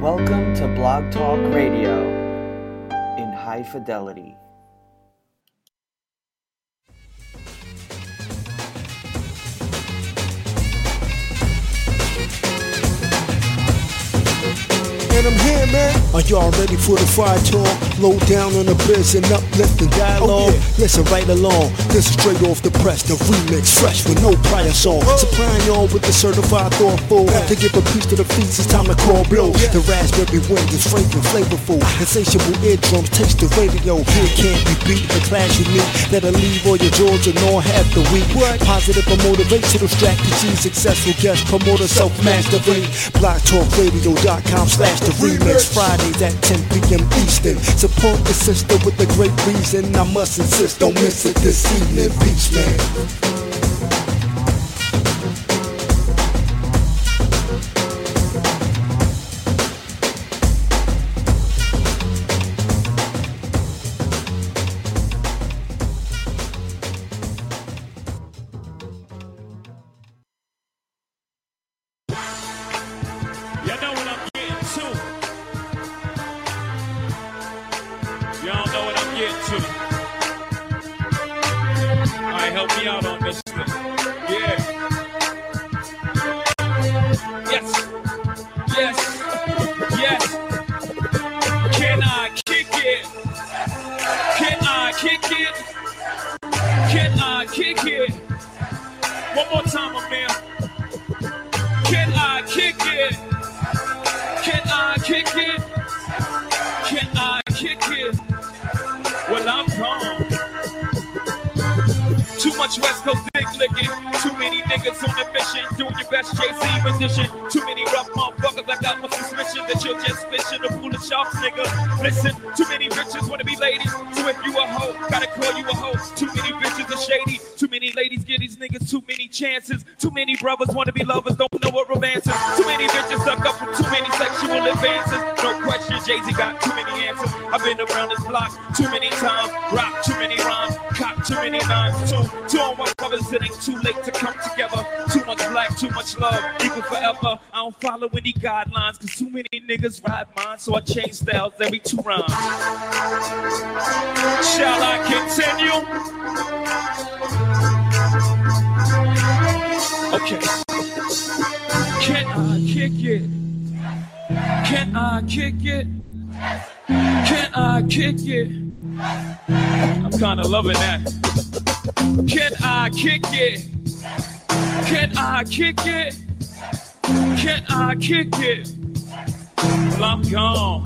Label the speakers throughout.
Speaker 1: Welcome to Blog Talk Radio in high fidelity.
Speaker 2: And I'm here, man. Are y'all ready for the fire talk? Low down on the biz and uplifting dialogue. Oh, Listen right along. This is straight off the press, the remix, fresh with no prior song. Oh. Supplying y'all with the certified thoughtful. To give a piece to the feast, it's time to call blow. The raspberry wind is fragrant, flavorful. Insatiable eardrums taste the radio. It can't be beat, the class unique. That'll leave all your jaws and all half the week. Positive or motivational strategies. Successful guest promoter, self-mastery. BlogTalkRadio.com slash the remix. Fridays at 10 p.m. Eastern. Support the sister with a great reason. I must insist, don't miss it this evening. Peace,
Speaker 3: block too many times. Rock too many rhymes. Cop too many nines. Two, two on one brothers, it ain't too late to come together. Too much black, too much love, equal forever. I don't follow any guidelines, cause too many niggas ride mine, so I change styles every two rhymes. Shall I continue? Okay. Can I kick it? Can I kick it? Kick it? I'm kinda loving that. Can I kick it? Can I kick it? Can I kick it? Well, I'm gone.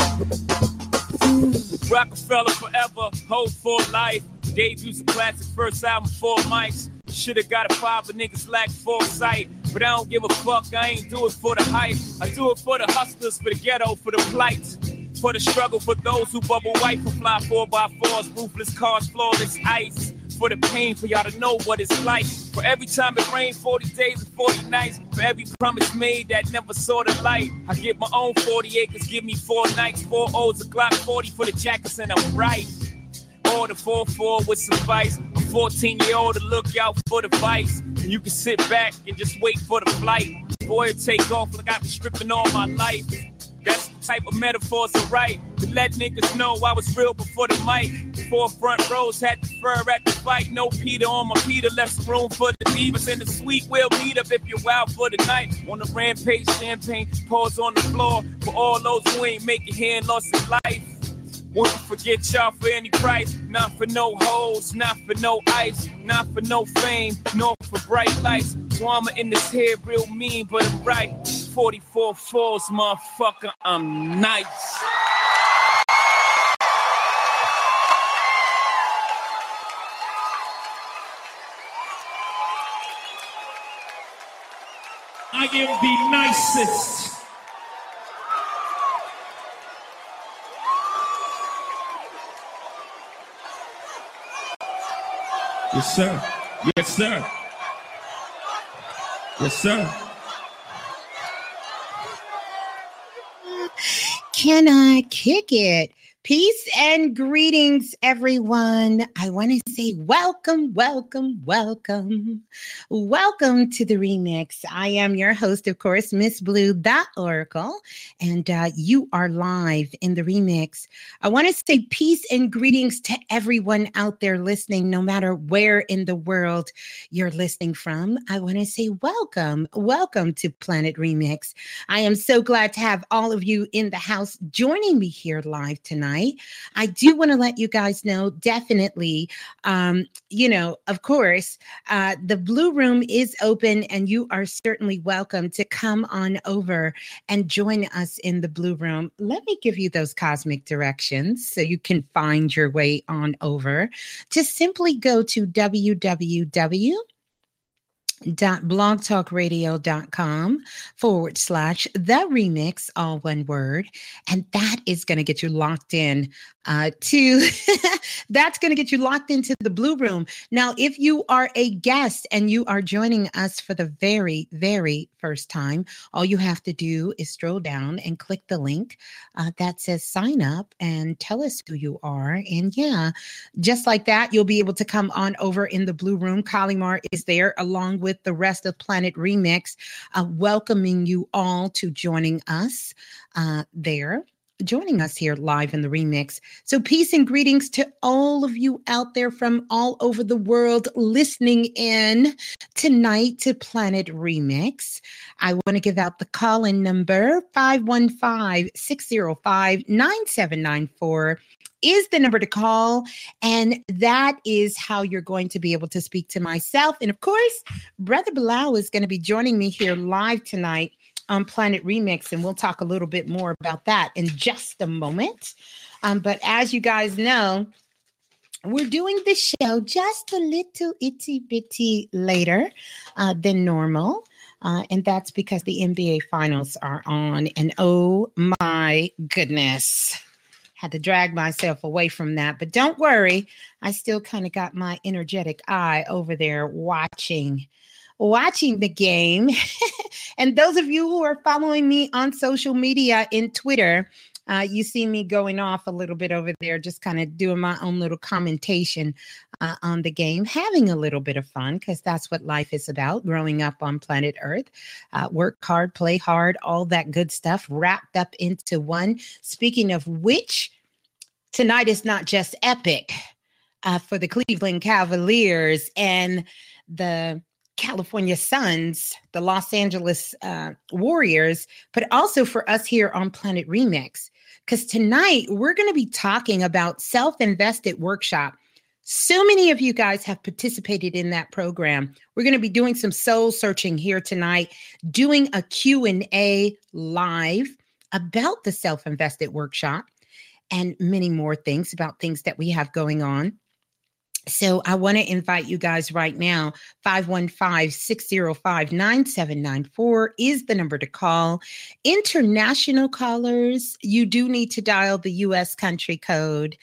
Speaker 3: Roc-A-Fella forever, hope for life. Debuts a classic, first album, four mics. Should've got a five, but niggas lack foresight. But I don't give a fuck, I ain't do it for the hype. I do it for the hustlers, for the ghetto, for the plight. For the struggle, for those who bubble white, for fly four by fours, ruthless cars, flawless ice. For the pain, for y'all to know what it's like. For every time it rained, 40 days and 40 nights. For every promise made that never saw the light. I get my own 40 acres, give me four nights, four O's, a Glock 40 for the jackets, and I'm right. All the 4-4 with some vice. A 14 year old to look out for the vice. And you can sit back and just wait for the flight. Boy, take off like I've been stripping all my life. That's type of metaphors to write. To let niggas know I was real before the mic. Four front rows had to fur at the fight. No Peter on my Peter. Left some room for the divas and the sweet. We'll meet up if you're wild for the night. On the rampage, champagne, pause on the floor. For all those who ain't it here and lost their life. Wouldn't forget y'all for any price. Not for no hoes, not for no ice, not for no fame, nor for bright lights. I'ma in this head real mean, but I'm right. 44 falls, motherfucker, I'm nice. I am the nicest. Yes, sir. Yes, sir. Yes, sir.
Speaker 4: Can I kick it? Peace and greetings, everyone. I want to say welcome, welcome, welcome. Welcome to the remix. I am your host, of course, Miss Blue, the Oracle, and uh, you are live in the remix. I want to say peace and greetings to everyone out there listening, no matter where in the world you're listening from. I want to say welcome, welcome to Planet Remix. I am so glad to have all of you in the house joining me here live tonight I do want to let you guys know definitely, um, you know, of course, uh, the Blue Room is open and you are certainly welcome to come on over and join us in the Blue Room. Let me give you those cosmic directions so you can find your way on over. Just simply go to www blogtalkradio.com forward slash the remix, all one word. And that is going to get you locked in uh, to that's going to get you locked into the blue room. Now, if you are a guest and you are joining us for the very, very first time, all you have to do is stroll down and click the link uh, that says sign up and tell us who you are. And yeah, just like that, you'll be able to come on over in the blue room. Kalimar is there along with the rest of Planet Remix, uh, welcoming you all to joining us uh, there joining us here live in the remix. So, peace and greetings to all of you out there from all over the world listening in tonight to Planet Remix. I want to give out the call in number 515 605 9794 is the number to call. And that is how you're going to be able to speak to myself. And of course, Brother Balah is going to be joining me here live tonight on Planet Remix, and we'll talk a little bit more about that in just a moment. Um, but as you guys know, we're doing the show just a little itty bitty later uh, than normal. Uh, and that's because the NBA finals are on. And oh my goodness, had to drag myself away from that. But don't worry, I still kind of got my energetic eye over there watching watching the game. and those of you who are following me on social media in Twitter, uh, you see me going off a little bit over there, just kind of doing my own little commentation uh, on the game, having a little bit of fun because that's what life is about growing up on planet Earth. Uh, work hard, play hard, all that good stuff wrapped up into one. Speaking of which, tonight is not just epic uh, for the Cleveland Cavaliers and the California Suns, the Los Angeles uh, Warriors, but also for us here on Planet Remix. Because tonight we're going to be talking about self invested workshop. So many of you guys have participated in that program. We're going to be doing some soul searching here tonight, doing a Q&A live about the self-invested workshop and many more things about things that we have going on. So I want to invite you guys right now. 515-605-9794 is the number to call. International callers, you do need to dial the US country code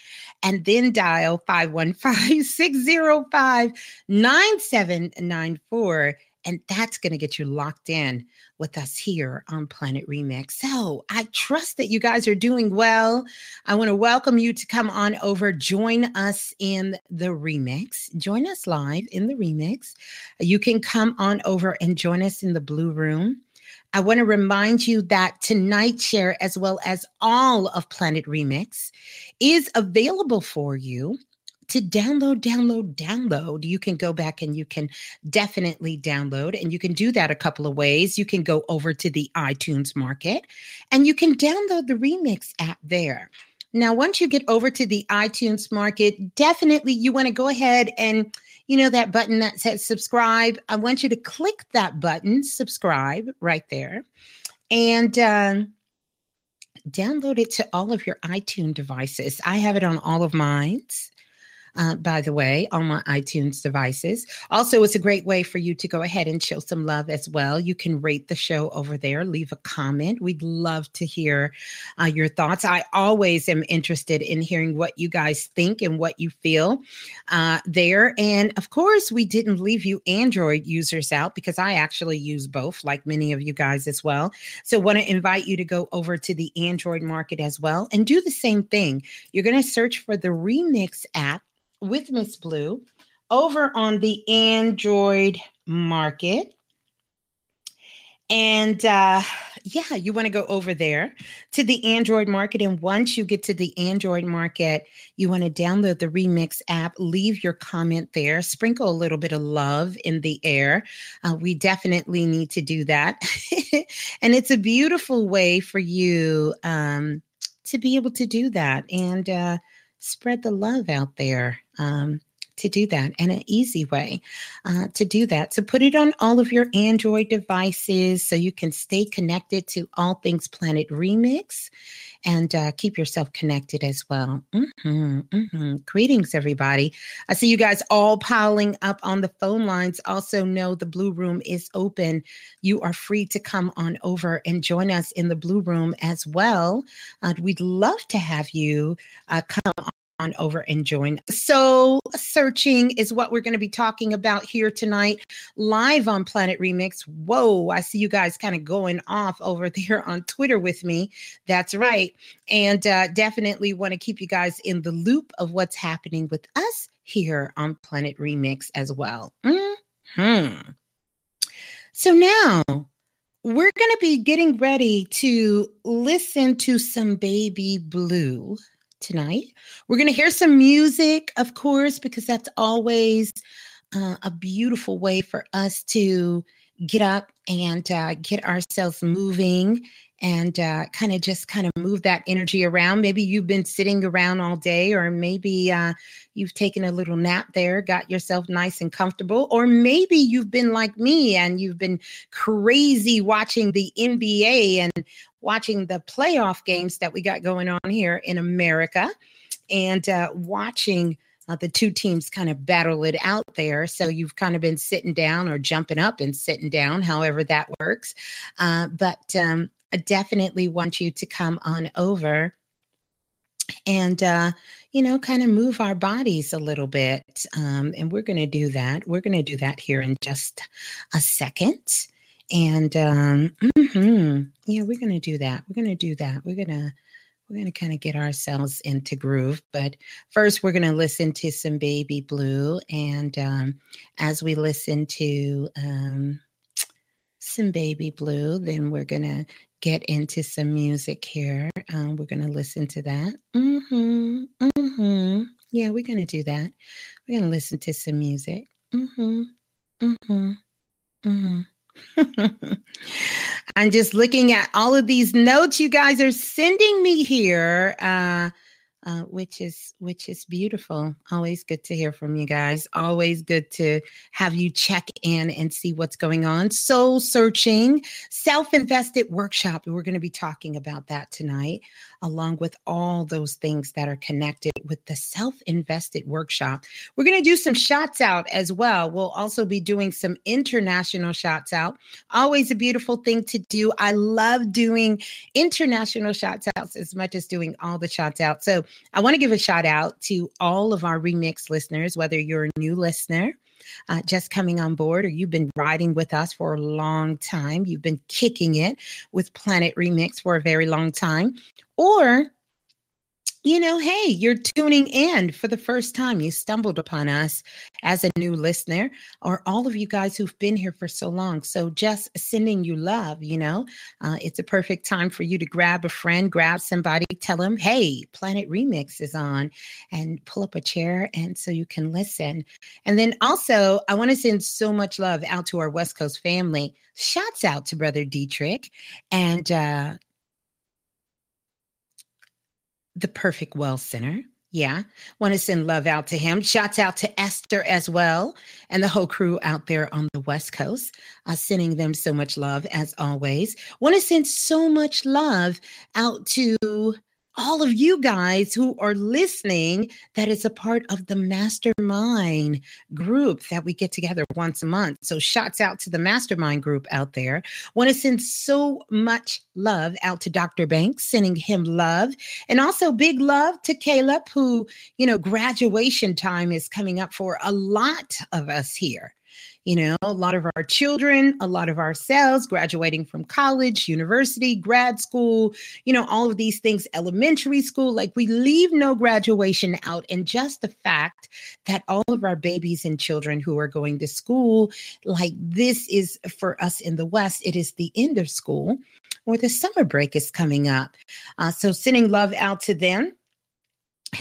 Speaker 4: and then dial 515-605-9794 and that's going to get you locked in with us here on Planet Remix. So I trust that you guys are doing well. I want to welcome you to come on over, join us in the remix, join us live in the remix. You can come on over and join us in the Blue Room. I want to remind you that tonight's share, as well as all of Planet Remix, is available for you to download, download, download, you can go back and you can definitely download. And you can do that a couple of ways. You can go over to the iTunes market and you can download the Remix app there. Now, once you get over to the iTunes market, definitely you want to go ahead and, you know, that button that says subscribe. I want you to click that button, subscribe right there, and uh, download it to all of your iTunes devices. I have it on all of mine. Uh, by the way, on my iTunes devices. Also, it's a great way for you to go ahead and show some love as well. You can rate the show over there, leave a comment. We'd love to hear uh, your thoughts. I always am interested in hearing what you guys think and what you feel uh, there. And of course, we didn't leave you Android users out because I actually use both, like many of you guys as well. So, want to invite you to go over to the Android market as well and do the same thing. You're going to search for the Remix app with Miss Blue over on the Android market. And uh, yeah, you want to go over there to the Android market. And once you get to the Android market, you want to download the Remix app, leave your comment there, sprinkle a little bit of love in the air. Uh, we definitely need to do that. and it's a beautiful way for you um, to be able to do that and uh, spread the love out there. Um, to do that and an easy way uh, to do that. So put it on all of your Android devices so you can stay connected to all things Planet Remix and uh, keep yourself connected as well. Mm-hmm, mm-hmm. Greetings, everybody. I see you guys all piling up on the phone lines. Also, know the Blue Room is open. You are free to come on over and join us in the Blue Room as well. Uh, we'd love to have you uh, come on over and join. So, searching is what we're going to be talking about here tonight, live on Planet Remix. Whoa, I see you guys kind of going off over there on Twitter with me. That's right. And uh, definitely want to keep you guys in the loop of what's happening with us here on Planet Remix as well. Hmm. So, now we're going to be getting ready to listen to some Baby Blue tonight. We're going to hear some music, of course, because that's always uh, a beautiful way for us to get up and uh, get ourselves moving and uh, kind of just kind of move that energy around. Maybe you've been sitting around all day, or maybe uh, you've taken a little nap there, got yourself nice and comfortable, or maybe you've been like me and you've been crazy watching the NBA and watching the playoff games that we got going on here in America and uh, watching. Uh, the two teams kind of battle it out there. So you've kind of been sitting down or jumping up and sitting down, however that works. Uh, but um, I definitely want you to come on over and uh, you know kind of move our bodies a little bit um, and we're going to do that we're going to do that here in just a second and um, mm-hmm, yeah we're to do that we're to do that we're to we're to kind of get ourselves into groove but first we're to listen to some baby blue and um, as we listen to um, some baby blue then we're to get into some music here. Um, we're going to listen to that. Mm-hmm, mm-hmm. Yeah, we're going to do that. We're going to listen to some music. Mm-hmm, mm-hmm, mm-hmm. I'm just looking at all of these notes you guys are sending me here. Uh, uh, which is which is beautiful. Always good to hear from you guys. Always good to have you check in and see what's going on. Soul searching, self-invested workshop. We're going to be talking about that tonight along with all those things that are connected with the self invested workshop. We're going to do some shots out as well. We'll also be doing some international shots out. Always a beautiful thing to do. I love doing international shots outs as much as doing all the shots out. So I want to give a shout out to all of our remix listeners, whether you're a new listener uh, just coming on board, or you've been riding with us for a long time, you've been kicking it with Planet Remix for a very long time, or you know, hey, you're tuning in for the first time. You stumbled upon us as a new listener, or all of you guys who've been here for so long. So, just sending you love, you know, uh, it's a perfect time for you to grab a friend, grab somebody, tell them, hey, Planet Remix is on, and pull up a chair and so you can listen. And then also, I want to send so much love out to our West Coast family. Shouts out to Brother Dietrich and uh, the Perfect Well Center. Yeah. Want to send love out to him. Shouts out to Esther as well and the whole crew out there on the West Coast. Uh, sending them so much love as always. Want to send so much love out to all of you guys who are listening that is a part of the mastermind group that we get together once a month. So, shouts out to the mastermind group out there. Want to send so much love out to Dr. Banks, sending him love. And also, big love to Caleb, who, you know, graduation time is coming up for a lot of us here you know, a lot of our children, a lot of ourselves graduating from college, university, grad school, you know, all of these things, elementary school. Like we leave no graduation out. And just the fact that all of our babies and children who are going to school, like this is for us in the West, it is the end of school or the summer break is coming up. Uh, so sending love out to them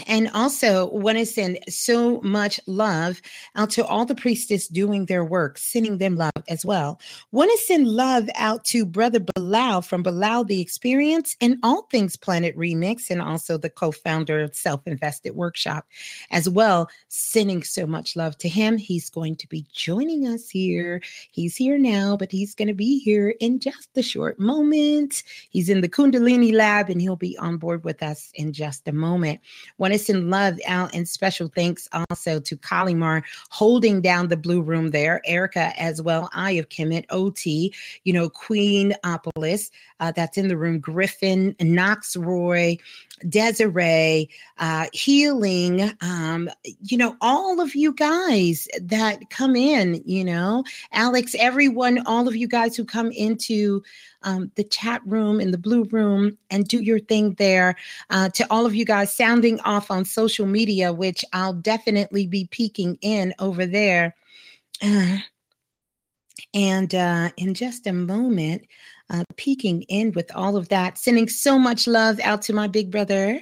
Speaker 4: and also want to send so much love out to all the priestess doing their work, sending them love as well. Want to send love out to Brother Balah from Balah the Experience and All Things Planet Remix, and also the co-founder of Self Invested Workshop as well. Sending so much love to him. He's going to be joining us here. He's here now, but he's going to be here in just a short moment. He's in the Kundalini lab and he'll be on board with us in just a moment. Want to send love out and special thanks also to Kalimar holding down the blue room there, Erica as well, I of Kemet, OT, you know, Queen Opolis, uh, that's in the room, Griffin, Knox Roy, Desiree, uh, Healing, um, you know, all of you guys that come in, you know, Alex, everyone, all of you guys who come into um, the chat room in the blue room and do your thing there. Uh, to all of you guys sounding off on social media, which I'll definitely be peeking in over there. Uh, and uh, in just a moment, uh, peeking in with all of that, sending so much love out to my big brother,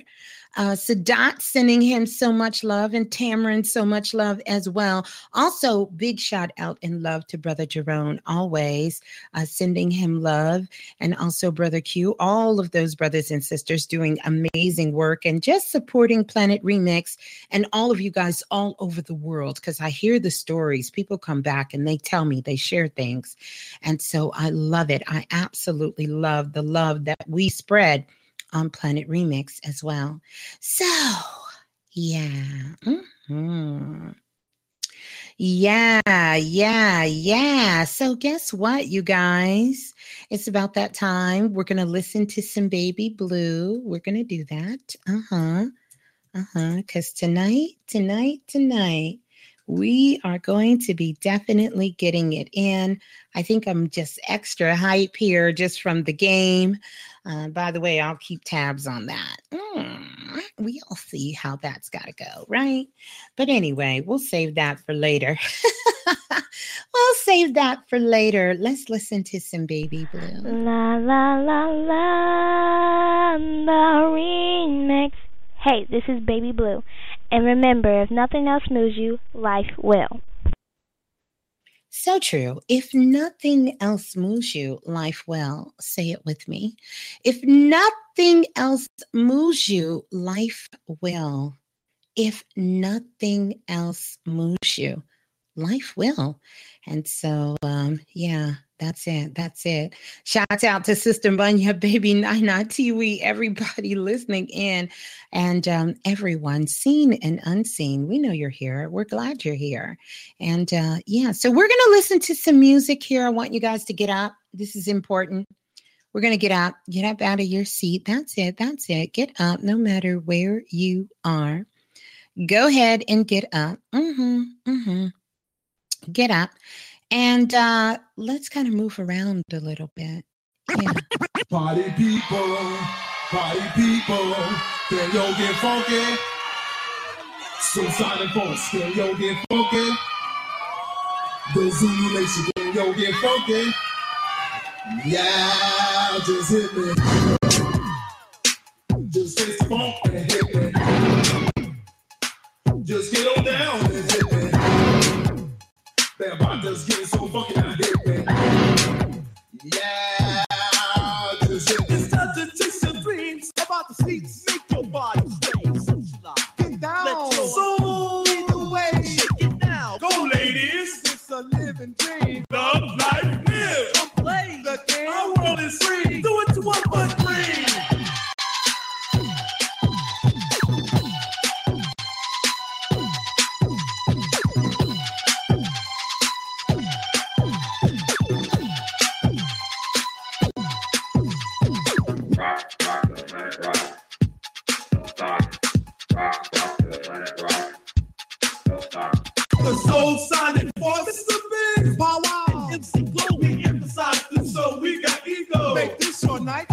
Speaker 4: uh, Sadat sending him so much love and Tamarin so much love as well. Also, big shout out and love to Brother Jerome, always uh, sending him love. And also, Brother Q, all of those brothers and sisters doing amazing work and just supporting Planet Remix and all of you guys all over the world because I hear the stories. People come back and they tell me, they share things. And so I love it. I absolutely love the love that we spread on Planet Remix as well. So, yeah. Mm-hmm. Yeah, yeah, yeah. So, guess what, you guys? It's about that time. We're going to listen to some Baby Blue. We're going to do that. Uh huh. Uh huh. Because tonight, tonight, tonight, we are going to be definitely getting it in. I think I'm just extra hype here just from the game. Uh, by the way, I'll keep tabs on that. Mm, we'll see how that's got to go, right? But anyway, we'll save that for later. we'll save that for later. Let's listen to some Baby Blue.
Speaker 5: La la la la, the remix. Hey, this is Baby Blue. And remember, if nothing else moves you, life will.
Speaker 4: So true. If nothing else moves you, life will. Say it with me. If nothing else moves you, life will. If nothing else moves you, life will. And so, um, yeah, that's it. That's it. Shouts out to Sister Bunya, baby Nina, Tiwi, everybody listening in, and um, everyone seen and unseen. We know you're here. We're glad you're here. And uh, yeah, so we're going to listen to some music here. I want you guys to get up. This is important. We're going to get up, get up out of your seat. That's it. That's it. Get up no matter where you are. Go ahead and get up. Mm-hmm. Mm-hmm. Get up. And uh, let's kind of move around a little bit. Yeah.
Speaker 6: Party people, party people, yo get funky? Soulsonic Force, yo get funky? The Zulu Nation, can yo get funky? Yeah, just hit me. Just hit funk and hit me. Just get on down and hit me. About just getting so funky now. Yeah, just hit me.
Speaker 7: It's time to chase your dreams about the seats. Make your body sway. So. Get down. Let your soul lead the way. Shake it now.
Speaker 3: Go, ladies.
Speaker 7: It's a living dream.
Speaker 3: Love, life, live.
Speaker 7: Come play the game.
Speaker 3: Our world is free. Do it to one foot
Speaker 6: the Soulsonic Force. This is a big pow wow. MC Glow, we emphasize this, so we got ego.
Speaker 7: Make this your night.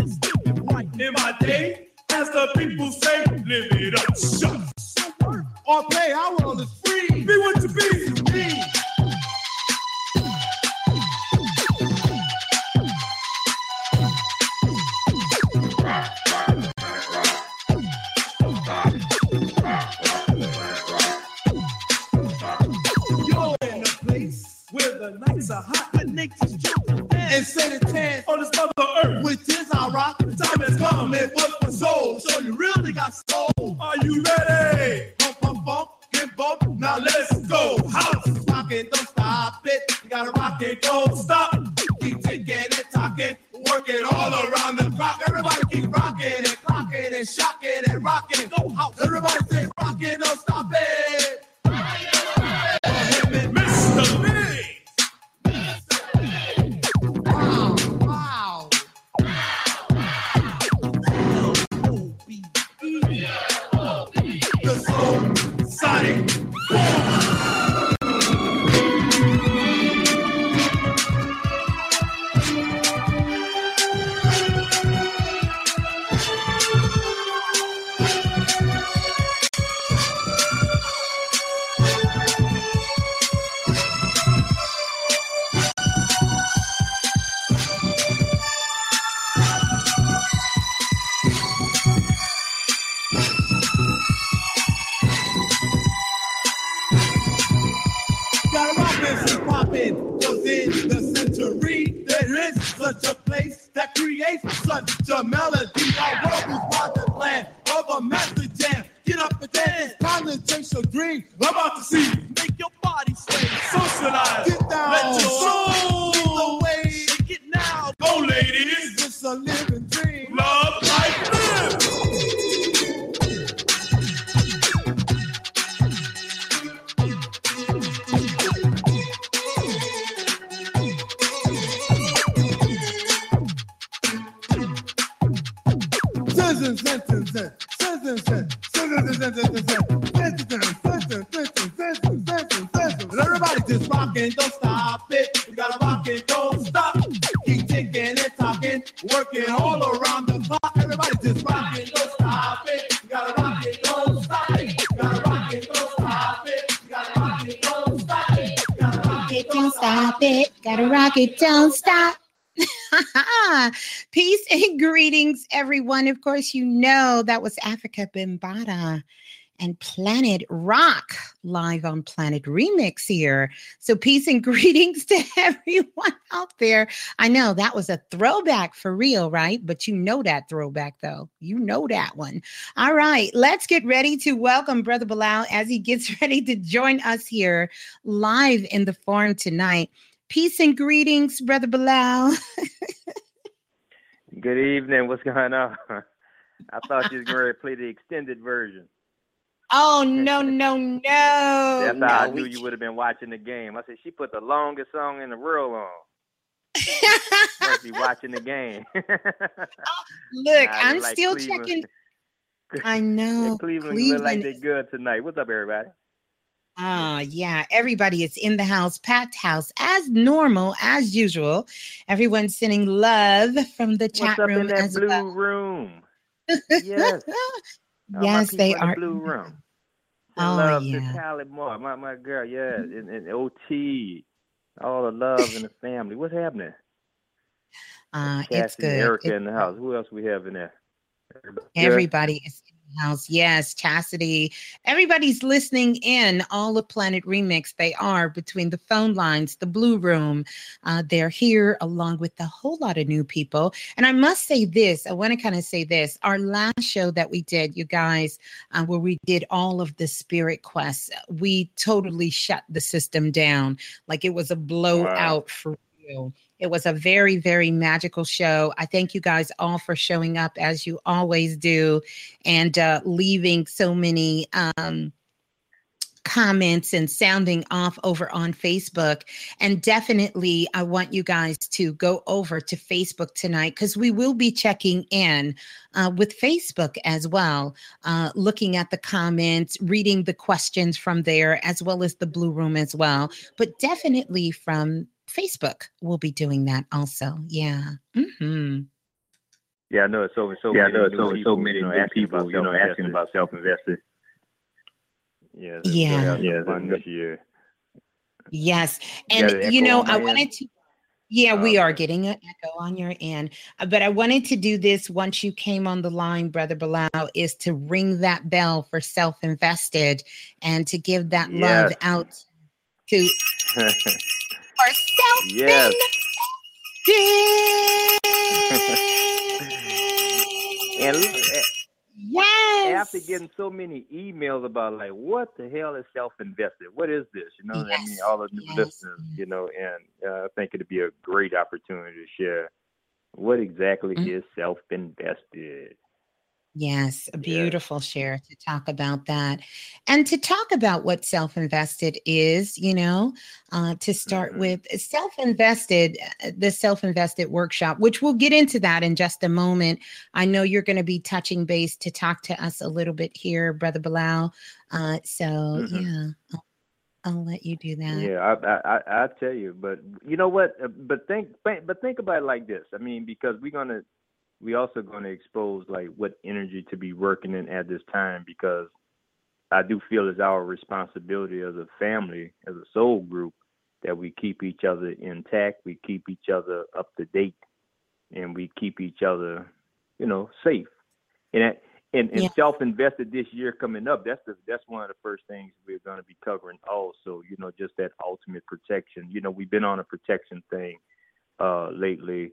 Speaker 6: In my day, as the people say, live it up, shut.
Speaker 7: Or play, our and set a chance
Speaker 6: on this mother earth.
Speaker 7: With this, our rock.
Speaker 6: The time has come and
Speaker 7: But for soul, so you really got soul.
Speaker 6: Are you ready?
Speaker 7: Pump, pump, pump, get bump. Now let's go. House rock it, don't stop it. You gotta rock it, don't stop. Keep taking it, talking, working all around the clock. Everybody keep rocking and clocking and shocking and rocking. Go house. Everybody say rocking, don't stop it.
Speaker 6: Mr.
Speaker 7: gotta rock it, don't stop. Keep ticking and talking, working all around the clock. Everybody just rock it, don't stop it. Gotta rock it, don't stop it. Gotta rock it, don't stop it. Gotta rock it,
Speaker 4: Don't stop it. Gotta rock it. Don't stop. Peace and greetings, everyone. Of course, you know that was Afrika Bambaataa and Planet Rock live on Planet Remix here. So, peace and greetings to everyone out there. I know that was a throwback for real, right? But you know that throwback, though. You know that one. All right, let's get ready to welcome Brother Balah as he gets ready to join us here live in the forum tonight. Peace and greetings, Brother Balah.
Speaker 8: Good evening. What's going on? I thought you were going to play the extended version.
Speaker 4: Oh, no, no, no.
Speaker 8: That's how I knew you would have been watching the game. I said she put the longest song in the world on. Must be watching the game.
Speaker 4: Look,
Speaker 8: Nah,
Speaker 4: I'm
Speaker 8: like
Speaker 4: still
Speaker 8: Cleveland.
Speaker 4: checking. I know.
Speaker 8: Cleveland, look like they're good tonight. What's up, everybody?
Speaker 4: Ah, yeah. Everybody is in the house, packed house, as normal, as usual. Everyone's sending love from the chat
Speaker 8: What's up
Speaker 4: room
Speaker 8: in that
Speaker 4: as
Speaker 8: blue
Speaker 4: well.
Speaker 8: room? Yes. All
Speaker 4: yes, they are.
Speaker 8: the blue room.
Speaker 4: Oh,
Speaker 8: love
Speaker 4: yeah.
Speaker 8: to Callie Moore, my my girl. Yeah, and, and OT. All the love in the family. What's happening?
Speaker 4: Uh,
Speaker 8: Cassie
Speaker 4: it's good.
Speaker 8: Erica
Speaker 4: It's
Speaker 8: in the house. Who else we have in there? Everybody?
Speaker 4: Everybody is house. Yes, Chastity. Everybody's listening in. All of Planet Remix. They are between the phone lines, the Blue Room. Uh, they're here along with a whole lot of new people. And I must say this. I want to kind of say this. Our last show that we did, you guys, uh, where we did all of the spirit quests, we totally shut the system down. Like it was a blowout for real. It was a very, very magical show. I thank you guys all for showing up as you always do and uh, leaving so many um, comments and sounding off over on Facebook. And definitely, I want you guys to go over to Facebook tonight because we will be checking in uh, with Facebook as well, uh, looking at the comments, reading the questions from there, as well as the Blue Room as well. But definitely from Facebook, we'll be doing that also. Yeah. Mm-hmm.
Speaker 8: Yeah, I know it's so so.
Speaker 9: Yeah, I know it's
Speaker 8: new
Speaker 9: so so
Speaker 8: people,
Speaker 9: many
Speaker 8: you know,
Speaker 9: new
Speaker 8: asking
Speaker 9: people, you know, asking about self-invested.
Speaker 8: Yeah,
Speaker 4: Yeah.
Speaker 8: yeah,
Speaker 9: Yeah,
Speaker 8: fun
Speaker 9: the-
Speaker 8: this year.
Speaker 4: Yes. And
Speaker 8: an
Speaker 4: you know, I wanted to yeah, we
Speaker 8: Oh,
Speaker 4: are getting an echo on your end. Uh, But I wanted to do this once you came on the line, Brother Balah, is to ring that bell for self invested and to give that love out to self
Speaker 8: yes. And look,
Speaker 4: Yes.
Speaker 8: after getting so many emails about like what the hell is self-invested what is this you know i mean
Speaker 4: Yes,
Speaker 8: all the new
Speaker 4: yes.
Speaker 8: listeners you know and uh, i think it'd be a great opportunity to share what exactly
Speaker 4: Mm.
Speaker 8: is self-invested
Speaker 4: Yes, a beautiful share to talk about that and to talk about what self invested is, you know, uh, to start
Speaker 8: Mhm.
Speaker 4: with self invested, the self invested workshop, which we'll get into that in just a moment. I know you're going to be touching base to talk to us a little bit here, Brother Balah. Uh, so,
Speaker 8: Mhm.
Speaker 4: yeah, I'll, I'll let you do that.
Speaker 8: yeah I, I i i tell you but you know what Uh, but think think- but think about it like this i mean because we're gonna we also going to expose like what energy to be working in at this time because I do feel it's our responsibility as a family, as a soul group, that we keep each other intact, we keep each other up to date, and we keep each other, you know, safe. And that- and, and
Speaker 4: Yeah.
Speaker 8: self-invested this year coming up. That's the that's one of the first things we're going to be covering. Also, you know, just that ultimate protection. You know, we've been on a protection thing uh, lately,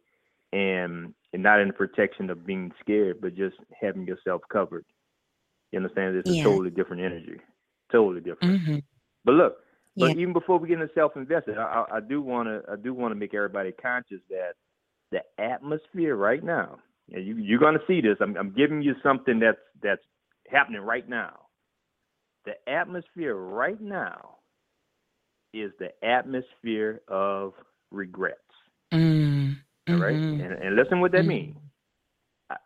Speaker 8: and and not in the protection of being scared, but just having yourself covered. You understand? It's
Speaker 4: Yeah.
Speaker 8: a totally different energy, totally different.
Speaker 4: hmm
Speaker 8: But look, but even before we get into self-invested, I, I, I do want to I do want to make everybody conscious that the atmosphere right now, and you you're going to see this. I'm I'm giving you something that's that's happening right now. The atmosphere right now is the atmosphere of regrets.
Speaker 4: Mm,
Speaker 8: All right, and, and listen what that
Speaker 4: Mhm.
Speaker 8: means.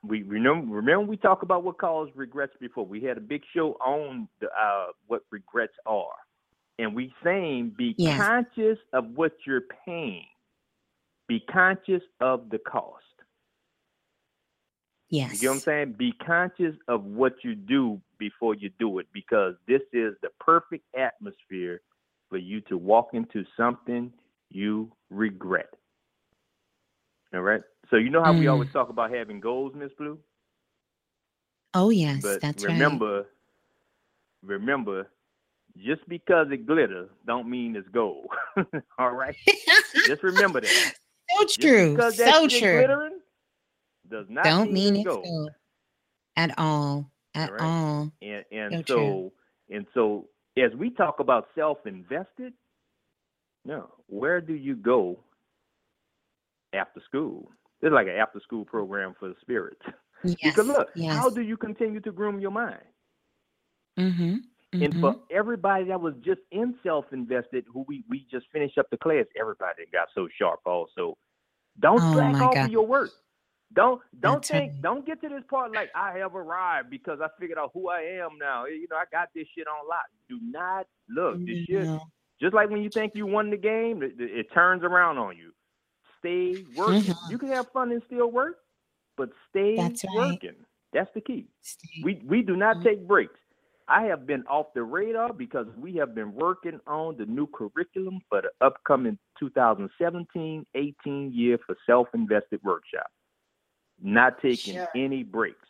Speaker 8: We remember remember we talked about what caused regrets before. We had a big show on the, uh, what regrets are, and we saying be
Speaker 4: Yes.
Speaker 8: conscious of what you're paying. Be conscious of the cost.
Speaker 4: Yes,
Speaker 8: you know what I'm saying? Be conscious of what you do before you do it, because this is the perfect atmosphere for you to walk into something you regret. All right. So you know how we
Speaker 4: Mm.
Speaker 8: always talk about having goals, Miss Blue?
Speaker 4: Oh, yes,
Speaker 8: But
Speaker 4: that's right.
Speaker 8: remember, remember, just because it glitters don't mean it's gold. All right. just remember that.
Speaker 4: so true. So true.
Speaker 8: glittering does not
Speaker 4: Don't mean
Speaker 8: it's
Speaker 4: it's
Speaker 8: gold.
Speaker 4: gold at all. At
Speaker 8: Alright.
Speaker 4: all.
Speaker 8: And and
Speaker 4: So
Speaker 8: so, and so as we talk about self-invested, no, where do you go after school? It's like an after-school program for the spirits.
Speaker 4: Yes.
Speaker 8: Because look,
Speaker 4: yes.
Speaker 8: how do you continue to groom your mind?
Speaker 4: mm-hmm.
Speaker 8: And for everybody that was just in self-invested, who we we just finished up the class, everybody got so sharp. Also, don't
Speaker 4: Oh,
Speaker 8: slack off of your work. Don't don't
Speaker 4: That's
Speaker 8: think
Speaker 4: right.
Speaker 8: don't get to this part like I have arrived because I figured out who I am now. You know, I got this shit on lock. Do not look. This shit just like when you think you won the game, it- it turns around on you. Stay working.
Speaker 4: Mhm.
Speaker 8: You can have fun and still work, but stay
Speaker 4: That's right.
Speaker 8: working. That's the key.
Speaker 4: Stay-
Speaker 8: We we do not
Speaker 4: Mhm.
Speaker 8: take breaks. I have been off the radar because we have been working on the new curriculum for the upcoming 2017-18 year for self-invested workshop. Not taking
Speaker 4: Sure.
Speaker 8: any breaks.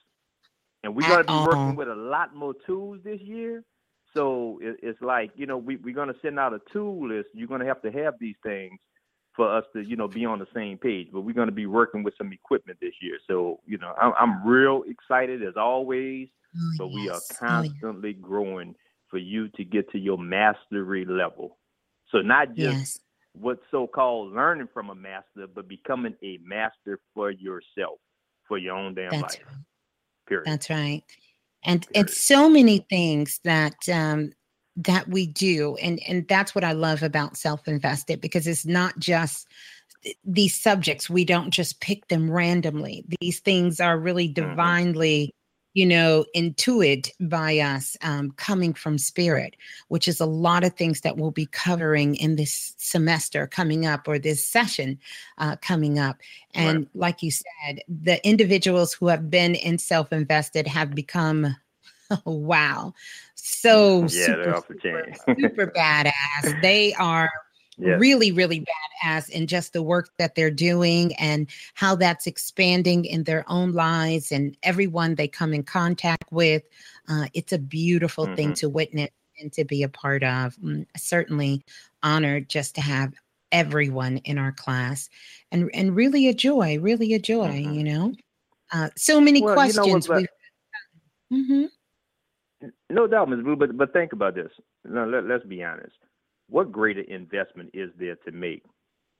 Speaker 8: And we're going to be
Speaker 4: all.
Speaker 8: working with a lot more tools this year. So it, it's like, you know, we, we're going to send out a tool list. You're going to have to have these things for us to, you know, be on the same page. But we're going to be working with some equipment this year. So, you know, I'm, I'm real excited as always
Speaker 4: Oh,
Speaker 8: but we are
Speaker 4: yes. Oh, yeah.
Speaker 8: constantly growing for you to get to your mastery level. So not just
Speaker 4: Yes.
Speaker 8: what so-called learning from a master, but becoming a master for yourself, for your own damn
Speaker 4: That's
Speaker 8: life.
Speaker 4: right.
Speaker 8: Period.
Speaker 4: That's right. And
Speaker 8: Period.
Speaker 4: it's so many things that um, that we do and and that's what i love about self-invested because it's not just these subjects we don't just pick them randomly. These things are really
Speaker 8: Mm-hmm.
Speaker 4: divinely you know intuited by us um, coming from spirit which is a lot of things that we'll be covering in this semester coming up or this session uh, coming up. And like you said the individuals who have been in self-invested have become wow so
Speaker 8: Yeah,
Speaker 4: super,
Speaker 8: they're off the
Speaker 4: super,
Speaker 8: chain.
Speaker 4: super badass they are really really badass in just the work that they're doing and how that's expanding in their own lives and everyone they come in contact with uh, it's a beautiful thing
Speaker 8: Mhm.
Speaker 4: to witness and to be a part of Mm, certainly honored just to have everyone in our class and and really a joy really a joy
Speaker 8: Mhm.
Speaker 4: you know uh, so many
Speaker 8: Well, you know what,
Speaker 4: questions
Speaker 8: but-
Speaker 4: we've hmm
Speaker 8: No doubt, Ms. Blue, but but think about this. No, let, let's be honest. What greater investment is there to make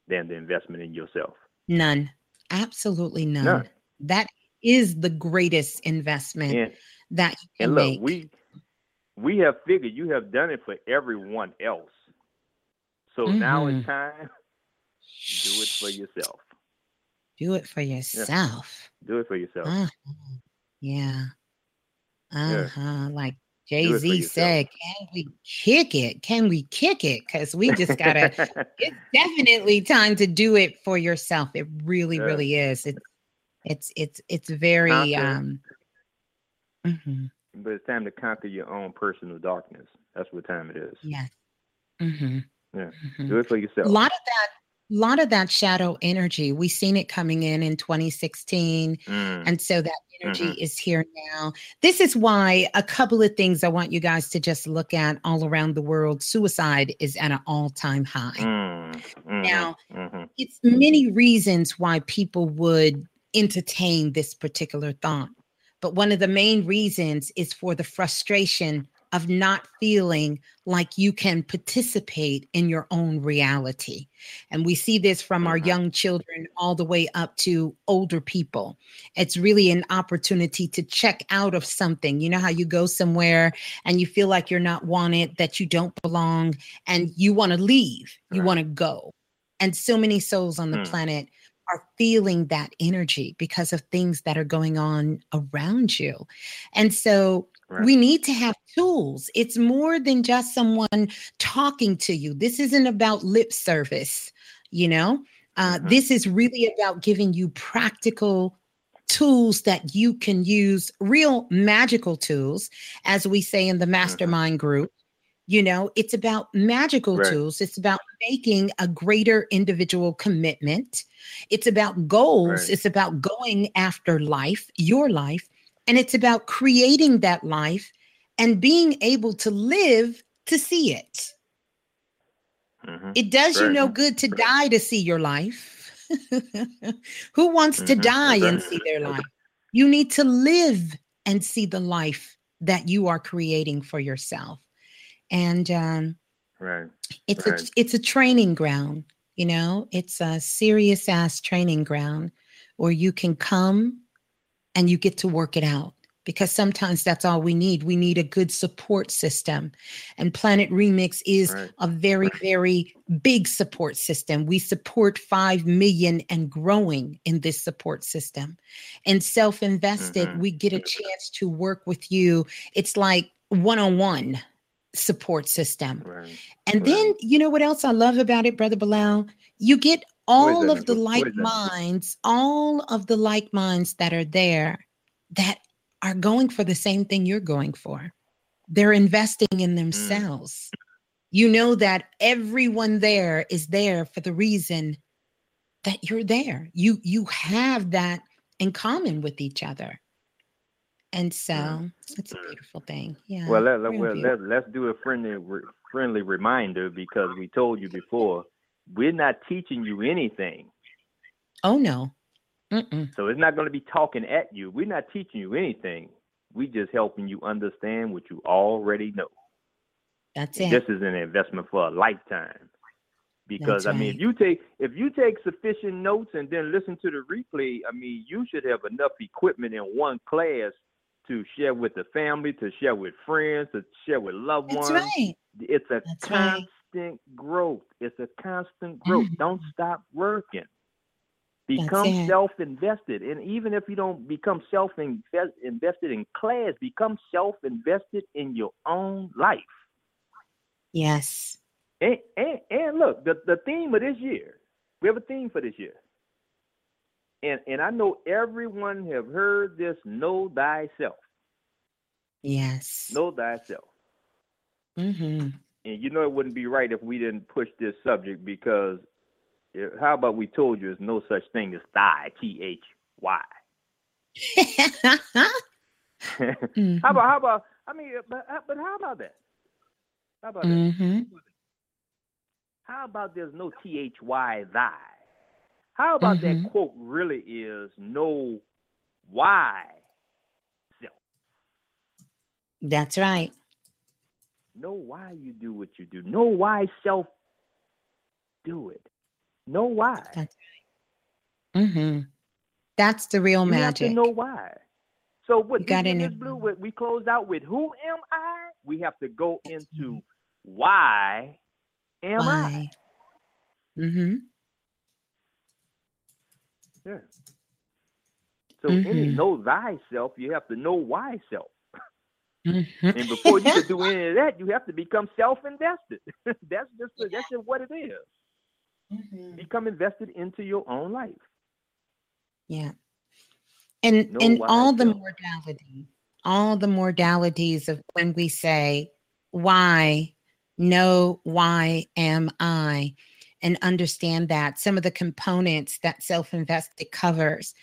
Speaker 8: than the investment in yourself?
Speaker 4: none absolutely none
Speaker 8: None.
Speaker 4: that is the greatest investment
Speaker 8: And
Speaker 4: that you can
Speaker 8: and look,
Speaker 4: make.
Speaker 8: we we have figured you have done it for everyone else. So now
Speaker 4: Mhm.
Speaker 8: it's time. Do it for yourself.
Speaker 4: Do it for yourself.
Speaker 8: Do it for yourself.
Speaker 4: Uh-huh. Yeah.
Speaker 8: Yeah.
Speaker 4: Uh-huh. Like Jay Z said, can we kick it? Can we kick it? Because we just gotta it's definitely time to do it for yourself. It really,
Speaker 8: Yeah.
Speaker 4: really is. It's it's it's it's very
Speaker 8: Conquer.
Speaker 4: um mhm,
Speaker 8: but it's time to conquer your own personal darkness. That's what time it is.
Speaker 4: yes. hmm
Speaker 8: Yeah.
Speaker 4: mhm.
Speaker 8: Do it for yourself.
Speaker 4: a lot of that lot of that shadow energy we've seen it coming in in 2016
Speaker 8: Mm.
Speaker 4: and so that energy
Speaker 8: Mhm.
Speaker 4: is here now this is why a couple of things i want you guys to just look at all around the world suicide is at an all-time high
Speaker 8: Mm. Mhm.
Speaker 4: Now,
Speaker 8: Mhm.
Speaker 4: it's many reasons why people would entertain this particular thought but one of the main reasons is for the frustration of not feeling like you can participate in your own reality. And we see this from our young children all the way up to older people. It's really an opportunity to check out of something. You know how you go somewhere and you feel like you're not wanted, that you don't belong, and you want to leave, you
Speaker 8: Right.
Speaker 4: want to go. And so many souls on the
Speaker 8: Hmm.
Speaker 4: planet are feeling that energy because of things that are going on around you. And so
Speaker 8: Right.
Speaker 4: we need to have tools. It's more than just someone talking to you. This isn't about lip service, you know? Uh,
Speaker 8: Mhm.
Speaker 4: This is really about giving you practical tools that you can use, real magical tools, as we say in the mastermind group. You know, it's about magical
Speaker 8: Right.
Speaker 4: tools. It's about making a greater individual commitment. It's about goals.
Speaker 8: Right.
Speaker 4: It's about going after life, your life. And it's about creating that life and being able to live to see it.
Speaker 8: Mhm.
Speaker 4: It does you no good to die to see your life. Who wants to
Speaker 8: Mhm.
Speaker 4: die and see their life? You need to live and see the life that you are creating for yourself. And um,
Speaker 8: Right.
Speaker 4: it's
Speaker 8: Right.
Speaker 4: a it's a training ground you know it's a serious ass training ground where you can come and you get to work it out because sometimes that's all we need we need a good support system and planet remix is
Speaker 8: Right.
Speaker 4: a very very big support system we support 5 million and growing in this support system and self-invested
Speaker 8: Mhm.
Speaker 4: we get a chance to work with you it's like one-on-one support system
Speaker 8: Right.
Speaker 4: and
Speaker 8: Right.
Speaker 4: then you know what else I love about it, Brother Balah? You get all of the like minds, all of the like minds that are there that are going for the same thing you're going for. They're investing
Speaker 8: Mm.
Speaker 4: in themselves. You know that everyone there is there for the reason that you're there. You you have that in common with each other. And so it's a beautiful thing. Yeah.
Speaker 8: Mm. Well, let, well let, let's do a friendly friendly reminder because we told you before we're not teaching you anything.
Speaker 4: oh no. Mm-mm.
Speaker 8: So it's not going to be talking at you. We're not teaching you anything. We just helping you understand what you already know.
Speaker 4: That's it.
Speaker 8: This is an investment for a lifetime. Because
Speaker 4: That's
Speaker 8: I mean, if you take if you take sufficient notes and then listen to the replay, I mean, you should have enough equipment in one class to share with the family, to share with friends, to share with loved
Speaker 4: That's
Speaker 8: ones.
Speaker 4: right.
Speaker 8: It's a
Speaker 4: That's right.
Speaker 8: constant growth. It's a constant growth.
Speaker 4: Mhm.
Speaker 8: Don't stop working. Become self-invested, and even if you don't become self-invested in class, become self-invested in your own life.
Speaker 4: Yes.
Speaker 8: And, and, and look, the, the theme of this year, we have a theme for this year. And and I know everyone have heard this know thyself.
Speaker 4: Yes.
Speaker 8: Know thyself.
Speaker 4: Mm-hmm.
Speaker 8: And you know it wouldn't be right if we didn't push this subject because eh, how about we told you there's no such thing as thy, T H Y.
Speaker 4: Mm-hmm.
Speaker 8: How about how about I mean uh, but uh, but how about that? How about that?
Speaker 4: hmm
Speaker 8: How about there's no T H Y thy? How about
Speaker 4: Mhm.
Speaker 8: that quote really is no why self?
Speaker 4: That's right.
Speaker 8: Know why you do what you do. Know why self do it. Know why.
Speaker 4: That's hmm That's the real
Speaker 8: you
Speaker 4: magic.
Speaker 8: have to know why. So what
Speaker 4: You gotta
Speaker 8: Miss
Speaker 4: know.
Speaker 8: Blue, what we closed out with who am I? We have to go into why am I?
Speaker 4: Mm-hmm.
Speaker 8: Yeah. So any
Speaker 4: Mhm.
Speaker 8: know thyself, you have to know why self.
Speaker 4: Mm-hmm.
Speaker 8: And before you can do any of that, you have to become self-invested. that's just that's just what it is.
Speaker 4: Mm-hmm.
Speaker 8: Become invested into your own life.
Speaker 4: Yeah. And
Speaker 8: Know
Speaker 4: and all the modality, all the modalities of when we say why, know why am I, and understand that some of the components that self-invested covers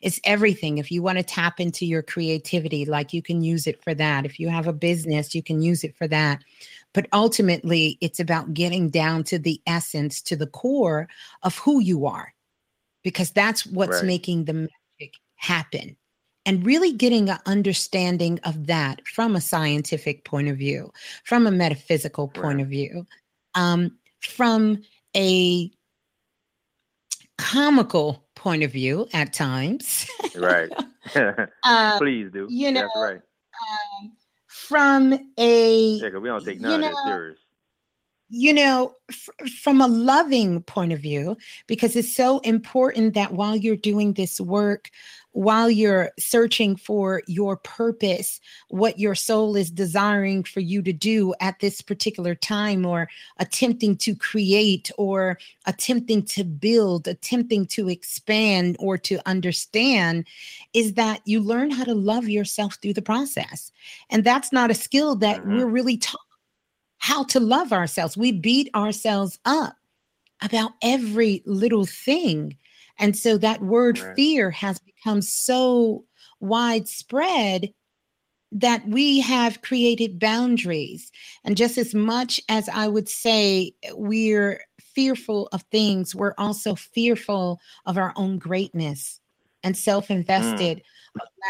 Speaker 4: is everything. If you want to tap into your creativity, like you can use it for that. If you have a business, you can use it for that. But ultimately, it's about getting down to the essence, to the core of who you are, because that's what's
Speaker 8: Right.
Speaker 4: making the magic happen. And really getting an understanding of that from a scientific point of view, from a metaphysical point
Speaker 8: Right.
Speaker 4: of view, um, from a comical point of view at times.
Speaker 8: Right.
Speaker 4: uh,
Speaker 8: Please do.
Speaker 4: you
Speaker 8: That's
Speaker 4: know,
Speaker 8: right.
Speaker 4: um, from a
Speaker 8: Yeah, we don't take
Speaker 4: you
Speaker 8: none of
Speaker 4: know,
Speaker 8: serious.
Speaker 4: you know f- from a loving point of view because it's so important that while you're doing this work while you're searching for your purpose what your soul is desiring for you to do at this particular time or attempting to create or attempting to build attempting to expand or to understand is that you learn how to love yourself through the process and that's not a skill that
Speaker 8: Mhm.
Speaker 4: we're really taught how to love ourselves. We beat ourselves up about every little thing. And so that word
Speaker 8: Right.
Speaker 4: fear has become so widespread that we have created boundaries. And just as much as I would say we're fearful of things, we're also fearful of our own greatness. And hmm. self invested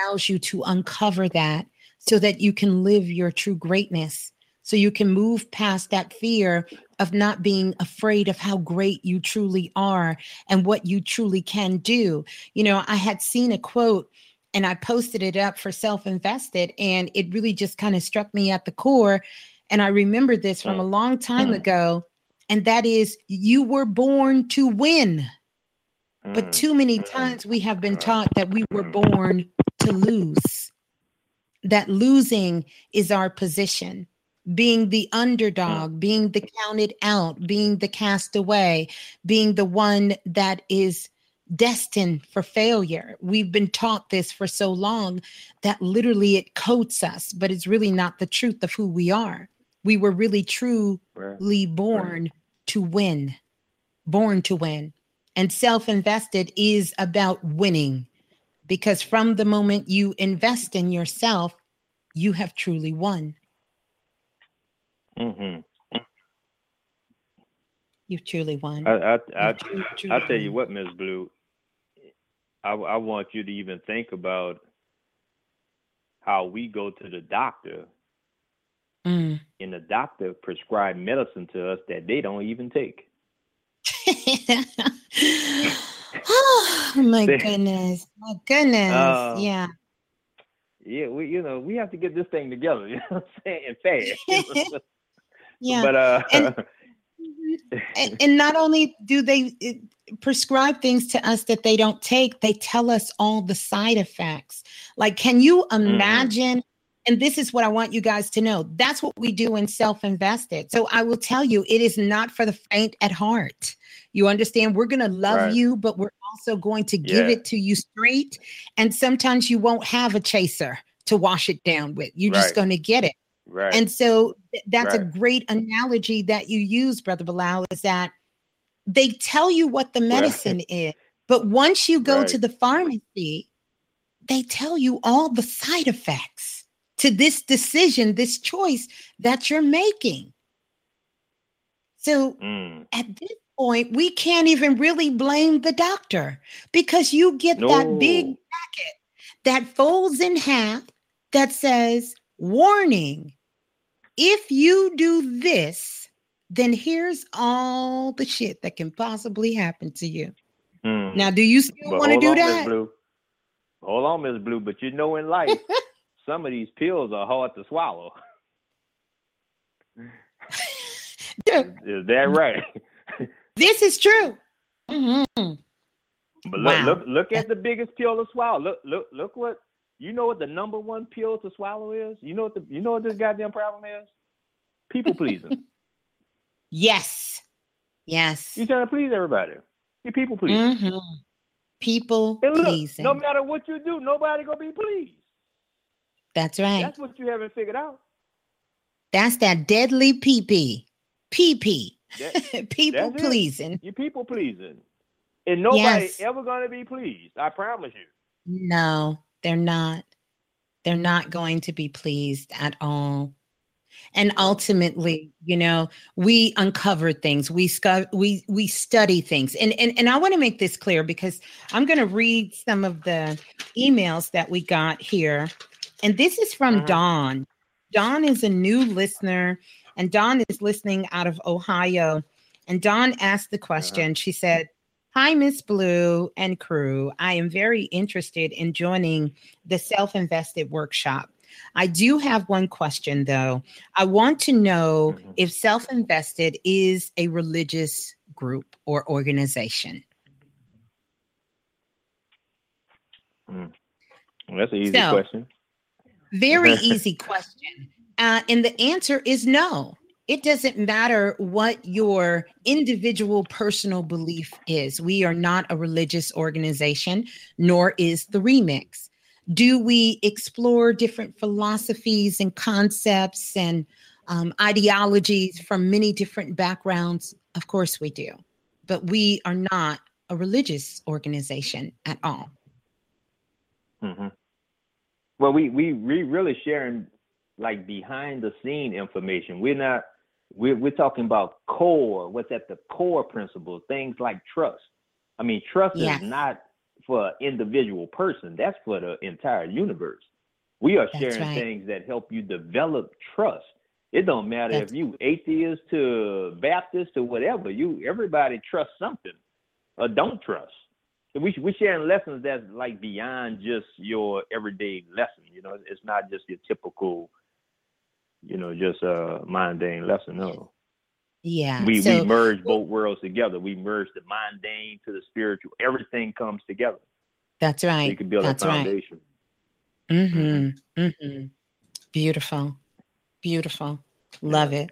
Speaker 4: allows you to uncover that so that you can live your true greatness so you can move past that fear of not being afraid of how great you truly are and what you truly can do. You know, I had seen a quote and I posted it up for self invested, and it really just kind of struck me at the core. And I remember this from a long time mm-hmm. ago, and that is you were born to win. But
Speaker 8: Mm.
Speaker 4: too many mm, times we have been mm, taught that we were mm. born to lose, that losing is our position being the mm. underdog, being the counted out, being the castaway, being the one that is destined for failure. We've been taught this for so long that literally it coats us, but it's really not the truth of who we are. We were really truly
Speaker 8: Right.
Speaker 4: born to win, born to win. And self invested is about winning because from the moment you invest in yourself, you have truly won.
Speaker 8: Mhm.
Speaker 4: You've truly won.
Speaker 8: I I I,
Speaker 4: You've truly,
Speaker 8: I
Speaker 4: truly
Speaker 8: tell you what, Miss Blue. I I want you to even think about how we go to the doctor
Speaker 4: Mm.
Speaker 8: and the doctor prescribe medicine to us that they don't even take.
Speaker 4: oh my goodness. My goodness.
Speaker 8: Uh,
Speaker 4: yeah.
Speaker 8: yeah, we you know we have to get this thing together. You know what I'm saying? Fast.
Speaker 4: Yeah.
Speaker 8: But uh,
Speaker 4: And- and, and not only do they prescribe things to us that they don't take, they tell us all the side effects. Like, can you imagine? And this is what I want you guys to know. That's what we do in self invested. So I will tell you, it is not for the faint at heart. You understand? We're going to love
Speaker 8: Right.
Speaker 4: you, but we're also going to give
Speaker 8: Yeah.
Speaker 4: it to you straight. And sometimes you won't have a chaser to wash it down with. You're just going to get it.
Speaker 8: Right.
Speaker 4: And so th- that's a great analogy that you use, Brother Balah, is that they tell you what the medicine is, but once you go to the pharmacy, they tell you all the side effects to this decision, this choice that you're making. So
Speaker 8: Mm.
Speaker 4: at this point, we can't even really blame the doctor because you get that big packet that folds in half that says, Warning, if you do this, then here's all the shit that can possibly happen to you.
Speaker 8: Mm.
Speaker 4: Now, do you still want to do
Speaker 8: on,
Speaker 4: that?
Speaker 8: Blue. Hold on, Miss Blue. But you know, in life, some of these pills are hard to swallow. Is that right?
Speaker 4: this is true. Mhm.
Speaker 8: But look,
Speaker 4: Wow.
Speaker 8: look, look at the biggest pill to swallow. Look, look, look what you know. What the number one pill to swallow is? You know what the you know what this goddamn problem is? People pleasing.
Speaker 4: Yes. Yes.
Speaker 8: you trying to please everybody. You people pleasing.
Speaker 4: Mhm. People
Speaker 8: And look,
Speaker 4: pleasing.
Speaker 8: no matter what you do, nobody gonna be pleased.
Speaker 4: That's right.
Speaker 8: That's what you haven't figured out.
Speaker 4: That's that deadly PP. PP.
Speaker 8: That,
Speaker 4: People
Speaker 8: that's it.
Speaker 4: pleasing.
Speaker 8: you people pleasing, and nobody
Speaker 4: Yes.
Speaker 8: ever gonna be pleased. I promise you.
Speaker 4: No, they're not. They're not going to be pleased at all. And ultimately, you know, we uncover things. We scu- we we study things. And and and I want to make this clear because I'm going to read some of the emails that we got here. And this is from
Speaker 8: Mhm.
Speaker 4: Dawn. Dawn is a new listener and Dawn is listening out of Ohio. And Dawn asked the question. She said, Hi, Miss Blue and crew. I am very interested in joining the self invested workshop. I do have one question though. I want to know
Speaker 8: Mhm.
Speaker 4: if self invested is a religious group or organization.
Speaker 8: Well, that's an easy
Speaker 4: So-
Speaker 8: question.
Speaker 4: Very easy question. Uh, and the answer is no. It doesn't matter what your individual personal belief is. We are not a religious organization, nor is the remix. Do we explore different philosophies and concepts and um, ideologies from many different backgrounds? Of course we do. But we are not a religious organization at all.
Speaker 8: hmm Well, we we we really sharing like behind the scene information. We're not. We're we're talking about core. What's at the core principles? Things like trust. I mean, trust is not for an individual person. That's for the entire universe. We are
Speaker 4: That's
Speaker 8: sharing
Speaker 4: right.
Speaker 8: things that help you develop trust. It don't matter
Speaker 4: That's-
Speaker 8: if you atheist to Baptist to whatever. You everybody trusts something or don't trust. We we sharing lessons that's like beyond just your everyday lesson. You know, it's not just your typical, you know, just a mundane lesson. No,
Speaker 4: Yeah.
Speaker 8: we
Speaker 4: so-
Speaker 8: we merge both worlds together. We merge the mundane to the spiritual. Everything comes together.
Speaker 4: That's
Speaker 8: So
Speaker 4: right.
Speaker 8: you can build
Speaker 4: That's
Speaker 8: a
Speaker 4: right.
Speaker 8: foundation.
Speaker 4: Mm-hmm. Mm-hmm. Beautiful. Beautiful. Love it.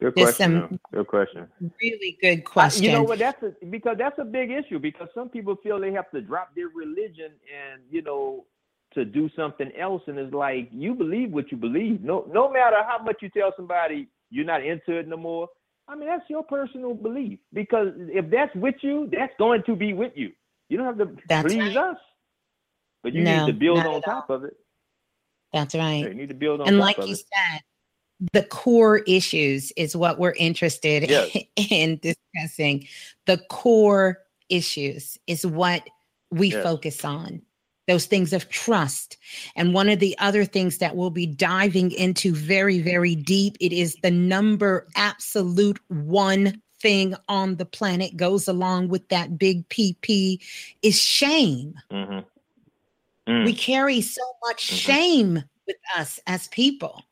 Speaker 8: Good
Speaker 4: There's
Speaker 8: question.
Speaker 4: some-
Speaker 8: Good question.
Speaker 4: Really good question.
Speaker 8: you know what? That's a, because that's a big issue because some people feel they have to drop their religion and you know to do something else, and it's like you believe what you believe. No, no matter how much you tell somebody you're not into it no more. I mean, that's your personal belief because if that's with you, that's going to be with you. You don't have to
Speaker 4: That's
Speaker 8: please
Speaker 4: right.
Speaker 8: us, but you
Speaker 4: No,
Speaker 8: need to build on top of it.
Speaker 4: That's
Speaker 8: Yeah,
Speaker 4: right.
Speaker 8: You need to build on
Speaker 4: And like you
Speaker 8: it.
Speaker 4: said, the core issues is what we're interested
Speaker 8: Yes.
Speaker 4: in discussing. The core issues is what we
Speaker 8: Yes.
Speaker 4: focus on. Those things of trust. And one of the other things that we'll be diving into very, very deep, it is the number absolute one thing on the planet goes along with that big PP is shame.
Speaker 8: hmm
Speaker 4: We
Speaker 8: Mm.
Speaker 4: carry so much
Speaker 8: Mhm.
Speaker 4: shame with us as people.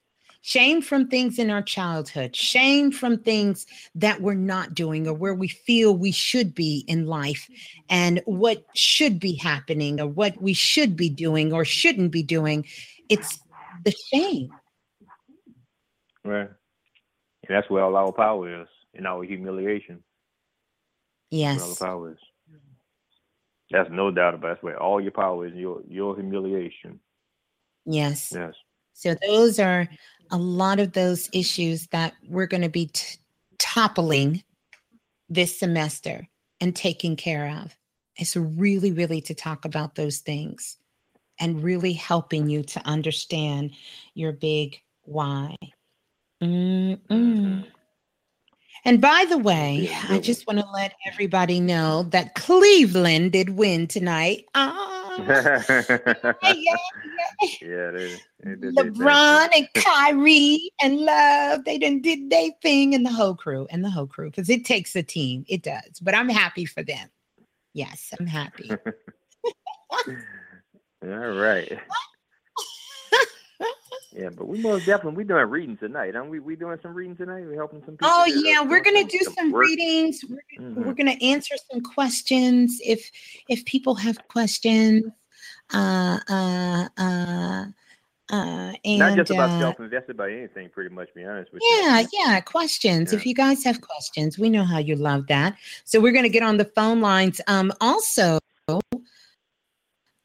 Speaker 4: Shame from things in our childhood, shame from things that we're not doing or where we feel we should be in life and what should be happening or what we should be doing or shouldn't be doing. It's the shame.
Speaker 8: Right. And that's where all our power is, in our humiliation. Where all the
Speaker 4: Yes.
Speaker 8: power is. That's no doubt about it. That's where all your power is, your your humiliation.
Speaker 4: Yes.
Speaker 8: Yes.
Speaker 4: So those are a lot of those issues that we're going to be t- toppling this semester and taking care of. It's really, really to talk about those things and really helping you to understand your big why. Mm-mm. And by the way, I just want to let everybody know that Cleveland did win tonight. Ah, yeah, yeah.
Speaker 8: yeah, they, they thing.
Speaker 4: LeBron and Kyrie and Love, they done did their thing and the whole crew and the whole crew because it takes a team. It does. But I'm happy for them. Yes, I'm happy.
Speaker 8: All right. Yeah, but we most definitely we doing reading tonight. Aren't we? We doing some reading tonight. We helping some people.
Speaker 4: Oh yeah, we're gonna do some
Speaker 8: work.
Speaker 4: readings. We're, we're
Speaker 8: Mhm.
Speaker 4: gonna answer some questions if if people have questions. Uh uh uh uh and
Speaker 8: Not just about
Speaker 4: uh,
Speaker 8: self-invested by anything, pretty much. Be honest with you.
Speaker 4: Yeah, yeah, questions.
Speaker 8: Yeah.
Speaker 4: If you guys have questions, we know how you love that. So we're going to get on the phone lines. Um also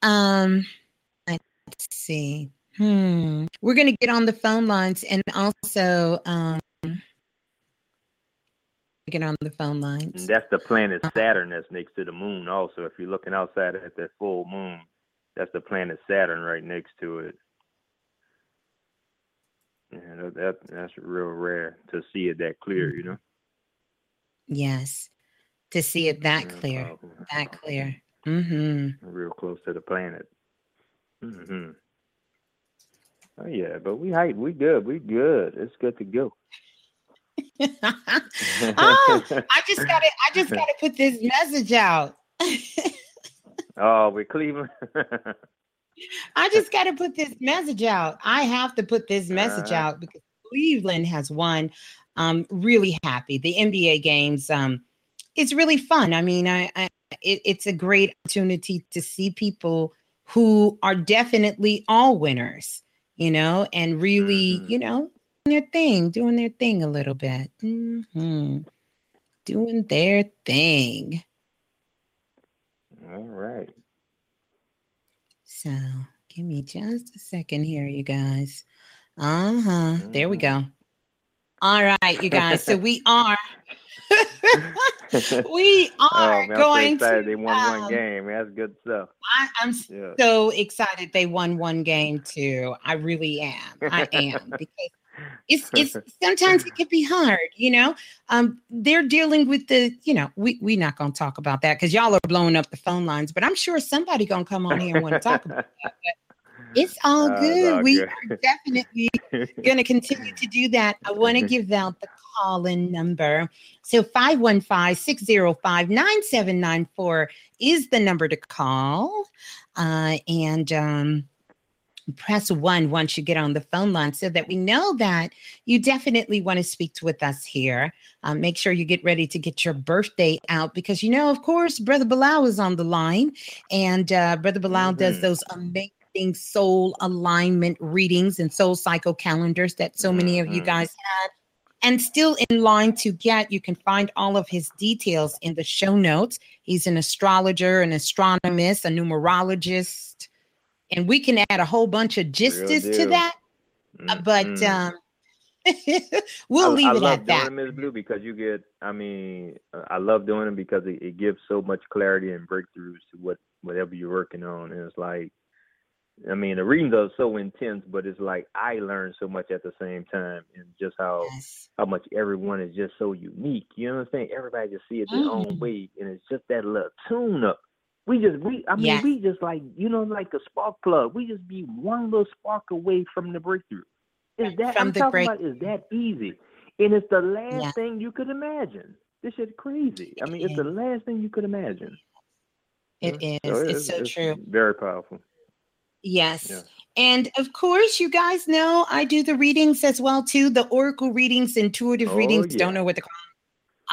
Speaker 4: um let's see. Hmm. We're going to get on the phone lines and also um get on the phone
Speaker 8: And
Speaker 4: lines.
Speaker 8: that's the planet Saturn that's next to the moon. Also, if you're looking outside at that full moon, that's the planet Saturn right next to it. Yeah, that, that that's real rare to see it that clear. You know.
Speaker 4: Yes. To see it that clear. That clear. Mm-hmm.
Speaker 8: real close to the planet. hmm Oh yeah, but we hype. We good. We good. It's good to go.
Speaker 4: oh, I just got to I just got to put this message out.
Speaker 8: oh, with Cleveland.
Speaker 4: I just got to put this message out. I have to put this message
Speaker 8: Uh-huh.
Speaker 4: out because Cleveland has won. I'm really happy. The NBA games, um, it's really fun. I mean, I, I it, it's a great opportunity to see people who are definitely all winners, you know, and really,
Speaker 8: Mhm.
Speaker 4: you know, doing their thing, doing their thing a little bit, Mhm. doing their thing.
Speaker 8: All right.
Speaker 4: So give me just a second here, you guys. Uh huh. There we go. All right, you guys. So we are, we
Speaker 8: oh
Speaker 4: are
Speaker 8: man, I'm so
Speaker 4: going
Speaker 8: excited
Speaker 4: to.
Speaker 8: they won one
Speaker 4: um,
Speaker 8: game. That's good stuff.
Speaker 4: I, I'm
Speaker 8: Yeah.
Speaker 4: so excited they won one game too. I really am. I am because it's it's sometimes it can be hard, you know. Um, they're dealing with the, you know, we we not gonna talk about that because y'all are blowing up the phone lines, but I'm sure somebody gonna come on here and want to talk about that. But it's all
Speaker 8: Oh, it's
Speaker 4: good.
Speaker 8: all
Speaker 4: we
Speaker 8: good.
Speaker 4: are definitely going to continue to do that. I want to give out the call in number. So 515 605 9794 is the number to call. Uh, and um, press one once you get on the phone line so that we know that you definitely want to speak with us here. Um, make sure you get ready to get your birthday out because you know, of course, Brother Balah is on the line, and uh, Brother Balah does
Speaker 8: Mhm.
Speaker 4: those amazing soul alignment readings and soul cycle calendars that so many of you
Speaker 8: Mhm.
Speaker 4: guys had. And still in line to get, you can find all of his details in the show notes. He's an astrologer, an astronomist, a numerologist, and we can add a whole bunch of gistes to that. uh, But
Speaker 8: Mhm.
Speaker 4: um, we'll
Speaker 8: I,
Speaker 4: leave
Speaker 8: I
Speaker 4: it at that.
Speaker 8: Miss Blue, because you get. I mean, I love doing it because it, it gives so much clarity and breakthroughs to what whatever you're working on. And it's like, I mean, the readings are so intense, but it's like I learn so much at the same time, and just how
Speaker 4: Yes.
Speaker 8: how much everyone is just so unique. You know what I'm saying? Everybody just see it their own
Speaker 4: Mhm.
Speaker 8: way, and it's just that little tune up. We just we I mean
Speaker 4: Yes.
Speaker 8: we just like you know like a spark plug. We just be one little spark away from the breakthrough. Is that
Speaker 4: From
Speaker 8: I'm
Speaker 4: the
Speaker 8: talking
Speaker 4: break-
Speaker 8: about? Is that easy? And it's the last
Speaker 4: Yeah.
Speaker 8: thing you could imagine. This shit crazy. I mean, it's the last thing you could imagine.
Speaker 4: It
Speaker 8: Yeah.
Speaker 4: is. It's so true.
Speaker 8: Very powerful.
Speaker 4: Yes.
Speaker 8: Yeah.
Speaker 4: And of course, you guys know I do the readings as well too. The oracle readings, intuitive
Speaker 8: Oh,
Speaker 4: readings.
Speaker 8: yeah.
Speaker 4: Don't know what to call.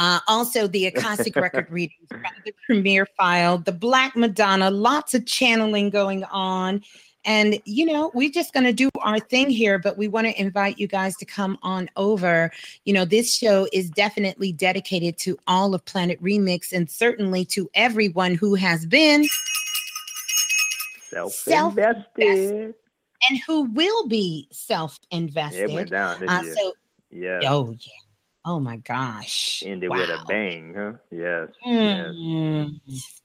Speaker 4: Uh, also, the Akashic record readings from the premiere file, the Black Madonna. Lots of channeling going on, and you know we're just going to do our thing here. But we want to invite you guys to come on over. You know, this show is definitely dedicated to all of Planet Remix, and certainly to everyone who has been
Speaker 8: Self-invested.
Speaker 4: and who will be self-invested.
Speaker 8: It went
Speaker 4: invested.
Speaker 8: down this
Speaker 4: Uh,
Speaker 8: year.
Speaker 4: so,
Speaker 8: yeah.
Speaker 4: oh yeah, oh my gosh,
Speaker 8: Ended with a bang, huh? Yes.
Speaker 4: Mm,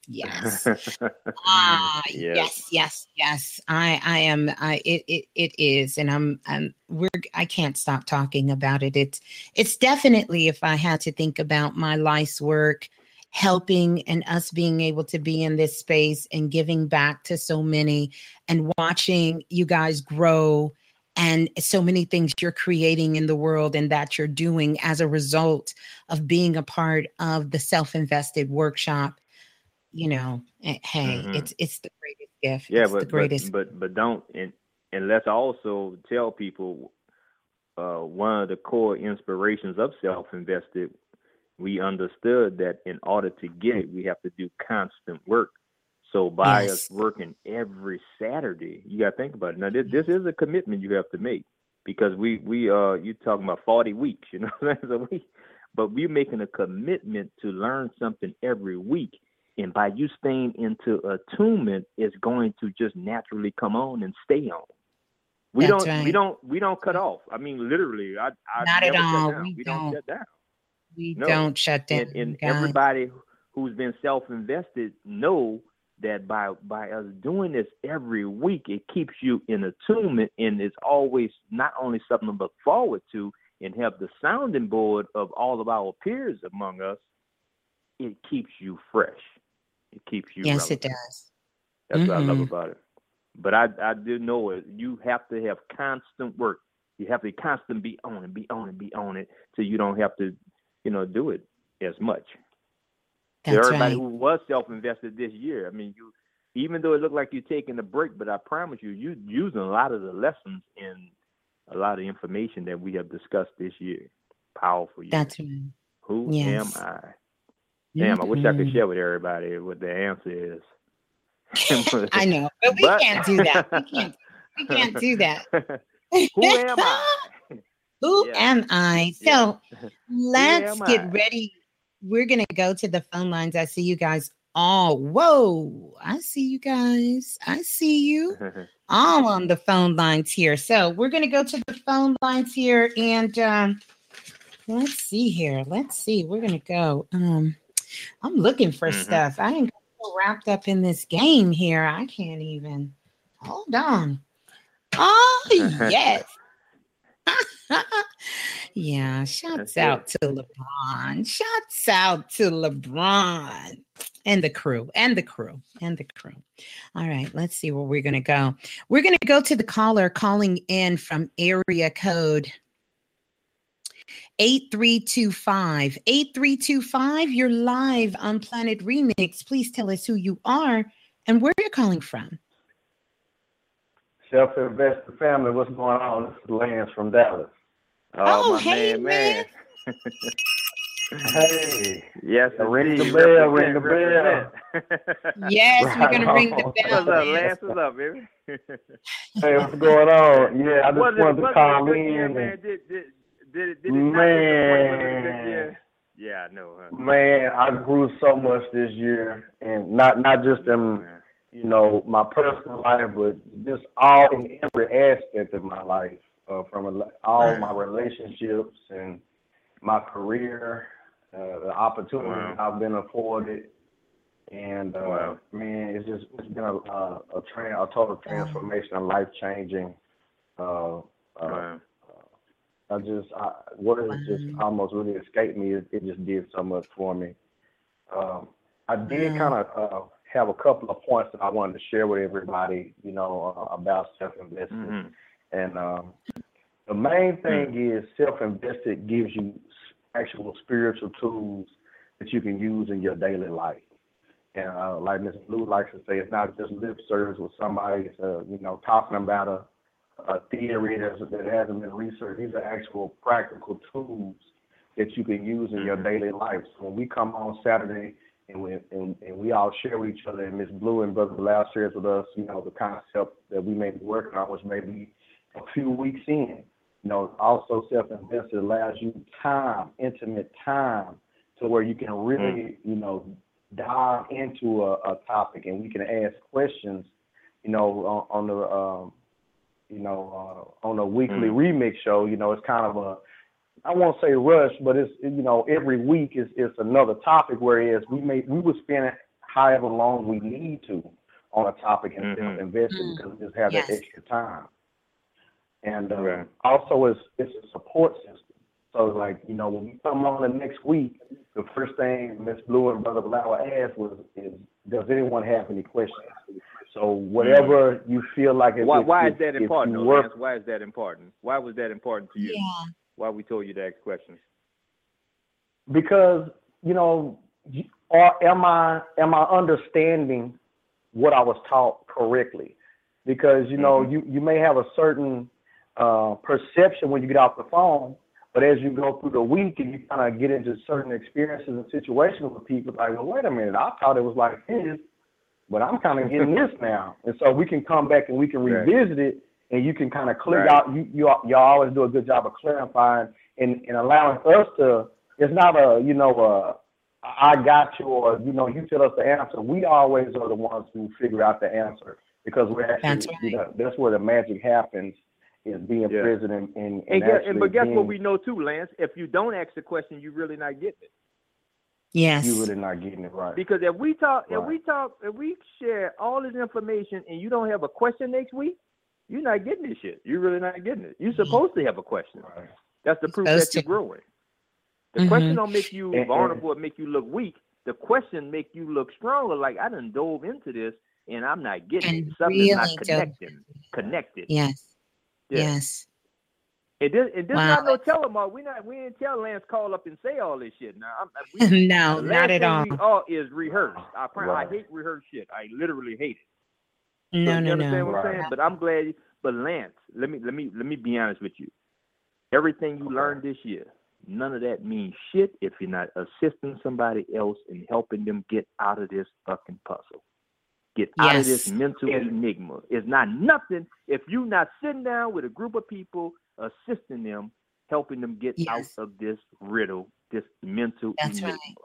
Speaker 4: yes. Ah,
Speaker 8: Yes.
Speaker 4: yes, yes, yes. I, I am. I, it, it, it is, and I'm, I'm. We're. I can't stop talking about it. It's, it's definitely. If I had to think about my life's work, helping and us being able to be in this space and giving back to so many, and watching you guys grow, and so many things you're creating in the world, and that you're doing as a result of being a part of the self-invested workshop you know, eh, hey,
Speaker 8: Mhm.
Speaker 4: it's it's the greatest gift.
Speaker 8: Yeah,
Speaker 4: it's
Speaker 8: but,
Speaker 4: the greatest.
Speaker 8: but but but don't and and let's also tell people uh, one of the core inspirations of self-invested. We understood that in order to get it, we have to do constant work. So by us working every Saturday, you got to think about it. Now this this is a commitment you have to make because we we uh you talking about forty weeks, you know, so we but we're making a commitment to learn something every week and by you staying into attunement it's going to just naturally come on and stay on we
Speaker 4: That's
Speaker 8: don't we don't we don't cut off i mean literally i, I
Speaker 4: Not at all. We
Speaker 8: don't.
Speaker 4: don't.
Speaker 8: shut down
Speaker 4: we
Speaker 8: no.
Speaker 4: don't shut down.
Speaker 8: and, and everybody who's been self-invested know that by by us doing this every week it keeps you in attunement and it's always not only something to look forward to and have the sounding board of all of our peers among us it keeps you fresh it keeps you
Speaker 4: yes, it does.
Speaker 8: That's what I love about it. But I I do know it. You have to have constant work. You have to constantly be on it, be on it, be on it, so you don't have to, you know, do it as much.
Speaker 4: That's
Speaker 8: everybody
Speaker 4: right.
Speaker 8: who was self-invested this year, I mean, you even though it looked like you're taking a break, but I promise you, you're using a lot of the lessons and a lot of information that we have discussed this year. Powerful year.
Speaker 4: That's right.
Speaker 8: Who
Speaker 4: yes.
Speaker 8: am I? Damn, I wish I could share with everybody what the answer is.
Speaker 4: I know, but we
Speaker 8: But-
Speaker 4: can't do that. We can't. We can't do that.
Speaker 8: Who am I?
Speaker 4: Who
Speaker 8: Yeah.
Speaker 4: am I?
Speaker 8: Yeah.
Speaker 4: So let's get
Speaker 8: I?
Speaker 4: ready. We're gonna go to the phone lines. I see you guys all. Whoa! I see you guys. I see you all on the phone lines here. So we're gonna go to the phone lines here, and um, let's see here. Let's see. We're gonna go. Um, I'm looking for
Speaker 8: Mhm.
Speaker 4: stuff. I ain't so wrapped up in this game here. I can't even. Hold on. Oh yes. yeah, shouts
Speaker 8: That's
Speaker 4: out to LeBron. Shouts out to LeBron and the crew, and the crew, and the crew. All right, let's see where we're going to go. We're going to go to the caller calling in from area code 8325. 8325, you're live on Planet Remix. Please tell us who you are and where you're calling from.
Speaker 9: Self-invested family, what's going on? This is Lance from Dallas.
Speaker 8: Oh,
Speaker 4: Oh,
Speaker 8: my
Speaker 4: hey,
Speaker 8: man, man.
Speaker 9: Hey,
Speaker 8: yes,
Speaker 9: Ring the
Speaker 8: indeed.
Speaker 9: bell, ring the
Speaker 8: bell.
Speaker 4: Yes, we're going to ring the bell.
Speaker 8: What's up,
Speaker 4: Lance.
Speaker 8: Lance? What's up, baby?
Speaker 9: hey, what's going on? Yeah, I just
Speaker 8: was it,
Speaker 9: wanted to call
Speaker 8: it year,
Speaker 9: in.
Speaker 8: man?
Speaker 9: and-
Speaker 8: Did, did, did, it, did it not disappoint? Was it a good
Speaker 9: Man.
Speaker 8: Yeah, I know, huh?
Speaker 9: Man, I grew so much this year, and not not just in
Speaker 8: Man.
Speaker 9: You know my personal life, but just all in every aspect of my life, uh, from rela- all
Speaker 8: Right.
Speaker 9: my relationships and my career, uh, the opportunities I've been afforded, and uh,
Speaker 8: Wow.
Speaker 9: man, it's just it's been a a, a, tra- a total transformation, a life changing. Uh, uh,
Speaker 8: Wow.
Speaker 9: I just, I, words just almost really escaped me. It, it just did so much for me. Um, I did kind of uh, have a couple of points that I wanted to share with everybody, you know, uh, about self-investment.
Speaker 8: Mhm.
Speaker 9: And um, the main thing is self-invested gives you actual spiritual tools that you can use in your daily life. And uh, like Miss Blue likes to say, it's not just lip service with somebody, uh, you know, talking about a, a theory that's, that hasn't been researched. These are actual practical tools that you can use in your daily life. So when we come on Saturday and we and, and we all share with each other, and Miss Blue and Brother Balah shares with us, you know, the concept that we may be working on, which may be a few weeks in. You know, also self-invested allows you time, intimate time, to where you can really, you know, dive into a, a topic and we can ask questions, you know, on, on the, um, you know, uh, on a weekly remix show. You know, it's kind of a, I won't say rush, but it's you know every week is is another topic. Whereas we may we would spend however long we need to on a topic and
Speaker 8: Mhm.
Speaker 9: invest it
Speaker 4: Mm.
Speaker 9: because we just have
Speaker 4: Yes.
Speaker 9: that extra time. And uh,
Speaker 8: Right.
Speaker 9: also, it's it's a support system. So like you know when we come on the next week, the first thing Miss Blue and Brother Balah asked was is Does anyone have any questions? So whatever you feel like it
Speaker 8: Why,
Speaker 9: if-
Speaker 8: why is that important,
Speaker 9: work-
Speaker 8: Lance? Why is that important? Why was that important to you?
Speaker 4: Yeah.
Speaker 8: Why we told you to ask questions?
Speaker 9: because you know or am i am i understanding what i was taught correctly because you know you you may have a certain uh perception when you get off the phone but as you go through the week and you kind of get into certain experiences and situations with people like well wait a minute i thought it was like this but i'm kind of getting this now and so we can come back and we can
Speaker 8: Right.
Speaker 9: revisit it and you can kind of clear
Speaker 8: Right.
Speaker 9: out you you you always do a good job of clarifying and, and allowing us to it's not a you know uh I got you or you know you tell us the answer. We always are the ones who figure out the answer because we're actually
Speaker 4: That's
Speaker 9: you know, that's where the magic happens is being
Speaker 8: Yeah.
Speaker 9: present and and,
Speaker 8: And,
Speaker 9: and
Speaker 8: guess, and but guess
Speaker 9: being,
Speaker 8: what we know too, Lance? If you don't ask the question, you really not getting it.
Speaker 4: Yes.
Speaker 9: you really not getting it right.
Speaker 8: Because if we talk, if we talk, if we share all this information and you don't have a question next week, you're not getting this shit. You're really not getting it. You're supposed to have a question. That's the proof that you're growing. The
Speaker 4: Mhm.
Speaker 8: question don't make you
Speaker 9: And- and-
Speaker 8: vulnerable, it make you look weak. The question make you look stronger. Like I done dove into this and I'm not getting
Speaker 4: And
Speaker 8: it. Something's not
Speaker 4: really dove
Speaker 8: connecting. Connected.
Speaker 4: Yes.
Speaker 8: Yeah.
Speaker 4: Yes.
Speaker 8: And this, and this
Speaker 4: Wow.
Speaker 8: not no telemark. We not we didn't tell Lance call up and say all this shit. Now I'm, we,
Speaker 4: no, not at all.
Speaker 8: All is rehearsed. I, pr- I hate rehearsed shit. I literally hate it.
Speaker 4: No,
Speaker 8: you
Speaker 4: no,
Speaker 8: understand
Speaker 4: no.
Speaker 8: what I'm saying?
Speaker 9: Right.
Speaker 8: But I'm glad. You, But Lance, let me let me let me be honest with you. Everything you learned this year, none of that means shit if you're not assisting somebody else and helping them get out of this fucking puzzle. Get out of this mental
Speaker 9: Yes.
Speaker 8: enigma. It's not nothing if you're not sitting down with a group of people, assisting them, helping them get
Speaker 4: Yes.
Speaker 8: out of this riddle, this mental
Speaker 4: That's
Speaker 8: enigma.
Speaker 4: right.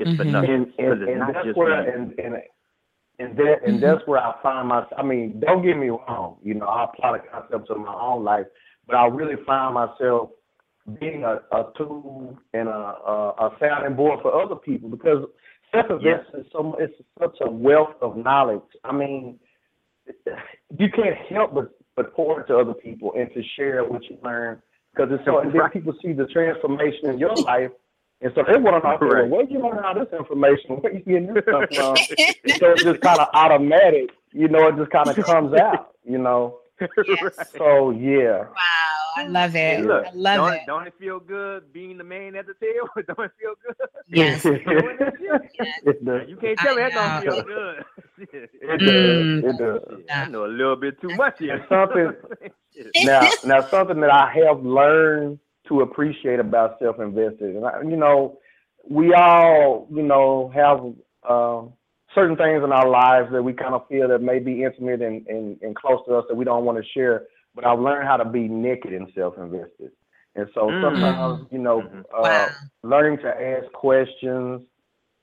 Speaker 8: It's for
Speaker 4: Mhm.
Speaker 8: nothing.
Speaker 9: and,
Speaker 8: 'cause
Speaker 9: and,
Speaker 8: it's
Speaker 9: and
Speaker 8: not
Speaker 9: that's
Speaker 8: just
Speaker 9: where
Speaker 8: you.
Speaker 9: and and and that and
Speaker 4: Mhm.
Speaker 9: that's where I find myself. I mean, don't get me wrong. You know, I apply the concepts of my own life, but I really find myself being a, a tool and a, a a sounding board for other people because self investment is so it's such a wealth of knowledge. I mean, you can't help but but pour it to other people and to share what you learn because it's so and then people see the transformation in your life. And so they want to know,
Speaker 8: Right.
Speaker 9: well, where you learn all this information? Where you getting this stuff from? so it's just kind of automatic, you know. It just kind of comes out, you know.
Speaker 4: Yes.
Speaker 9: So yeah,
Speaker 4: Wow. I love
Speaker 8: Hey,
Speaker 4: it.
Speaker 8: look,
Speaker 4: I love
Speaker 8: don't,
Speaker 4: it.
Speaker 8: don't it feel good being the man at the table? don't it feel good?
Speaker 4: Yes.
Speaker 8: Doing that
Speaker 9: it does.
Speaker 8: You can't tell me that
Speaker 4: I
Speaker 8: don't feel good. Shit.
Speaker 9: It
Speaker 4: Mm.
Speaker 9: does. It does.
Speaker 8: Shit, I know a little bit too much here.
Speaker 9: Something- now, now something that I have learned to appreciate about self-invested, and I, you know, we all, you know, have um, certain things in our lives that we kind of feel that may be intimate and, and, and close to us that we don't want to share. But I've learned how to be naked and self-invested, and so
Speaker 8: Mm.
Speaker 9: sometimes, you know,
Speaker 8: Mhm.
Speaker 9: uh,
Speaker 4: Wow.
Speaker 9: learning to ask questions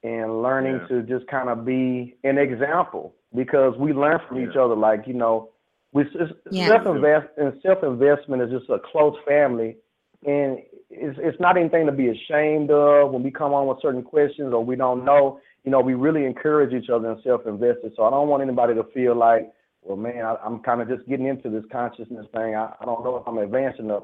Speaker 9: and learning
Speaker 8: Yeah.
Speaker 9: to just kind of be an example because we learn from each other. Like you know, we
Speaker 4: Yeah.
Speaker 9: self invest and self investment is just a close family, and it's it's not anything to be ashamed of when we come on with certain questions or we don't know. You know, we really encourage each other and self invested. So I don't want anybody to feel like, well, man, I, I'm kind of just getting into this consciousness thing. I, I don't know if I'm advancing enough.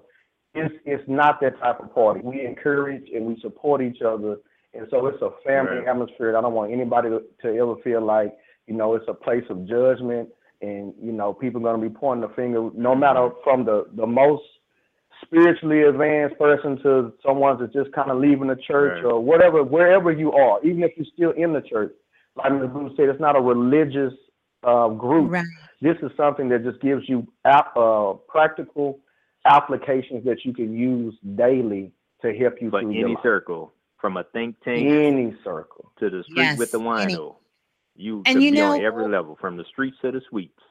Speaker 9: It's it's not that type of party. We encourage and we support each other, and so it's a family
Speaker 8: Right.
Speaker 9: atmosphere. I don't want anybody to, to ever feel like you know it's a place of judgment, and you know people are going to be pointing the finger, no matter from the the most spiritually advanced person to someone that's just kind of leaving the church
Speaker 8: Right.
Speaker 9: or whatever, wherever you are, even if you're still in the church. like Ms. Blue said, it's not a religious uh, group.
Speaker 4: Right.
Speaker 9: This is something that just gives you ap- uh, practical applications that you can use daily to help you
Speaker 8: For
Speaker 9: through your
Speaker 8: any
Speaker 9: life.
Speaker 8: circle, from a think tank
Speaker 9: Any circle.
Speaker 8: to the street with the
Speaker 4: Yes, any-
Speaker 8: You
Speaker 4: And you
Speaker 8: be on
Speaker 4: know-
Speaker 8: every level, from the streets to the suites.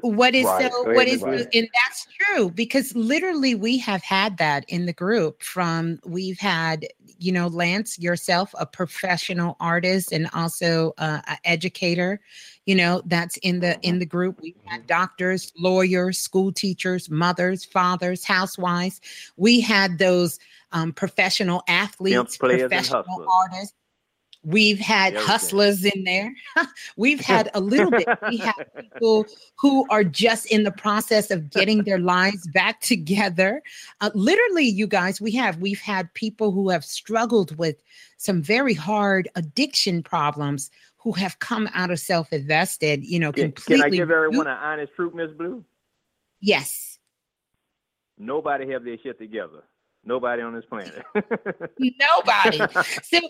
Speaker 4: What is
Speaker 9: Right.
Speaker 4: so what
Speaker 8: ahead,
Speaker 4: and that's true because literally we have had that in the group from we've had you know lance yourself a professional artist and also uh, a educator you know that's in the in the group. We've had doctors lawyers school teachers mothers fathers housewives. We had those um, professional athletes professional artists We've had
Speaker 8: Everything.
Speaker 4: hustlers in there. We've had a little bit. We have people who are just in the process of getting their lives back together. Uh, literally, you guys, we have we've had people who have struggled with some very hard addiction problems who have come out of self-invested. You know, completely.
Speaker 8: can I give everyone an honest truth, Miss Blue?
Speaker 4: yes.
Speaker 8: Nobody have their shit together. Nobody on this planet.
Speaker 4: Nobody. So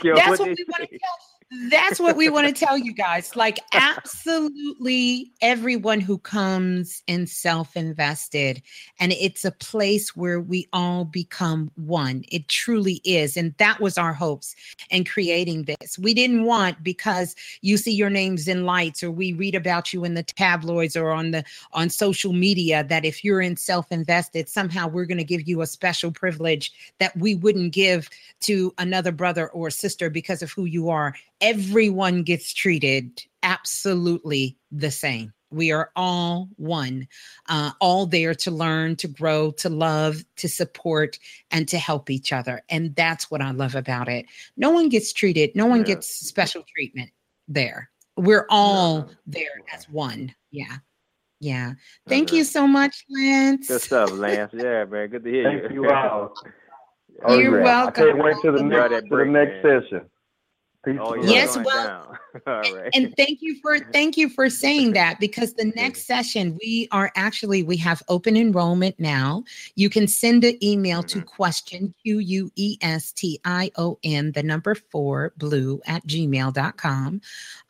Speaker 8: care
Speaker 4: that's
Speaker 8: what
Speaker 4: we want to tell. That's what we want to tell you guys. Like, absolutely everyone who comes in self invested, and it's a place where we all become one. It truly is. And that was our hopes in creating this. We didn't want because you see your names in lights or we read about you in the tabloids or on the on social media that if you're in self invested, somehow we're going to give you a special privilege that we wouldn't give to another brother or sister because of who you are. Everyone gets treated absolutely the same. We are all one, uh, all there to learn, to grow, to love, to support, and to help each other. And that's what I love about it. No one gets treated, no one
Speaker 8: Yeah.
Speaker 4: gets special treatment there. We're all
Speaker 8: No.
Speaker 4: there as one. Yeah. Yeah. Thank
Speaker 8: Alright.
Speaker 4: you so much, Lance.
Speaker 8: Good stuff, Lance. Yeah, man. Good to hear you.
Speaker 9: Thank
Speaker 8: you.
Speaker 9: you all. Oh,
Speaker 4: You're
Speaker 9: yeah. I can't
Speaker 4: welcome.
Speaker 9: wait to the next, to the next session.
Speaker 8: Oh,
Speaker 4: Yes, well-
Speaker 8: down. All right.
Speaker 4: and thank you for thank you for saying that because the next session we are actually we have open enrollment now you can send an email to
Speaker 8: Mhm.
Speaker 4: question q-u-e-s-t-i-o-n the number four blue at gmail.com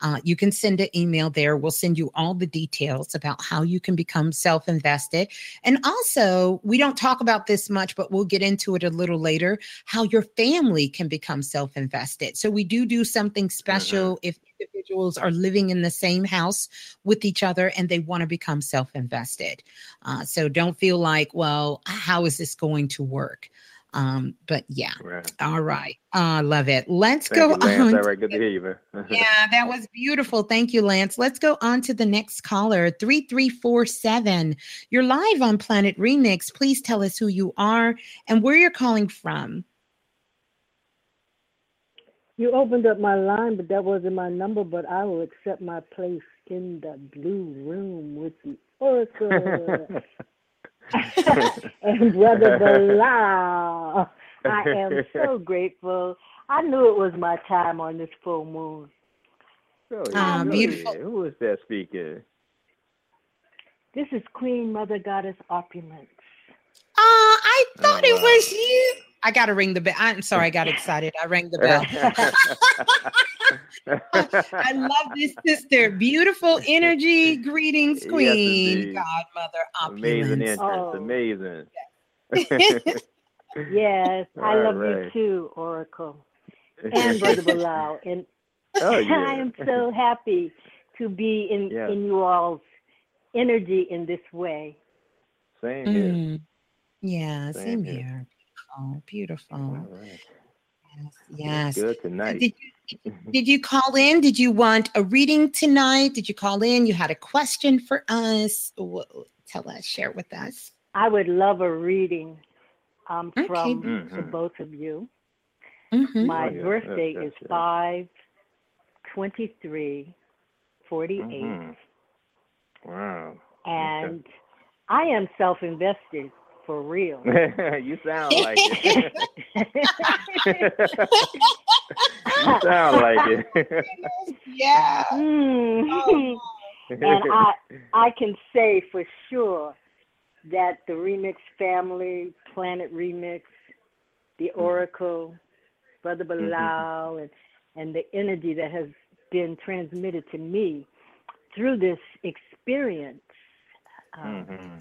Speaker 4: uh, you can send an email there we'll send you all the details about how you can become self-invested and also we don't talk about this much but we'll get into it a little later how your family can become self-invested so we do do something special if individuals are living in the same house with each other and they want to become self-invested uh, so don't feel like well how is this going to work um, but yeah
Speaker 8: Right.
Speaker 4: all right i love it let's
Speaker 8: Thank
Speaker 4: go
Speaker 8: you, Lance.
Speaker 4: on
Speaker 8: All right. Good to hear you, man.
Speaker 4: yeah, that was beautiful. Thank you, Lance. Let's go on to the next caller, 3347. You're live on Planet Remix. Please tell us who you are and where you're calling from.
Speaker 10: You opened up my line, but that wasn't my number. But I will accept my place in the blue room with the Oracle and Brother Balah. I am so grateful. I knew it was my time on this full moon.
Speaker 8: Oh,
Speaker 4: Ah,
Speaker 8: yeah.
Speaker 4: beautiful.
Speaker 8: Who is that speaker?
Speaker 10: This is Queen Mother Goddess Opulence.
Speaker 4: Oh, I thought
Speaker 8: Oh,
Speaker 4: it was you. I got to ring the bell. I'm sorry, I got excited. I rang the bell. I love this sister. Beautiful energy. Greetings,
Speaker 8: Yes,
Speaker 4: Queen.
Speaker 8: indeed.
Speaker 4: Godmother
Speaker 8: Amazing
Speaker 4: Opulence.
Speaker 8: entrance.
Speaker 10: Oh.
Speaker 8: Amazing.
Speaker 10: Yes, I love
Speaker 8: right.
Speaker 10: you too, Oracle. And Brother Balah. And
Speaker 8: Oh, yeah.
Speaker 10: I am so happy to be in,
Speaker 8: Yes.
Speaker 10: in you all's energy in this way.
Speaker 8: Same here.
Speaker 4: Mm. Yeah,
Speaker 8: Same
Speaker 4: same
Speaker 8: here.
Speaker 4: here. Oh, beautiful.
Speaker 8: All right.
Speaker 4: Yes.
Speaker 8: Good tonight.
Speaker 4: Did you, did you call in? Did you want a reading tonight? Did you call in? You had a question for us? Wha- Tell us, share with us.
Speaker 10: I would love a reading um,
Speaker 4: Okay.
Speaker 10: from the
Speaker 8: Mhm.
Speaker 10: both of you.
Speaker 4: Mhm.
Speaker 10: My
Speaker 8: Oh, yeah.
Speaker 10: birthday
Speaker 8: Yes,
Speaker 10: is
Speaker 8: yes, yes.
Speaker 10: 5 23 48.
Speaker 8: Mhm. Wow.
Speaker 10: And I am self invested for real.
Speaker 8: you sound like it. you sound like it.
Speaker 4: Yeah.
Speaker 10: Mm.
Speaker 4: Oh,
Speaker 10: and I I can say for sure that the Remix family, Planet Remix, the Oracle, Brother Balah, and and the energy that has been transmitted to me through this experience um,
Speaker 8: hmm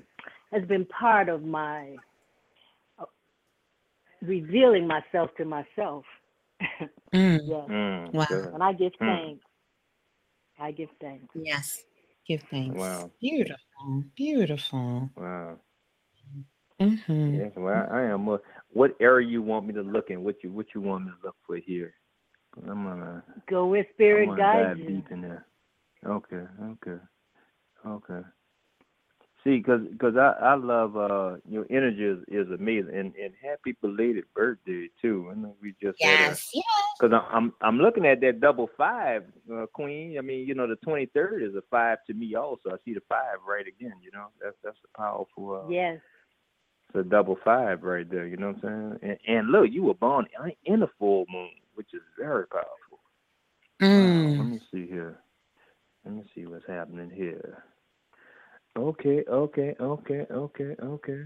Speaker 10: has been part of my uh, revealing myself to myself.
Speaker 4: Mm,
Speaker 10: yes.
Speaker 8: Mm,
Speaker 4: Wow.
Speaker 8: good.
Speaker 10: And I give
Speaker 8: Mm.
Speaker 10: thanks. I give thanks.
Speaker 4: yes. Give thanks.
Speaker 8: Wow.
Speaker 4: Beautiful. Beautiful.
Speaker 8: Wow.
Speaker 4: hmm
Speaker 8: Yes, well, I am. Uh, what area you want me to look in? What you what you want me to look for here? I'm gonna
Speaker 10: Go
Speaker 8: with
Speaker 10: spirit
Speaker 8: gonna
Speaker 10: guides
Speaker 8: dive
Speaker 10: you.
Speaker 8: deep in there. Okay, okay, okay. See, cause, cause I, I love uh your energy is, is amazing, and and happy belated birthday too. And we just a,
Speaker 4: Yes. Yes.
Speaker 8: Cause I'm I'm I'm looking at that double five, uh, Queen. I mean, you know, the twenty third is a five to me also. I see the five right again. You know, that's that's a powerful. Uh,
Speaker 10: Yes.
Speaker 8: It's a double five right there. You know what I'm saying? And, and look, you were born in a full moon, which is very powerful. Wow, let
Speaker 4: Mm.
Speaker 8: me see here. Let me see what's happening here. Okay, okay, okay, okay, okay.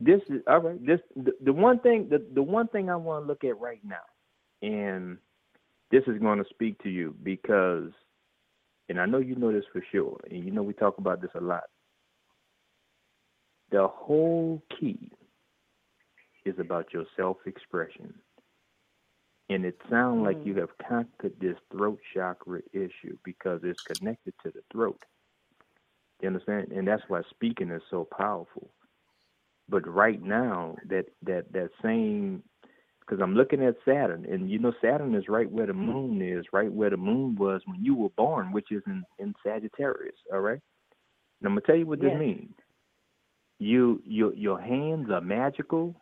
Speaker 8: This is all right. This the, the one thing the, the one thing I want to look at right now, and this is going to speak to you because, and I know you know this for sure, and you know we talk about this a lot. The whole key is about your self-expression, and it sounds like mm. you have conquered this throat chakra issue because it's connected to the throat. You understand? And that's why speaking is so powerful. But right now, that that that same, because I'm looking at Saturn, and you know Saturn is right where the moon is, right where the moon was when you were born, which is in in Sagittarius. All right. And I'm gonna tell you what this means. You your your hands are magical,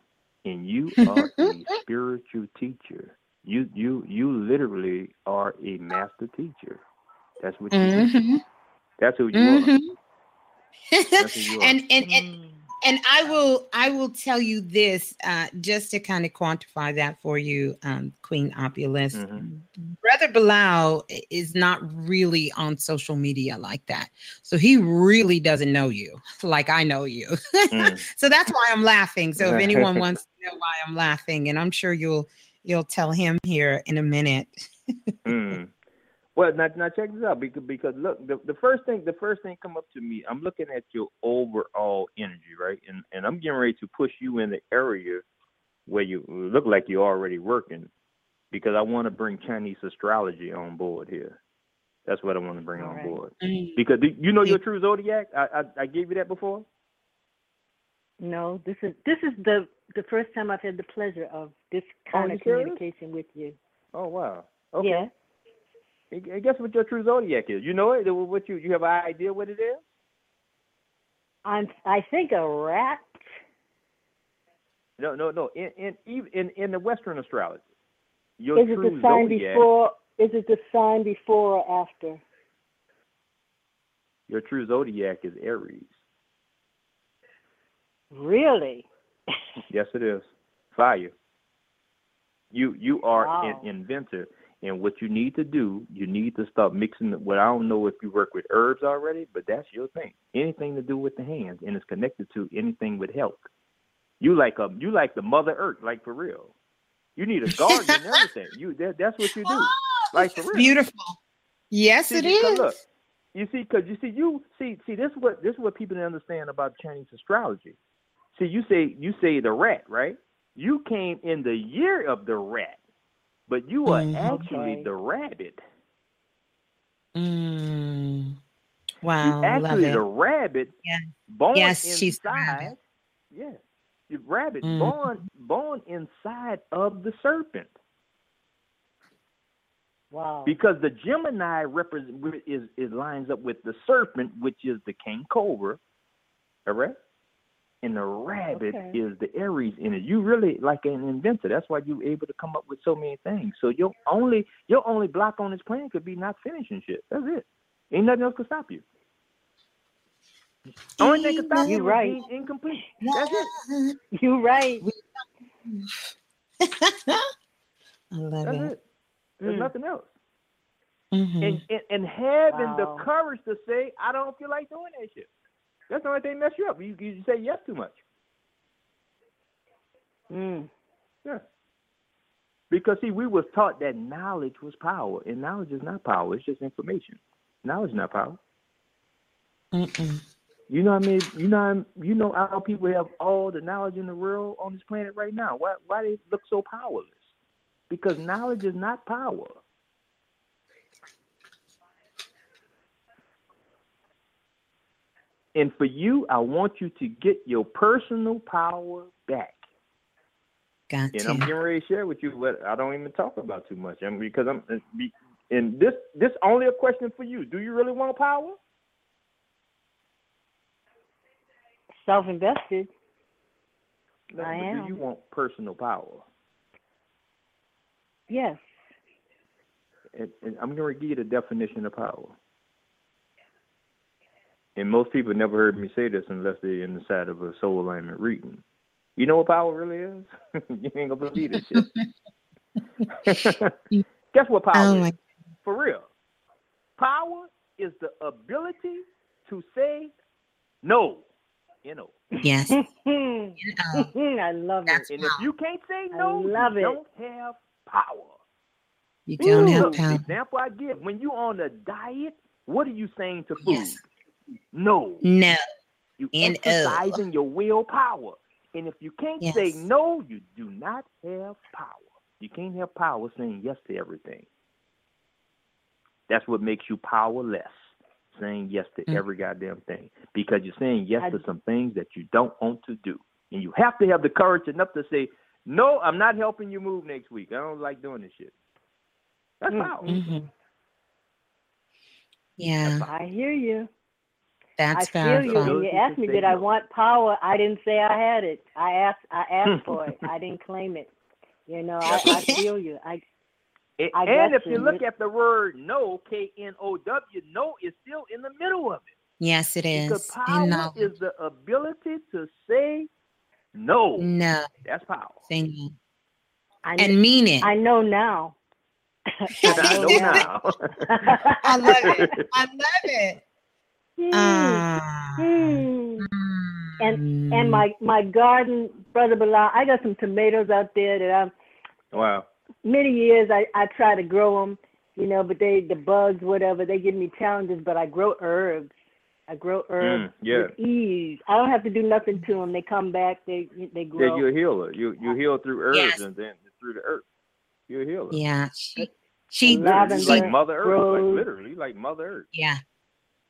Speaker 8: and you are a spiritual teacher. You you you literally are a master teacher. That's what you do.
Speaker 4: hmm
Speaker 8: That's who you are.
Speaker 4: hmm
Speaker 8: That's who you are.
Speaker 4: and and and and I will I will tell you this uh, just to kind of quantify that for you, um, Queen Opulence.
Speaker 8: Mhm.
Speaker 4: Brother Balah is not really on social media like that, so he really doesn't know you like I know you.
Speaker 8: Mm.
Speaker 4: so that's why I'm laughing. So if anyone wants to know why I'm laughing, and I'm sure you'll you'll tell him here in a minute.
Speaker 8: Mm. Well, now, now check this out because because look, the, the first thing the first thing come up to me, I'm looking at your overall energy, right? And and I'm getting ready to push you in the area where you look like you're already working, because I want to bring Chinese astrology on board here. That's what I want to bring
Speaker 10: All
Speaker 8: on
Speaker 10: right.
Speaker 8: board. Because do you know your true zodiac? I, I I gave you that before.
Speaker 10: No, this is this is the the first time I've had the pleasure of this oh, kind
Speaker 8: you
Speaker 10: of
Speaker 8: serious?
Speaker 10: communication with you.
Speaker 8: Oh wow. Okay.
Speaker 10: Yeah.
Speaker 8: I I guess what your true zodiac is. You know it. What you you have an idea what it is?
Speaker 10: I'm I think a rat.
Speaker 8: No, no, no. In in even in, in the Western astrology, your
Speaker 10: Is it the sign
Speaker 8: zodiac,
Speaker 10: before is it the sign before or after?
Speaker 8: your true zodiac is Aries.
Speaker 10: Really?
Speaker 8: Yes, it is. Fire. You you are
Speaker 10: Wow.
Speaker 8: an inventor, and what you need to do, you need to start mixing. the- Well, I don't know if you work with herbs already, but that's your thing. Anything to do with the hands, and it's connected to anything with health. You like a you like the Mother Earth, like for real. You need a garden and everything. You that, that's what you do, like for real.
Speaker 4: Beautiful. Yes,
Speaker 8: See,
Speaker 4: it is.
Speaker 8: Look, you see, because you see, you see, see, this is what this is what people don't understand about Chinese astrology. See, you say you say the rat, right? You came in the year of the rat, but you are
Speaker 4: Mhm.
Speaker 8: actually
Speaker 10: Okay.
Speaker 8: the rabbit.
Speaker 4: Mm. Wow,
Speaker 8: actually the rabbit
Speaker 4: Yeah.
Speaker 8: born
Speaker 4: Yes,
Speaker 8: inside.
Speaker 4: she's the rabbit.
Speaker 8: Yeah, the rabbit
Speaker 4: Mhm.
Speaker 8: born born inside of the serpent.
Speaker 10: Wow.
Speaker 8: because the Gemini represent is is lines up with the serpent, which is the king cobra, correct? And the rabbit
Speaker 10: Okay.
Speaker 8: is the Aries in it. You really like an inventor. That's why you're able to come up with so many things. So your only your only block on this plan could be not finishing shit. That's it. Ain't nothing else could stop you. Only thing can stop
Speaker 10: You're right.
Speaker 8: is being incomplete. That's it.
Speaker 10: You're right.
Speaker 4: I love
Speaker 8: That's
Speaker 4: it.
Speaker 8: it. There's
Speaker 10: Mm.
Speaker 8: nothing else.
Speaker 4: Mhm.
Speaker 8: and, and and having
Speaker 10: Wow.
Speaker 8: the courage to say, I don't feel like doing that shit. That's the only thing mess you up. You, you say yes too much.
Speaker 10: Mm.
Speaker 8: Yeah. Because see, we was taught that knowledge was power, and knowledge is not power. It's just information. Knowledge is not power.
Speaker 4: Mm-mm.
Speaker 8: You know what I mean? You know, you know how people have all the knowledge in the world on this planet right now. Why, why they look so powerless? Because knowledge is not power. And for you, I want you to get your personal power back.
Speaker 4: Got
Speaker 8: And I'm
Speaker 4: to.
Speaker 8: getting ready to share with you what I don't even talk about too much. I mean, because I'm and this this only a question for you. Do you really want power?
Speaker 10: Self invested.
Speaker 8: No,
Speaker 10: I am.
Speaker 8: Do you want personal power?
Speaker 10: Yes.
Speaker 8: And, and I'm going to give you the definition of power. And most people never heard me say this unless they're inside of a soul alignment reading. You know what power really is? you ain't gonna believe this shit. Guess what power
Speaker 4: Oh
Speaker 8: is?
Speaker 4: my.
Speaker 8: For real. Power is the ability to say no. You know.
Speaker 4: Yes.
Speaker 10: I love it.
Speaker 4: That's
Speaker 8: And if you can't say no,
Speaker 10: love
Speaker 8: you
Speaker 10: it.
Speaker 8: don't have power.
Speaker 4: You don't have
Speaker 8: So,
Speaker 4: power.
Speaker 8: Example I give: when you're on a diet, what are you saying to food?
Speaker 4: Yes.
Speaker 8: No.
Speaker 4: No.
Speaker 8: You exercising your willpower. And if you can't say no, you do not have power. You can't have power saying yes to everything. That's what makes you powerless, saying yes to
Speaker 4: Mm.
Speaker 8: every goddamn thing. Because you're saying yes
Speaker 10: I-
Speaker 8: to some things that you don't want to do. And you have to have the courage enough to say, No, I'm not helping you move next week. I don't like doing this shit. That's
Speaker 10: Mm,
Speaker 8: power.
Speaker 4: hmm Yeah,
Speaker 10: I hear you.
Speaker 4: That's
Speaker 10: I feel you. When you asked me, did I want power? I didn't say I had it. I asked. I asked for it. I didn't claim it. You know, I, I feel you. I
Speaker 8: A-
Speaker 10: I
Speaker 8: and if you
Speaker 10: in
Speaker 8: look at the word no, K N O W, no is still in the middle of it.
Speaker 4: Yes, it is.
Speaker 8: Because
Speaker 4: is.
Speaker 8: power
Speaker 4: no.
Speaker 8: is the ability to say no.
Speaker 4: No.
Speaker 8: That's power.
Speaker 4: Say no.
Speaker 10: I,
Speaker 4: And mean it.
Speaker 10: I know now.
Speaker 8: I know now.
Speaker 4: I love it. I love it.
Speaker 10: Hmm.
Speaker 4: Ah.
Speaker 10: Hmm. And and my my garden, brother Balah, I got some tomatoes out there that I'm
Speaker 8: wow.
Speaker 10: many years I I try to grow them, you know, but they the bugs whatever they give me challenges. But I grow herbs. I grow herbs
Speaker 8: Mm, yeah.
Speaker 10: with ease. I don't have to do nothing to them. They come back. They they
Speaker 8: Yeah,
Speaker 10: grow.
Speaker 8: you're a healer. You you heal through herbs
Speaker 4: Yes.
Speaker 8: and then through the earth. You're a healer.
Speaker 4: Yeah. She she,
Speaker 8: Literally,
Speaker 10: lavender
Speaker 8: you like Mother Earth. Like literally, like Mother Earth.
Speaker 4: yeah.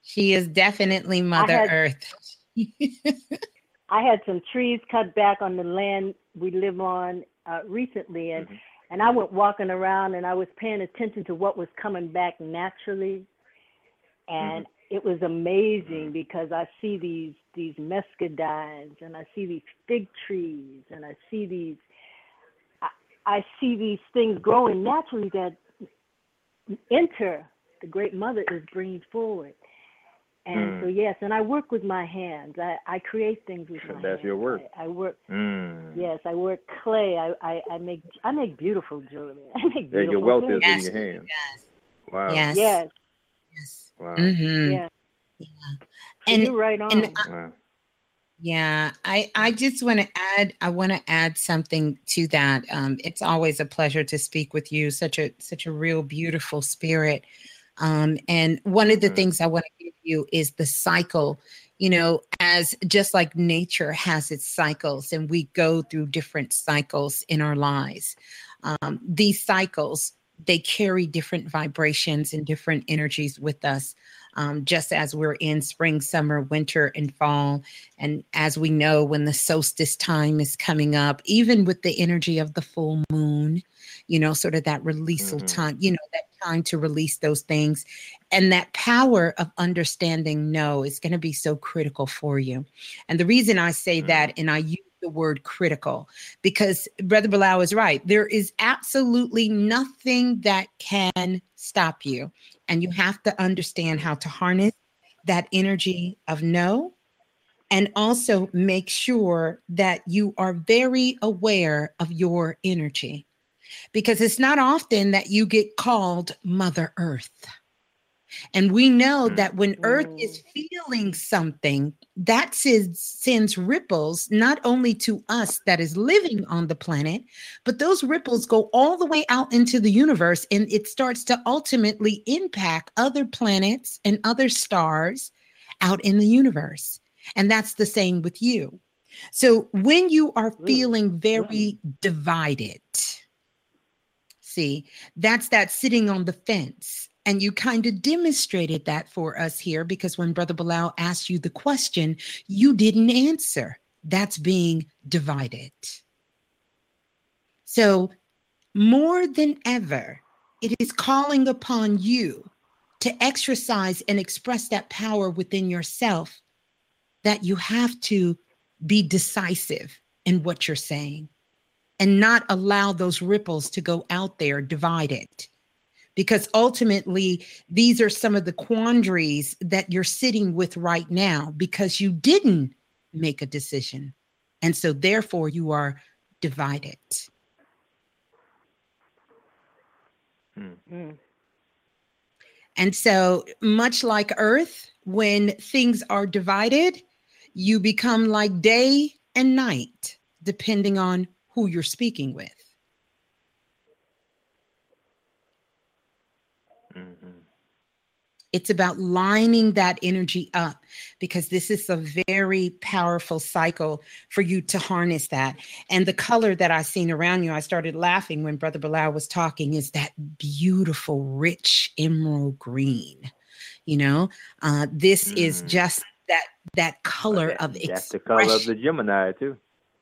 Speaker 4: She is definitely Mother
Speaker 10: had-
Speaker 4: Earth.
Speaker 10: I had some trees cut back on the land we live on uh, recently, and
Speaker 8: Mhm.
Speaker 10: and I went walking around and I was paying attention to what was coming back naturally, and it was amazing because I see these these muscadines and I see these fig trees and I see these I, I see these things growing naturally that enter the Great Mother is bringing forward. And so
Speaker 8: Mm.
Speaker 10: yes, and I work with my hands. I, I create things with my
Speaker 8: That's
Speaker 10: hands.
Speaker 8: That's your work.
Speaker 10: I, I work
Speaker 8: Mm.
Speaker 10: yes, I work clay. I, I, I make I make beautiful jewelry. I make
Speaker 8: There,
Speaker 10: beautiful
Speaker 8: your wealth is.
Speaker 4: Yes,
Speaker 8: in your hands.
Speaker 4: Yes.
Speaker 8: Wow.
Speaker 4: Yes.
Speaker 10: Yes,
Speaker 4: Yes.
Speaker 8: Wow.
Speaker 4: Mm-hmm.
Speaker 10: yes.
Speaker 4: Yeah.
Speaker 10: So
Speaker 4: And
Speaker 10: you're right on.
Speaker 4: and
Speaker 8: Wow.
Speaker 4: Yeah, I I just want to add I want to add something to that. Um, it's always a pleasure to speak with you. Such a such a real beautiful spirit. Um, and one of the
Speaker 8: Mhm.
Speaker 4: things I want to give you is the cycle. You know, as just like nature has its cycles, and we go through different cycles in our lives. Um, these cycles they carry different vibrations and different energies with us. Um, just as we're in spring, summer, winter, and fall, and as we know, when the solstice time is coming up, even with the energy of the full moon, you know, sort of that releasal
Speaker 8: Mhm.
Speaker 4: time, you know, that time to release those things. And that power of understanding no is going to be so critical for you. And the reason I say that, and I use the word critical, because Brother Balah is right. There is absolutely nothing that can stop you. And you have to understand how to harness that energy of no and also make sure that you are very aware of your energy because it's not often that you get called mother earth And we know mm-hmm. that when Earth is mm. feeling something, that sends, ripples not only to us that is living on the planet, but those ripples go all the way out into the universe and it starts to ultimately impact other planets and other stars out in the universe. And that's the same with you. So when you are mm. feeling very mm. divided, see, that's that sitting on the fence. And you kind of demonstrated that for us here because when Brother Balah asked you the question, you didn't answer. That's being divided. So, more than ever, it is calling upon you to exercise and express that power within yourself that you have to be decisive in what you're saying and not allow those ripples to go out there divided because ultimately these are some of the quandaries that you're sitting with right now because you didn't make a decision. And so therefore you are divided.
Speaker 8: Hmm.
Speaker 4: and so much like earth when things are divided you become like day and night depending on who you're speaking with
Speaker 8: Mm-hmm.
Speaker 4: It's about lining that energy up because this is a very powerful cycle for you to harness that. And the color that I've seen around you, I started laughing when Brother Balah was talking, is that beautiful, rich emerald green. You know, uh, this is just that that color of
Speaker 8: Mm. That's the color of the Gemini too.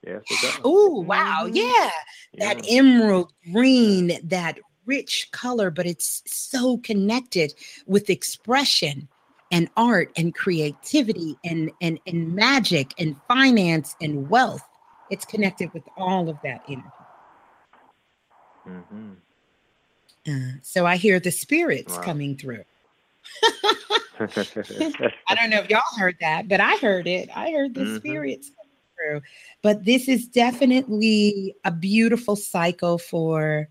Speaker 8: Yes.
Speaker 4: Oh, wow. Yeah. That emerald green, that rich color, but it's so connected with expression and art and creativity and, and, and magic and finance and wealth. It's connected with all of that energy.
Speaker 8: Mm-hmm.
Speaker 4: Uh, so I hear the spirits
Speaker 8: Wow.
Speaker 4: coming through. I don't know if y'all heard that, but I heard it. I heard the
Speaker 8: Mhm.
Speaker 4: spirits coming through. But this is definitely a beautiful cycle for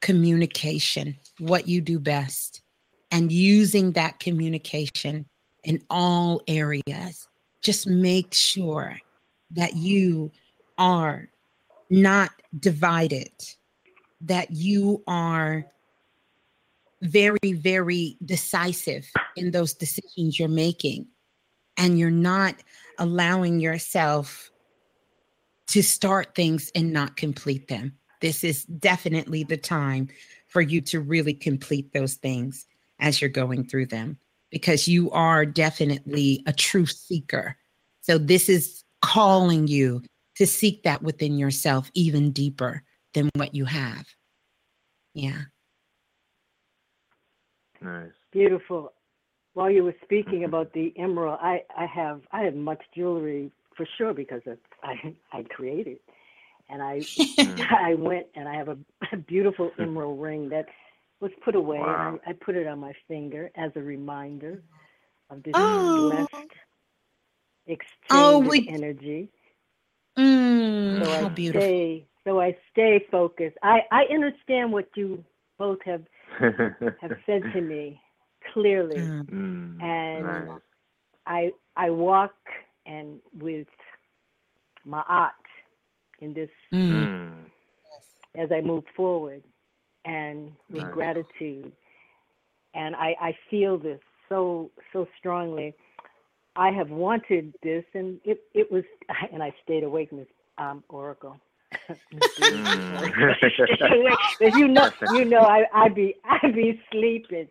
Speaker 4: communication, what you do best, and using that communication in all areas. Just make sure that you are not divided, that you are very, very decisive in those decisions you're making, and you're not allowing yourself to start things and not complete them. This is definitely the time for you to really complete those things as you're going through them because you are definitely a truth seeker. So, this is calling you to seek that within yourself even deeper than what you have. Yeah.
Speaker 8: Nice.
Speaker 10: Beautiful. While you were speaking about the emerald, I, I have I have much jewelry for sure because of, I I created, and I I went and I have a, a beautiful emerald ring that was put away.
Speaker 8: Wow.
Speaker 10: And I, I put it on my finger as a reminder of this
Speaker 4: Oh.
Speaker 10: blessed exchange
Speaker 4: Oh, we-
Speaker 10: energy.
Speaker 4: Mm,
Speaker 10: So
Speaker 4: how
Speaker 10: I
Speaker 4: beautiful.
Speaker 10: stay so I stay focused. I I understand what you both have have said to me clearly.
Speaker 8: Mm,
Speaker 10: and
Speaker 8: nice.
Speaker 10: I I walk and with my art in this
Speaker 8: Mm.
Speaker 10: as I move forward and with
Speaker 8: Nice.
Speaker 10: gratitude. And I, I feel this so so strongly. I have wanted this and it, it was and I stayed awake, Miss um, Oracle. But you know, you know, I I be I be sleeping,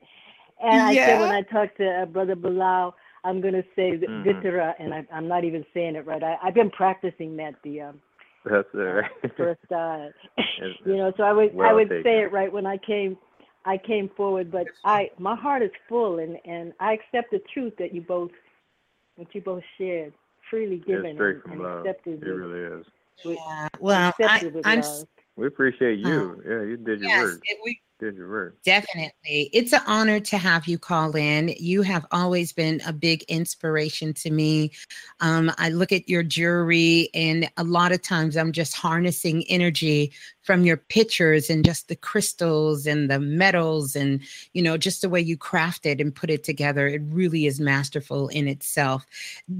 Speaker 10: and I said when I talked to uh, Brother Balah, I'm gonna say the. Vitara, and I, I'm not even saying it right. I, I've been practicing that the um,
Speaker 8: That's all oh, right.
Speaker 10: first time, you know. So I would I would
Speaker 8: taken.
Speaker 10: say it right when I came, I came forward. But I my heart is full, and and I accept the truth that you both, what you both shared, freely given
Speaker 8: It's straight
Speaker 10: and,
Speaker 8: from
Speaker 10: and
Speaker 8: love.
Speaker 10: accepted.
Speaker 8: It
Speaker 10: with-
Speaker 8: really is.
Speaker 10: with-
Speaker 4: Yeah. Well, I, I'm.
Speaker 8: We appreciate you. yeah, you did your
Speaker 4: yes,
Speaker 8: work.
Speaker 4: it- we
Speaker 8: Did your work.
Speaker 4: Definitely. It's an honor to have you call in. You have always been a big inspiration to me. Um, I look at your jewelry, and a lot of times I'm just harnessing energy from your pictures and just the crystals and the metals, and you know, just the way you craft it and put it together. It really is masterful in itself.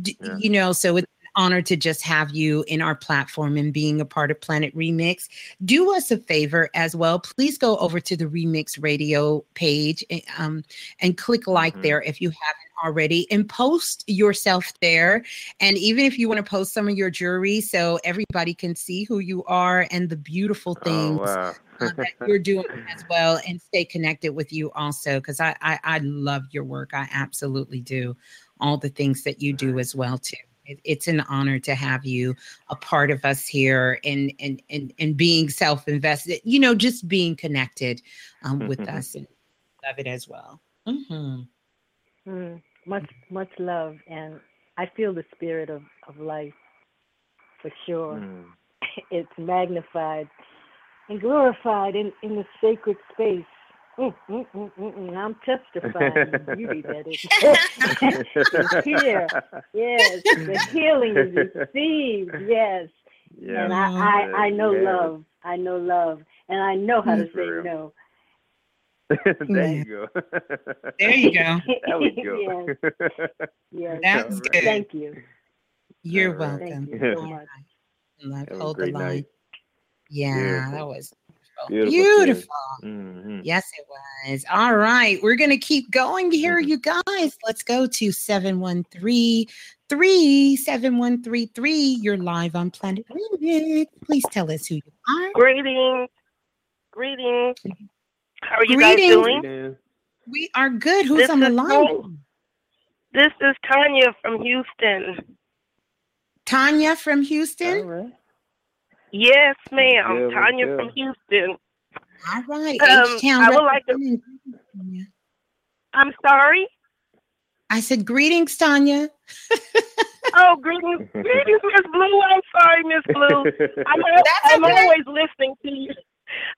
Speaker 4: D-
Speaker 8: Yeah.
Speaker 4: You know, so it's an honor to just have you in our platform and being a part of Planet Remix do us a favor as well. Please go over to the Remix Radio page eh, um, and click like
Speaker 8: Mhm.
Speaker 4: there if you haven't already and post yourself there. And even if you want to post some of your jewelry so everybody can see who you are and the beautiful
Speaker 8: Oh
Speaker 4: things
Speaker 8: wow.
Speaker 4: uh, that you're doing as well and stay connected with you also because I, I I love your work. I absolutely do. All the things that you do as well too. It, it's an honor to have you a part of us here and and and and being self-invested. You know, just being connected um, with us and love it as well. hmm
Speaker 10: Mm, much much love, and I feel the spirit of of life for sure.
Speaker 8: Mm.
Speaker 10: It's magnified and glorified in in the sacred space. Mm, mm, mm, mm, mm. I'm testifying the beauty that is is here. Yes, the healing is received. Yes,
Speaker 8: yeah.
Speaker 10: and I, I I know
Speaker 8: yeah.
Speaker 10: love. I know love, and I know how to say
Speaker 8: real.
Speaker 10: no.
Speaker 8: there you go.
Speaker 4: There you go.
Speaker 8: that was good.
Speaker 10: Yes,
Speaker 4: That's
Speaker 8: All right.
Speaker 4: good.
Speaker 10: thank you.
Speaker 4: You're
Speaker 8: All right.
Speaker 4: welcome.
Speaker 10: Thank you so much.
Speaker 4: Love, hold the line.
Speaker 8: night.
Speaker 4: Yeah,
Speaker 8: Beautiful.
Speaker 4: that was
Speaker 8: Beautiful.
Speaker 4: beautiful.
Speaker 8: Mm-hmm.
Speaker 4: Yes, it was. All right. We're going to keep going here,
Speaker 8: Mhm.
Speaker 4: you guys. Let's go to 713 37133. You're live on Planet Remix. Please tell us who you are.
Speaker 11: Greetings. Greetings. How are you
Speaker 4: Greetings.
Speaker 11: guys doing?
Speaker 4: We are good. Who's
Speaker 11: This
Speaker 4: on the line?
Speaker 11: Tanya. This is Tanya from Houston.
Speaker 4: Tanya from
Speaker 8: All
Speaker 4: Houston.
Speaker 8: Right.
Speaker 11: Yes, ma'am.
Speaker 8: good,
Speaker 11: Tanya
Speaker 8: good.
Speaker 11: from Houston.
Speaker 4: All right.
Speaker 11: Um,
Speaker 4: H-Town
Speaker 11: I would like to- I'm sorry.
Speaker 4: I said, Greetings, Tanya.
Speaker 11: Oh, greetings, greetings, Miss Blue. I'm sorry, Miss Blue. I'm, al-
Speaker 4: That's
Speaker 11: I'm
Speaker 4: okay.
Speaker 11: always listening to you.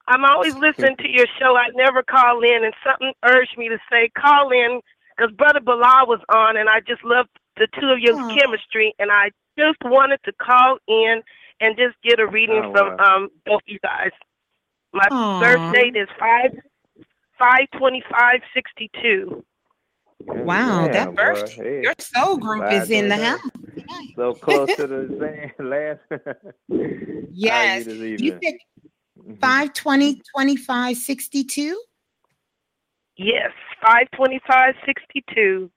Speaker 11: I'm always listening to your show. I never call in, and something urged me to say call in because Brother Balah was on, and I just loved the two of your
Speaker 4: Aw.
Speaker 11: chemistry, and I just wanted to call in and just get a reading
Speaker 8: Oh,
Speaker 11: from
Speaker 8: wow.
Speaker 11: um both you guys. My
Speaker 4: Aw.
Speaker 11: birth date is five five twenty five sixty two.
Speaker 4: Wow,
Speaker 8: Yeah,
Speaker 4: that
Speaker 8: boy.
Speaker 4: birth,
Speaker 8: Hey,
Speaker 4: your soul group is in the
Speaker 8: Five
Speaker 4: house.
Speaker 8: So close to the same last.
Speaker 4: Yes.
Speaker 8: How are you
Speaker 4: You
Speaker 8: this evening?
Speaker 4: said 520 25 62?
Speaker 11: Yes, five twenty five sixty two.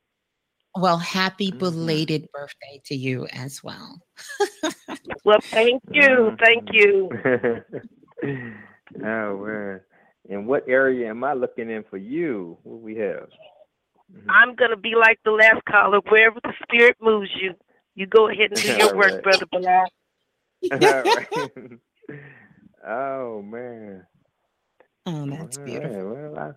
Speaker 4: Well, happy
Speaker 8: Mhm.
Speaker 4: belated birthday to you as well.
Speaker 11: Well, thank you,
Speaker 8: Mhm.
Speaker 11: thank you.
Speaker 8: oh man. In what area am I looking in for you? What we have?
Speaker 11: I'm gonna be like the last caller. Wherever the spirit moves you, you go ahead and do your
Speaker 8: All
Speaker 11: work,
Speaker 8: right.
Speaker 11: brother Balah.
Speaker 8: All right. oh man.
Speaker 4: Oh, that's
Speaker 8: All
Speaker 4: beautiful.
Speaker 8: right, Well,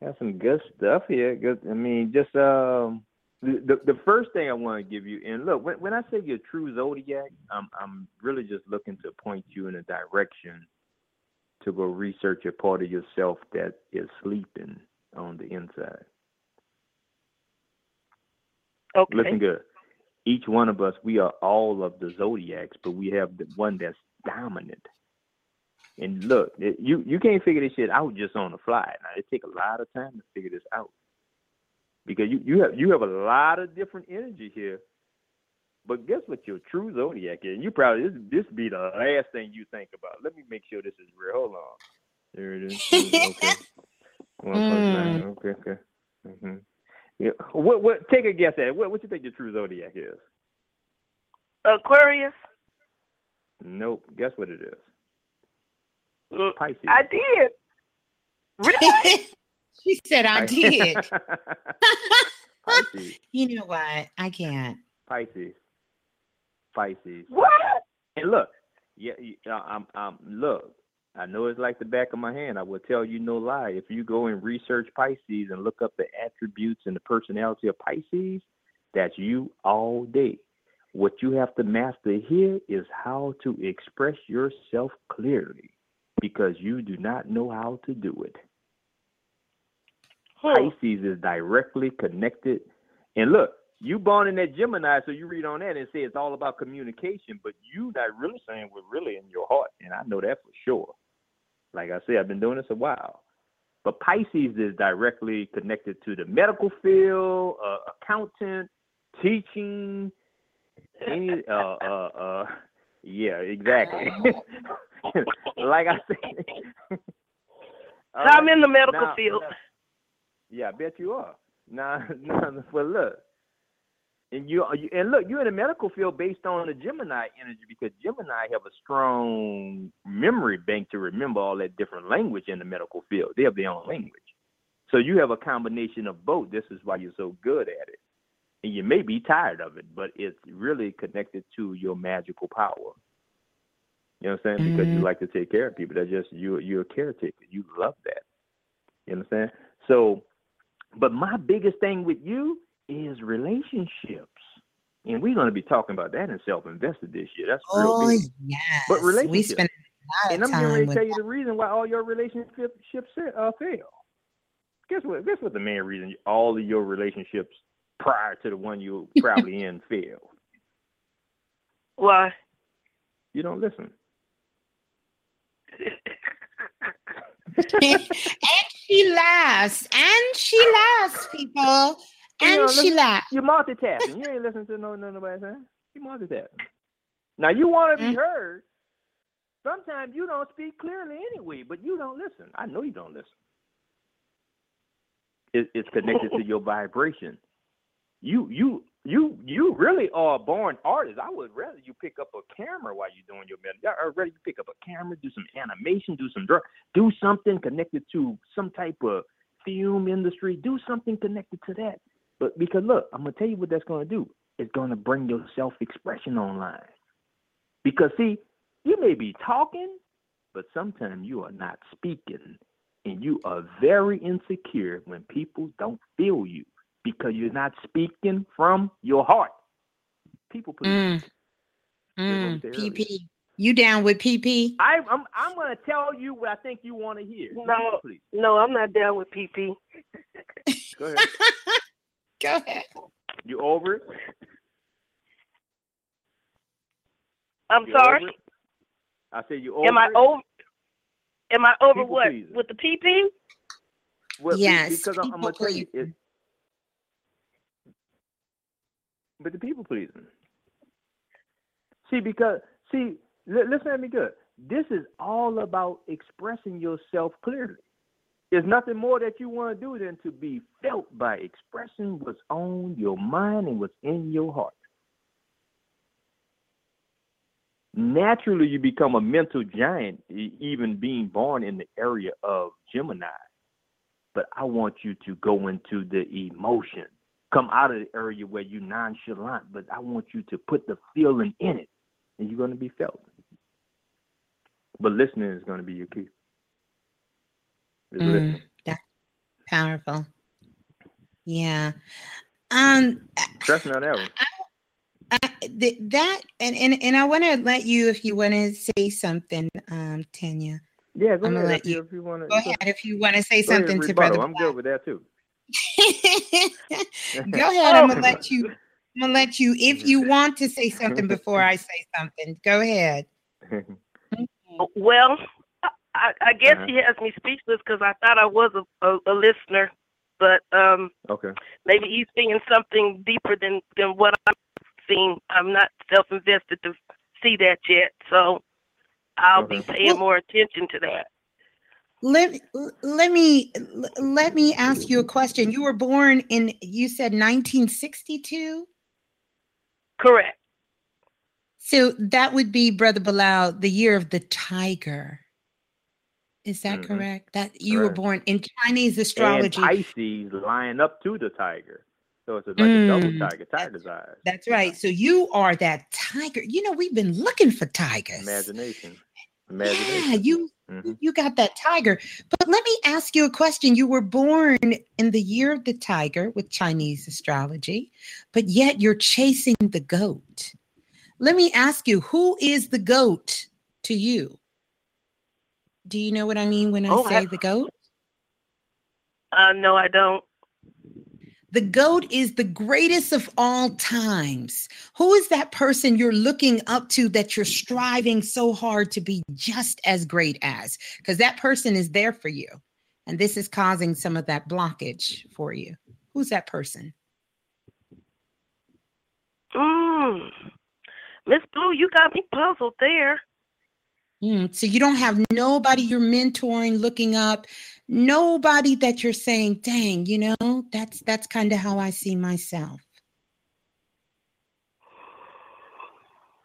Speaker 8: I got some good stuff here. Good. I mean, just um, the the, the first thing I want to give you, and look, when when I say your true zodiac, I'm I'm really just looking to point you in a direction to go research a part of yourself that is sleeping on the inside.
Speaker 11: Okay.
Speaker 8: Listen good. Each one of us, we are all of the zodiacs, but we have the one that's dominant. And look, it, you you can't figure this shit out just on the fly. Now it take a lot of time to figure this out because you you have you have a lot of different energy here. But guess what your true zodiac is? You probably this this be the last thing you think about. Let me make sure this is real. Hold on. There it is. Mm, okay. One plus nine. Okay. Okay. hmm Yeah. What what? Take a guess at it. What what you think your true zodiac is?
Speaker 11: Aquarius.
Speaker 8: Nope. Guess what it is?
Speaker 11: Mm,
Speaker 8: Pisces.
Speaker 11: I did. Really?
Speaker 4: she said, I did.
Speaker 8: Pisces.
Speaker 4: you know what? I can't.
Speaker 8: Pisces. Pisces.
Speaker 11: what?
Speaker 8: And look, yeah, you- uh, I'm, I'm, look. I know it's like the back of my hand. I will tell you no lie. If you go and research Pisces and look up the attributes and the personality of Pisces, that's you all day. What you have to master here is how to express yourself clearly because you do not know how to do it. Pisces is directly connected. And look, you born in that Gemini, so you read on that and say it's all about communication, but you not really saying what's really in your heart, and I know that for sure. Like I said, I've been doing this a while. But Pisces is directly connected to the medical field, uh, accountant, teaching, any uh uh uh yeah, exactly. like I said. All
Speaker 11: I'm in the medical
Speaker 8: now-
Speaker 11: field.
Speaker 8: now- yeah, I bet you are. Now, now well, look, and you, you and look, you're in the medical field based on the Gemini energy because Gemini have a strong memory bank to remember all that different language in the medical field. They have their own language, so you have a combination of both. This is why you're so good at it, and you may be tired of it, but it's really connected to your magical power. You know what I'm saying? Because you
Speaker 4: Mhm.
Speaker 8: like to take care of people. That's just you. You're a caretaker. You love that. You understand? So, but my biggest thing with you is relationships, and we're going to be talking about that in self-invested this year. That's real
Speaker 4: Oh,
Speaker 8: big.
Speaker 4: yes.
Speaker 8: But
Speaker 4: We
Speaker 8: relationships.
Speaker 4: spend a lot
Speaker 8: and I'm getting ready
Speaker 4: time
Speaker 8: to
Speaker 4: with
Speaker 8: tell you the reason why all your relationships uh, fail. Guess what? Guess what? The main reason all of your relationships prior to the one you're probably in failed.
Speaker 11: Why?
Speaker 8: You don't listen.
Speaker 4: she laughs. And she laughs, people.
Speaker 8: You
Speaker 4: And
Speaker 8: know,
Speaker 4: she laughs.
Speaker 8: You're multitasking. You ain't listening to no, no nobody saying. You multitasking. Now you want to be
Speaker 4: Mm.
Speaker 8: heard. Sometimes you don't speak clearly anyway, but you don't listen. I know you don't listen. It, it's connected to your vibration. You you you you really are a born artist. I would rather you pick up a camera while you're doing your meditation. I'd rather you pick up a camera, do some animation, do some dra- do something connected to some type of film industry. Do something connected to that. But because look, I'm gonna tell you what that's gonna do. It's gonna bring your self-expression online. Because see, you may be talking, but sometimes you are not speaking, and you are very insecure when people don't feel you because you're not speaking from your heart. People please.
Speaker 4: Mm. Mm. PP. You down with PP?
Speaker 8: I, I'm I'm gonna tell you what I think you want to hear.
Speaker 11: No,
Speaker 8: please
Speaker 11: no, I'm not down with PP.
Speaker 8: go ahead.
Speaker 4: Go ahead.
Speaker 8: You over it?
Speaker 11: I'm
Speaker 8: You
Speaker 11: sorry.
Speaker 8: over? I said you over
Speaker 11: Am I
Speaker 8: it?
Speaker 11: over? Am I over
Speaker 8: People
Speaker 11: what
Speaker 8: pleasing.
Speaker 11: with the PP?
Speaker 8: Well,
Speaker 4: Yes,
Speaker 8: because I'm, I'm gonna tell you, it, but the people pleasing. See, because see, li- listen at me good. This is all about expressing yourself clearly. There's nothing more that you want to do than to be felt by expressing what's on your mind and what's in your heart. Naturally, you become a mental giant, even being born in the area of Gemini but I want you to go into the emotion. Come out of the area where you're nonchalant, but I want you to put the feeling in it, and you're going to be felt. But listening is going to be your key.
Speaker 4: Mm, that's powerful. Yeah. Um
Speaker 8: that one.
Speaker 4: I, th- that and, and and I want to let you if you want to say something, um, Tanya.
Speaker 8: Yeah, go
Speaker 4: I'm
Speaker 8: ahead
Speaker 4: let
Speaker 8: if
Speaker 4: you,
Speaker 8: you, if you want to.
Speaker 4: go ahead if you want to say
Speaker 8: Go ahead,
Speaker 4: something to
Speaker 8: rebuttal.
Speaker 4: Brother.
Speaker 8: I'm good with that too.
Speaker 4: Go ahead. I'm gonna let you. I'm gonna let you if you want to say something before I say something. Go ahead.
Speaker 11: Well, I, I, I guess
Speaker 8: Uh-huh.
Speaker 11: he has me speechless because I thought I was a, a, a listener, but um,
Speaker 8: okay.
Speaker 11: maybe he's seeing something deeper than than what I'm seeing. I'm not self-invested to see that yet, so I'll be
Speaker 8: Okay.
Speaker 11: paying more attention to that.
Speaker 4: Let let me let me ask you a question. You were born in you said 1962.
Speaker 11: Correct.
Speaker 4: So that would be Brother Balah, the year of the tiger. Is that
Speaker 8: Mhm.
Speaker 4: correct? That you were born in Chinese
Speaker 8: And
Speaker 4: astrology.
Speaker 8: Pisces line up to the tiger, so it's like a double
Speaker 4: Mm.
Speaker 8: tiger, tiger's eyes,
Speaker 4: That's right. So you are that tiger. You know, we've been looking for tigers.
Speaker 8: imagination, Imagination.
Speaker 4: Yeah, you
Speaker 8: Mhm.
Speaker 4: you got that tiger. But let me ask you a question. You were born in the year of the tiger with Chinese astrology, but yet you're chasing the goat. Let me ask you, who is the goat to you? Do you know what I mean when I
Speaker 11: Oh,
Speaker 4: say
Speaker 11: I-
Speaker 4: the goat?
Speaker 11: Uh, no, I don't.
Speaker 4: The GOAT is the greatest of all times. Who is that person you're looking up to that you're striving so hard to be just as great as? Because that person is there for you. And this is causing some of that blockage for you. Who's that person?
Speaker 11: Mm. Miss Blue, you got me puzzled there.
Speaker 4: Mm, so you don't have nobody you're mentoring, looking up, nobody that you're saying, dang, you know, that's that's kind of how I see myself.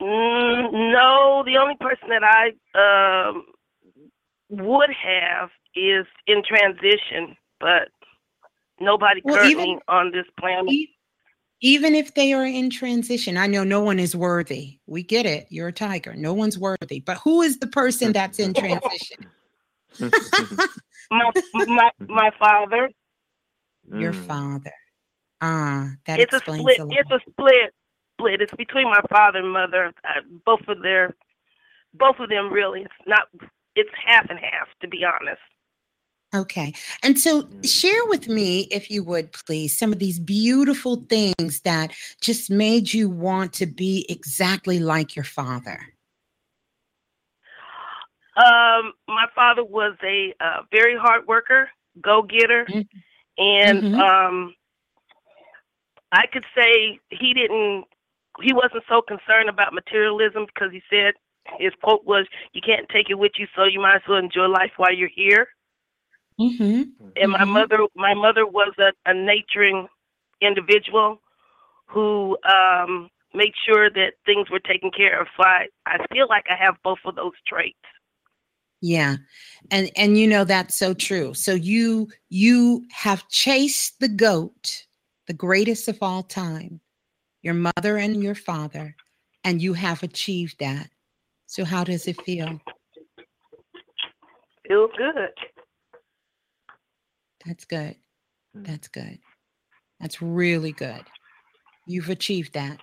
Speaker 11: Mm, no, the only person that I um, would have is in transition, but nobody
Speaker 4: Well,
Speaker 11: currently
Speaker 4: even-
Speaker 11: on this planet.
Speaker 4: E- Even if they are in transition, I know no one is worthy. We get it. You're a tiger. No one's worthy. But who is the person that's in transition?
Speaker 11: my, my my father.
Speaker 4: Your father. Ah, that
Speaker 11: it's a
Speaker 4: explains
Speaker 11: split.
Speaker 4: a lot.
Speaker 11: It's a split. Split. It's between my father and mother. Uh, both of their, both of them really. It's not. It's half and half, to be honest.
Speaker 4: Okay. And so share with me, if you would please, some of these beautiful things that just made you want to be exactly like your father.
Speaker 11: Um, my father was a uh, very hard worker, go getter, and
Speaker 4: Mhm.
Speaker 11: um, I could say he didn't. He wasn't so concerned about materialism because he said his quote was, "You can't take it with you, so you might as well enjoy life while you're here."
Speaker 4: Mm-hmm.
Speaker 11: And my mother, my mother was a, a naturing individual who um, made sure that things were taken care of. So I, I feel like I have both of those traits.
Speaker 4: Yeah. And and you know that's so true. So you you have chased the goat, the greatest of all time, your mother and your father, and you have achieved that. So how does it feel?
Speaker 11: Feels good.
Speaker 4: That's good. Hmm. That's good. That's really good. You've achieved that.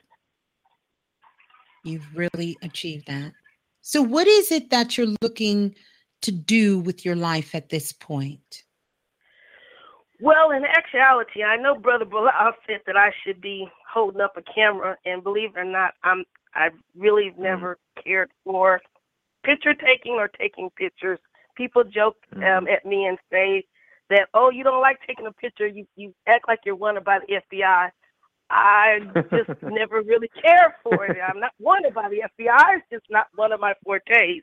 Speaker 4: You've really achieved that. So, what is it that you're looking to do with your life at this point?
Speaker 11: Well, in actuality, I know Brother Balah uh, said that I should be holding up a camera, and believe it or not, I'm I really mm. never cared for picture taking or taking pictures. People joke um, mm. at me and say that, "Oh, you don't like taking a picture. You you act like you're wanted by the FBI." I just never really cared for it. I'm not wanted by the FBI. It's just not one of my fortes.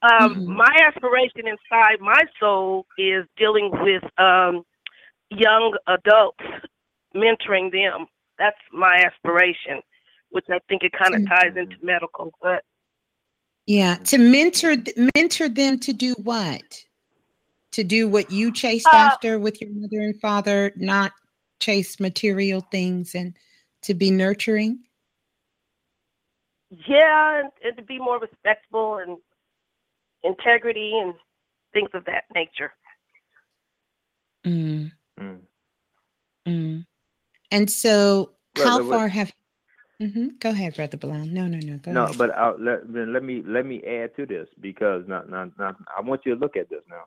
Speaker 11: Um, My aspiration inside my soul is dealing with um, young adults, mentoring them. That's my aspiration, which I think it kind of ties into medical. But
Speaker 4: Yeah, to mentor mentor them to do what? To do what you chased
Speaker 11: Uh,
Speaker 4: after with your mother and father, not chase material things and to be nurturing.
Speaker 11: yeah, and, and to be more respectful and integrity and things of that nature.
Speaker 4: Mm. Mm. And so,
Speaker 8: Well,
Speaker 4: how
Speaker 8: there was-
Speaker 4: far have? Mhm, Go ahead, brother Balah. No, no, no. Go
Speaker 8: No,
Speaker 4: ahead.
Speaker 8: but i let let me let me add to this because now, now, now I want you to look at this now.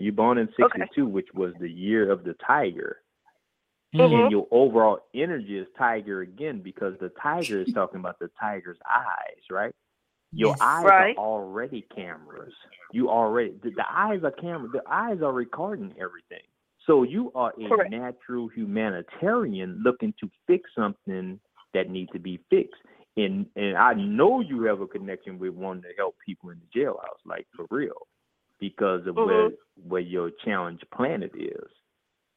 Speaker 8: You born in '62, which was the year of the tiger,
Speaker 11: Mhm.
Speaker 8: and your overall energy is tiger again because the tiger is talking about the tiger's eyes, right? Your eyes
Speaker 11: Right.
Speaker 8: are already cameras. You already the, the eyes are camera. The eyes are recording everything. So you are a
Speaker 11: Correct.
Speaker 8: natural humanitarian looking to fix something that needs to be fixed. And and I know you have a connection with wanting to help people in the jailhouse, like for real, because of where mm-hmm. where your challenge planet is.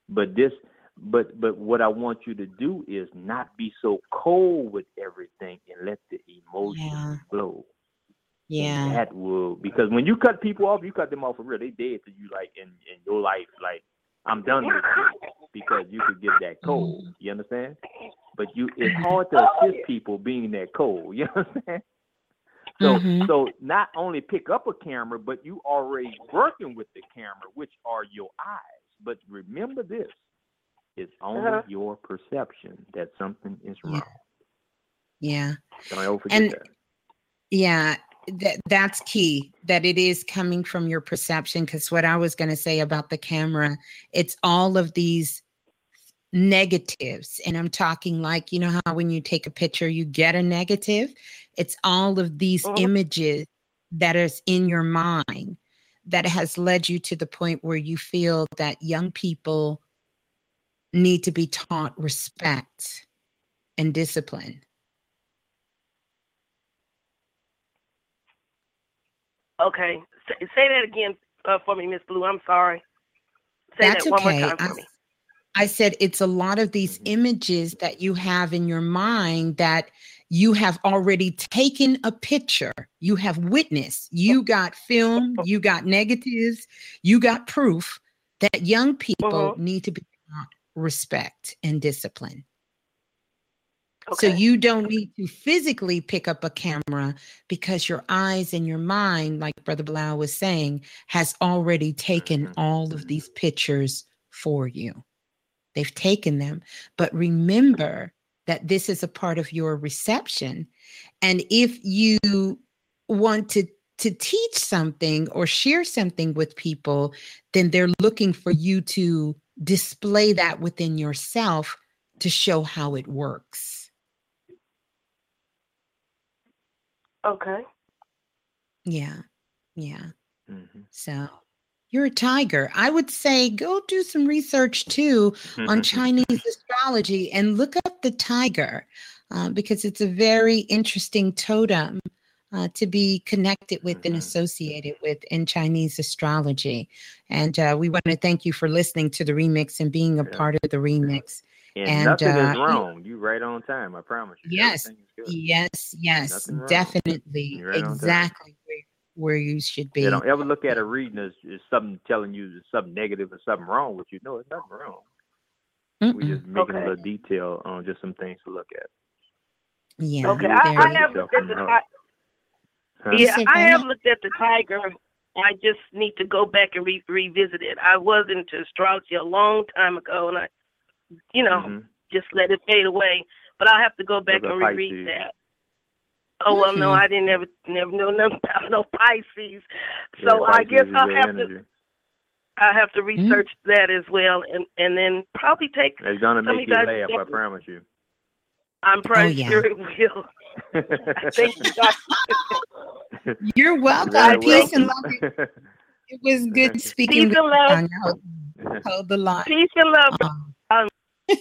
Speaker 8: But this but but what I want you to do is not be so cold with everything and let the emotions
Speaker 4: Yeah.
Speaker 8: flow. And
Speaker 4: Yeah.
Speaker 8: that will because when you cut people off, you cut them off for real. They dead to you like in, in your life, like I'm done with you because you could get that cold. Mm-hmm. You understand? But you it's hard to assist people being that cold. You understand? So
Speaker 4: Mhm.
Speaker 8: so not only pick up a camera, but you already working with the camera, which are your eyes. But remember this. It's only
Speaker 11: Uh-huh.
Speaker 8: your perception that something is wrong.
Speaker 4: Yeah.
Speaker 8: Don't ever forget
Speaker 4: And
Speaker 8: that.
Speaker 4: yeah, that that's key. that it is coming from your perception because what I was going to say about the camera, it's all of these negatives. And I'm talking like, you know, how when you take a picture, you get a negative? It's all of these
Speaker 11: Mhm.
Speaker 4: images that is in your mind that has led you to the point where you feel that young people need to be taught respect and discipline.
Speaker 11: Okay, say, say that again uh, for me, Miss Blue. I'm sorry. Say
Speaker 4: That's
Speaker 11: that one
Speaker 4: okay.
Speaker 11: more time
Speaker 4: I,
Speaker 11: for me.
Speaker 4: I said it's a lot of these mm-hmm. images that you have in your mind that you have already taken a picture, you have witnessed, you got film, you got negatives, you got proof that young people uh-huh. need to be taught respect and discipline. So you don't need to physically pick up a camera because your eyes and your mind, like Brother Balah was saying, has already taken mm-hmm. all of these pictures for you. They've taken them. But remember that this is a part of your reception. And if you want to to teach something or share something with people, then they're looking for you to display that within yourself to show how it works.
Speaker 11: Okay.
Speaker 4: Yeah. Yeah.
Speaker 8: Mm-hmm.
Speaker 4: So you're a tiger. I would say go do some research too on Chinese astrology and look up the tiger uh, because it's a very interesting totem uh, to be connected with and associated with in Chinese astrology. And uh, we want to thank you for listening to the remix and being a part of the remix.
Speaker 8: And,
Speaker 4: And,
Speaker 8: nothing
Speaker 4: uh,
Speaker 8: is wrong. You right on time. I promise you.
Speaker 4: Yes,
Speaker 8: Everything is good.
Speaker 4: yes, yes, definitely,
Speaker 8: right
Speaker 4: exactly where, where you should be.
Speaker 8: They don't ever look at a reading as, as something telling you there's something negative or something wrong with you. No, it's nothing wrong. We're just making a little detail on just some things to look at.
Speaker 4: Yeah.
Speaker 11: Okay, I, I have looked at the
Speaker 8: Huh?
Speaker 11: yeah, I have looked at the tiger. I just need to go back and re- revisit it. I was into astrology a long time ago, and I, you know,
Speaker 8: Mhm.
Speaker 11: just let it fade away. But I'll have to go back and reread
Speaker 8: Pisces.
Speaker 11: that. Oh well, no,
Speaker 4: Mhm.
Speaker 11: I didn't ever never know nothing about no Pisces.
Speaker 8: Yeah,
Speaker 11: So I guess I'll have
Speaker 8: energy.
Speaker 11: to I have to research that as well, and and then probably take.
Speaker 8: It's gonna make you laugh. I promise you.
Speaker 11: I'm pretty
Speaker 4: yeah.
Speaker 11: sure it will. Thank you, guys.
Speaker 4: You're welcome.
Speaker 8: Very
Speaker 4: Peace and love. It was good speaking
Speaker 11: Peace
Speaker 4: with
Speaker 11: and love.
Speaker 4: you. Hold the line.
Speaker 11: Peace and love.
Speaker 4: Um,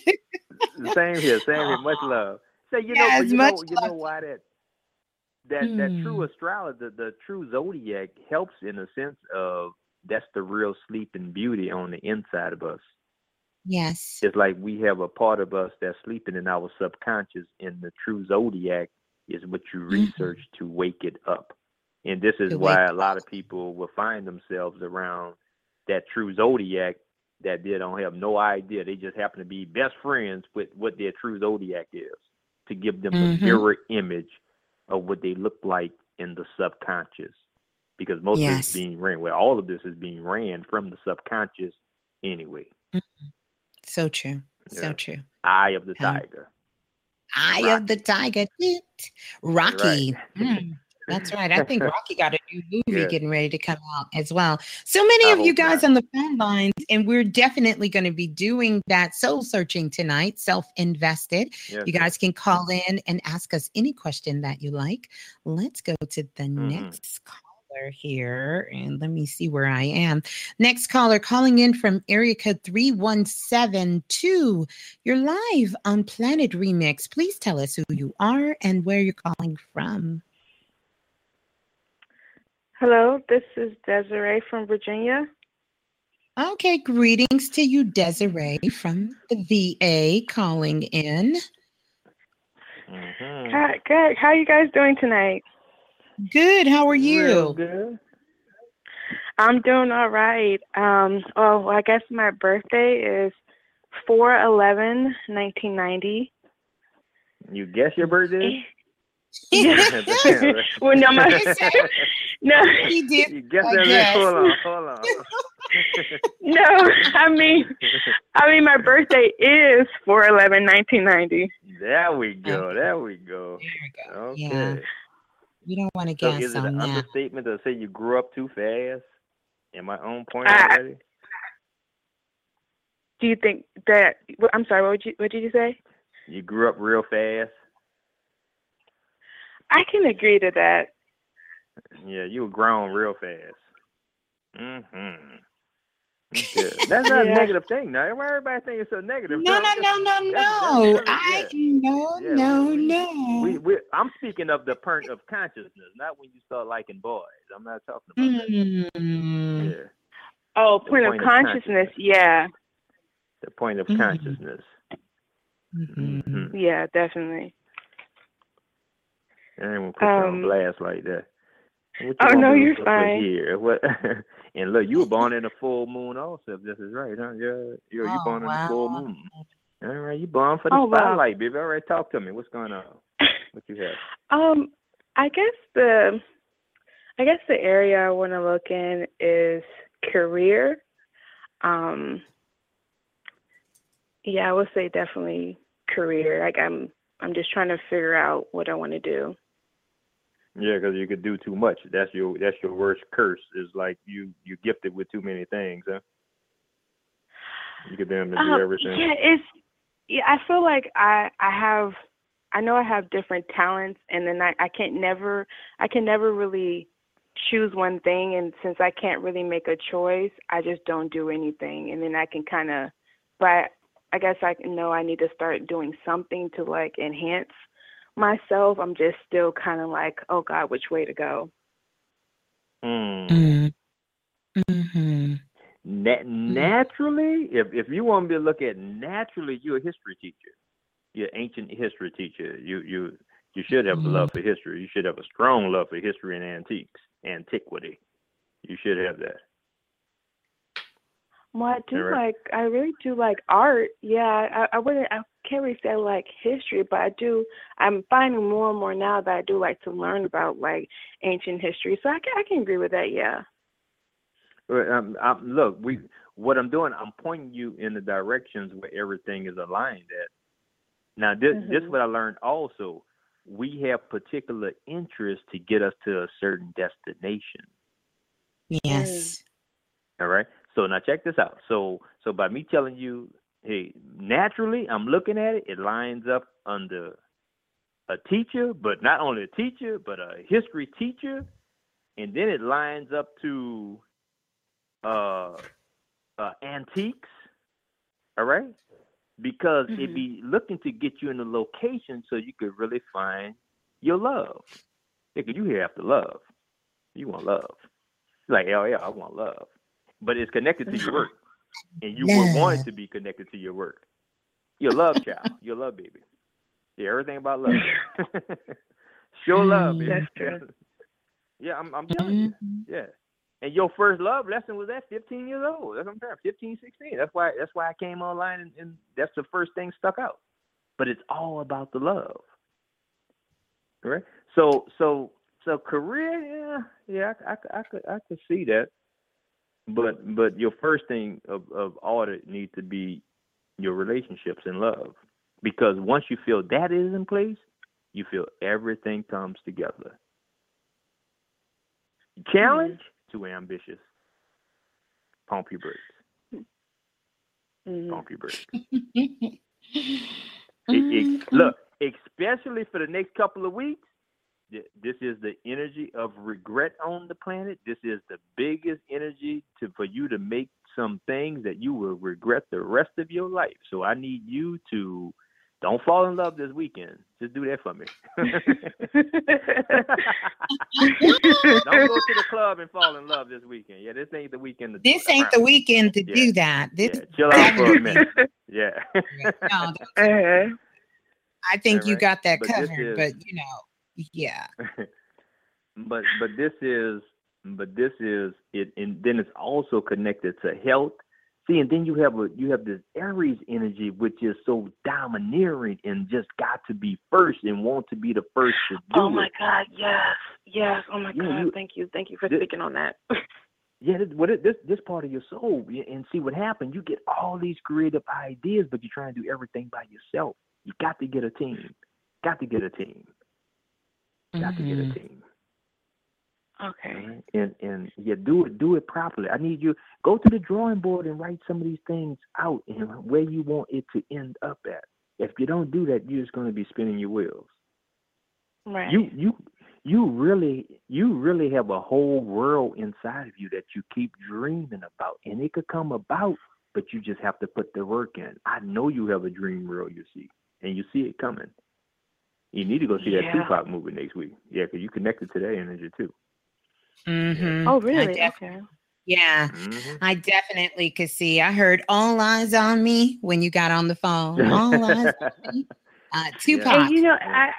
Speaker 8: same here, same here. Much love. So you know,
Speaker 4: Yes,
Speaker 8: but you
Speaker 4: much
Speaker 8: know, you know why that that that true
Speaker 4: Hmm.
Speaker 8: astrology, the, the true zodiac helps in a sense of that's the real sleeping beauty on the inside of us.
Speaker 4: yes.
Speaker 8: It's like we have a part of us that's sleeping in our subconscious, and the true zodiac is what you research to wake it up. And this is
Speaker 4: To
Speaker 8: why a lot of people will find themselves around that true zodiac that they don't have no idea. They just happen to be best friends with what their true zodiac is to give them
Speaker 4: Mhm.
Speaker 8: a mirror image of what they look like in the subconscious. Because most of
Speaker 4: Yes.
Speaker 8: it's being ran, well, all of this is being ran from the subconscious anyway.
Speaker 4: So true. So true.
Speaker 8: Eye of the
Speaker 4: Um,
Speaker 8: tiger.
Speaker 4: Eye of the tiger. Rocky. Mm, that's right. I think Rocky got a new movie
Speaker 8: Yeah.
Speaker 4: getting ready to come out as well. So many
Speaker 8: I
Speaker 4: of you guys
Speaker 8: not.
Speaker 4: on the phone lines, and we're definitely going to be doing that soul searching tonight, self invested.
Speaker 8: Yes,
Speaker 4: You guys can call in and ask us any question that you like. Let's go to the
Speaker 8: Mhm.
Speaker 4: next caller here. And let me see where I am. Next caller calling in from area code 3172. You're live on Planet Remix. Please tell us who you are and where you're calling from.
Speaker 12: Hello, this is Desiree from Virginia.
Speaker 4: Okay, greetings to you, Desiree from the VA calling in.
Speaker 8: Mhm.
Speaker 12: Hi, good. How are you guys doing tonight?
Speaker 4: Good. How are
Speaker 8: Real
Speaker 4: you?
Speaker 8: good.
Speaker 12: I'm doing all right. Um, oh, I guess my birthday is 4-11-1990.
Speaker 8: You guess your birthday?
Speaker 12: Yeah. well, no, my no,
Speaker 4: He did.
Speaker 8: You guess
Speaker 4: I
Speaker 8: that?
Speaker 4: guess.
Speaker 8: Hold on, hold on.
Speaker 12: no. I mean, I mean, my birthday is 4-11-1990.
Speaker 8: There we go. There we go.
Speaker 4: There we go.
Speaker 8: Okay.
Speaker 4: Yeah. You don't want to
Speaker 8: So
Speaker 4: guess
Speaker 8: is it
Speaker 4: on
Speaker 8: an
Speaker 4: that.
Speaker 8: understatement to say you grew up too fast? Am I on point
Speaker 12: Uh,
Speaker 8: already?
Speaker 12: Do you think that? I'm sorry. What would you? What did you say?
Speaker 8: You grew up real fast.
Speaker 12: I can agree to that.
Speaker 8: Yeah, you were grown real fast. Mm-hmm. That's not
Speaker 12: Yeah.
Speaker 8: a negative thing. Now everybody think it's so negative.
Speaker 4: No, no, no, no, no.
Speaker 8: that's
Speaker 4: I
Speaker 8: really-
Speaker 4: no,
Speaker 8: Yeah,
Speaker 4: no,
Speaker 8: we-
Speaker 4: no.
Speaker 8: We, we, I'm speaking of the point of consciousness, not when you start liking boys. I'm not talking about
Speaker 4: Mm.
Speaker 8: that. Yeah,
Speaker 12: Oh, point,
Speaker 8: point
Speaker 12: of
Speaker 8: of
Speaker 12: consciousness. Yeah,
Speaker 8: the point of
Speaker 4: Mhm.
Speaker 8: consciousness.
Speaker 4: Mhm.
Speaker 8: Mhm.
Speaker 12: yeah, definitely.
Speaker 8: I ain't gonna put you on
Speaker 12: Um,
Speaker 8: blast like that. You
Speaker 12: Oh, no, you're fine.
Speaker 8: Here? What? and look, you were born in a full moon also. If this is right, huh? Yeah, you're you
Speaker 4: Oh,
Speaker 8: born in a full moon. All right, you born for the
Speaker 12: Oh, wow.
Speaker 8: spotlight, baby. All right, talk to me. What's going on? What you have?
Speaker 12: Um, I guess the, I guess the area I want to look in is career. Um, yeah, I would say definitely career. Like I'm, I'm just trying to figure out what I want to do.
Speaker 8: Yeah, because you could do too much. That's your that's your worst curse. Is like you you gifted with too many things, huh? You could damn near do
Speaker 12: Um,
Speaker 8: everything.
Speaker 12: Yeah, it's yeah. I feel like I I have I know I have different talents, and then I I can't never I can never really choose one thing, and since I can't really make a choice, I just don't do anything, and then I can kind of, but I guess I know I need to start doing something to like enhance myself. I'm just still kind of like, oh God, which way to go?
Speaker 8: Mm.
Speaker 4: Mm. Mhm.
Speaker 8: Na- naturally, if if you want me to look at naturally, you're a history teacher. You're an ancient history teacher. You you you should have a love for history. You should have a strong love for history and antiques, antiquity. You should have that.
Speaker 12: Well, I do
Speaker 8: Alright.
Speaker 12: like, I really do like art. Yeah, I, I wouldn't, I can't really say I like history, but I do, I'm finding more and more now that I do like to learn about like ancient history. So I can, I can agree with that. Yeah.
Speaker 8: Well, Um, I'm, look, we what I'm doing, I'm pointing you in the directions where everything is aligned at. Now, this this
Speaker 12: Mhm.
Speaker 8: what I learned also. We have particular interests to get us to a certain destination.
Speaker 4: Yes.
Speaker 8: All right. So now check this out. So so by me telling you, hey, naturally I'm looking at it, it lines up under a teacher, but not only a teacher, but a history teacher, and then it lines up to uh, uh antiques. All right? Because it
Speaker 12: Mhm.
Speaker 8: be looking to get you in a location so you could really find your love. Because you here after love. You want love. Like, oh yeah, I want love. But it's connected to your work. And you would want it to be connected to your work. Your love child, your love baby. Yeah, everything about love. Show love, baby.
Speaker 12: That's true.
Speaker 8: yeah, I'm, I'm telling you. Mm-hmm. Yeah. And your first love lesson was at 15 years old. That's what I'm saying. 15, 16. That's why that's why I came online and, and that's the first thing stuck out. But it's all about the love. Right? So so so career, yeah, yeah, I, I, I could I could see that. But but your first thing of, of audit needs to be your relationships and love. Because once you feel that is in place, you feel everything comes together. Challenge too ambitious. Pump your brakes.
Speaker 12: Mhm.
Speaker 8: Pump your brakes. It- it- look, especially for the next couple of weeks, this is the energy of regret on the planet. This is the biggest energy to for you to make some things that you will regret the rest of your life. So I need you to don't fall in love this weekend. Just do that for me. don't go to the club and fall in love this weekend. Yeah, this ain't the weekend to do
Speaker 4: This
Speaker 8: it, I
Speaker 4: ain't the weekend to
Speaker 8: Yeah.
Speaker 4: do that. This
Speaker 8: Yeah, chill out for a minute. Yeah.
Speaker 4: no,
Speaker 12: Uh-huh.
Speaker 4: I think
Speaker 8: All
Speaker 4: you got that
Speaker 8: But
Speaker 4: covered,
Speaker 8: is-
Speaker 4: but you know, yeah.
Speaker 8: but but this is but this is it and then it's also connected to health see and then you have a you have this aries energy which is so domineering and just got to be first and want to be the first to do
Speaker 12: Oh my
Speaker 8: it
Speaker 12: God. Yes. Yes. Oh my
Speaker 8: Yeah,
Speaker 12: God.
Speaker 8: you-
Speaker 12: Thank you. Thank you for
Speaker 8: This-
Speaker 12: speaking on that.
Speaker 8: yeah this, what it, this this part of your soul and see what happened you get all these creative ideas but you're trying to do everything by yourself you got to get a team got to get a team got to get a
Speaker 4: Mhm.
Speaker 8: team
Speaker 12: Okay.
Speaker 8: Right? And and yeah, do it do it properly. I need you go to the drawing board and write some of these things out and where you want it to end up at. If you don't do that, you're just going to be spinning your wheels.
Speaker 12: Right.
Speaker 8: You you you really you really have a whole world inside of you that you keep dreaming about, and it could come about, but you just have to put the work in. I know you have a dream world you see, and you see it coming. You need to go see that
Speaker 12: Yeah.
Speaker 8: Tupac movie next week. Yeah, because you connected to that energy too.
Speaker 4: Mhm.
Speaker 12: Oh,
Speaker 4: I
Speaker 12: really?
Speaker 4: def-
Speaker 12: Okay.
Speaker 4: yeah,
Speaker 8: Mhm.
Speaker 4: I definitely could see. I heard all eyes on me when you got on the phone. All eyes on me. Uh, Tupac.
Speaker 12: And you know, I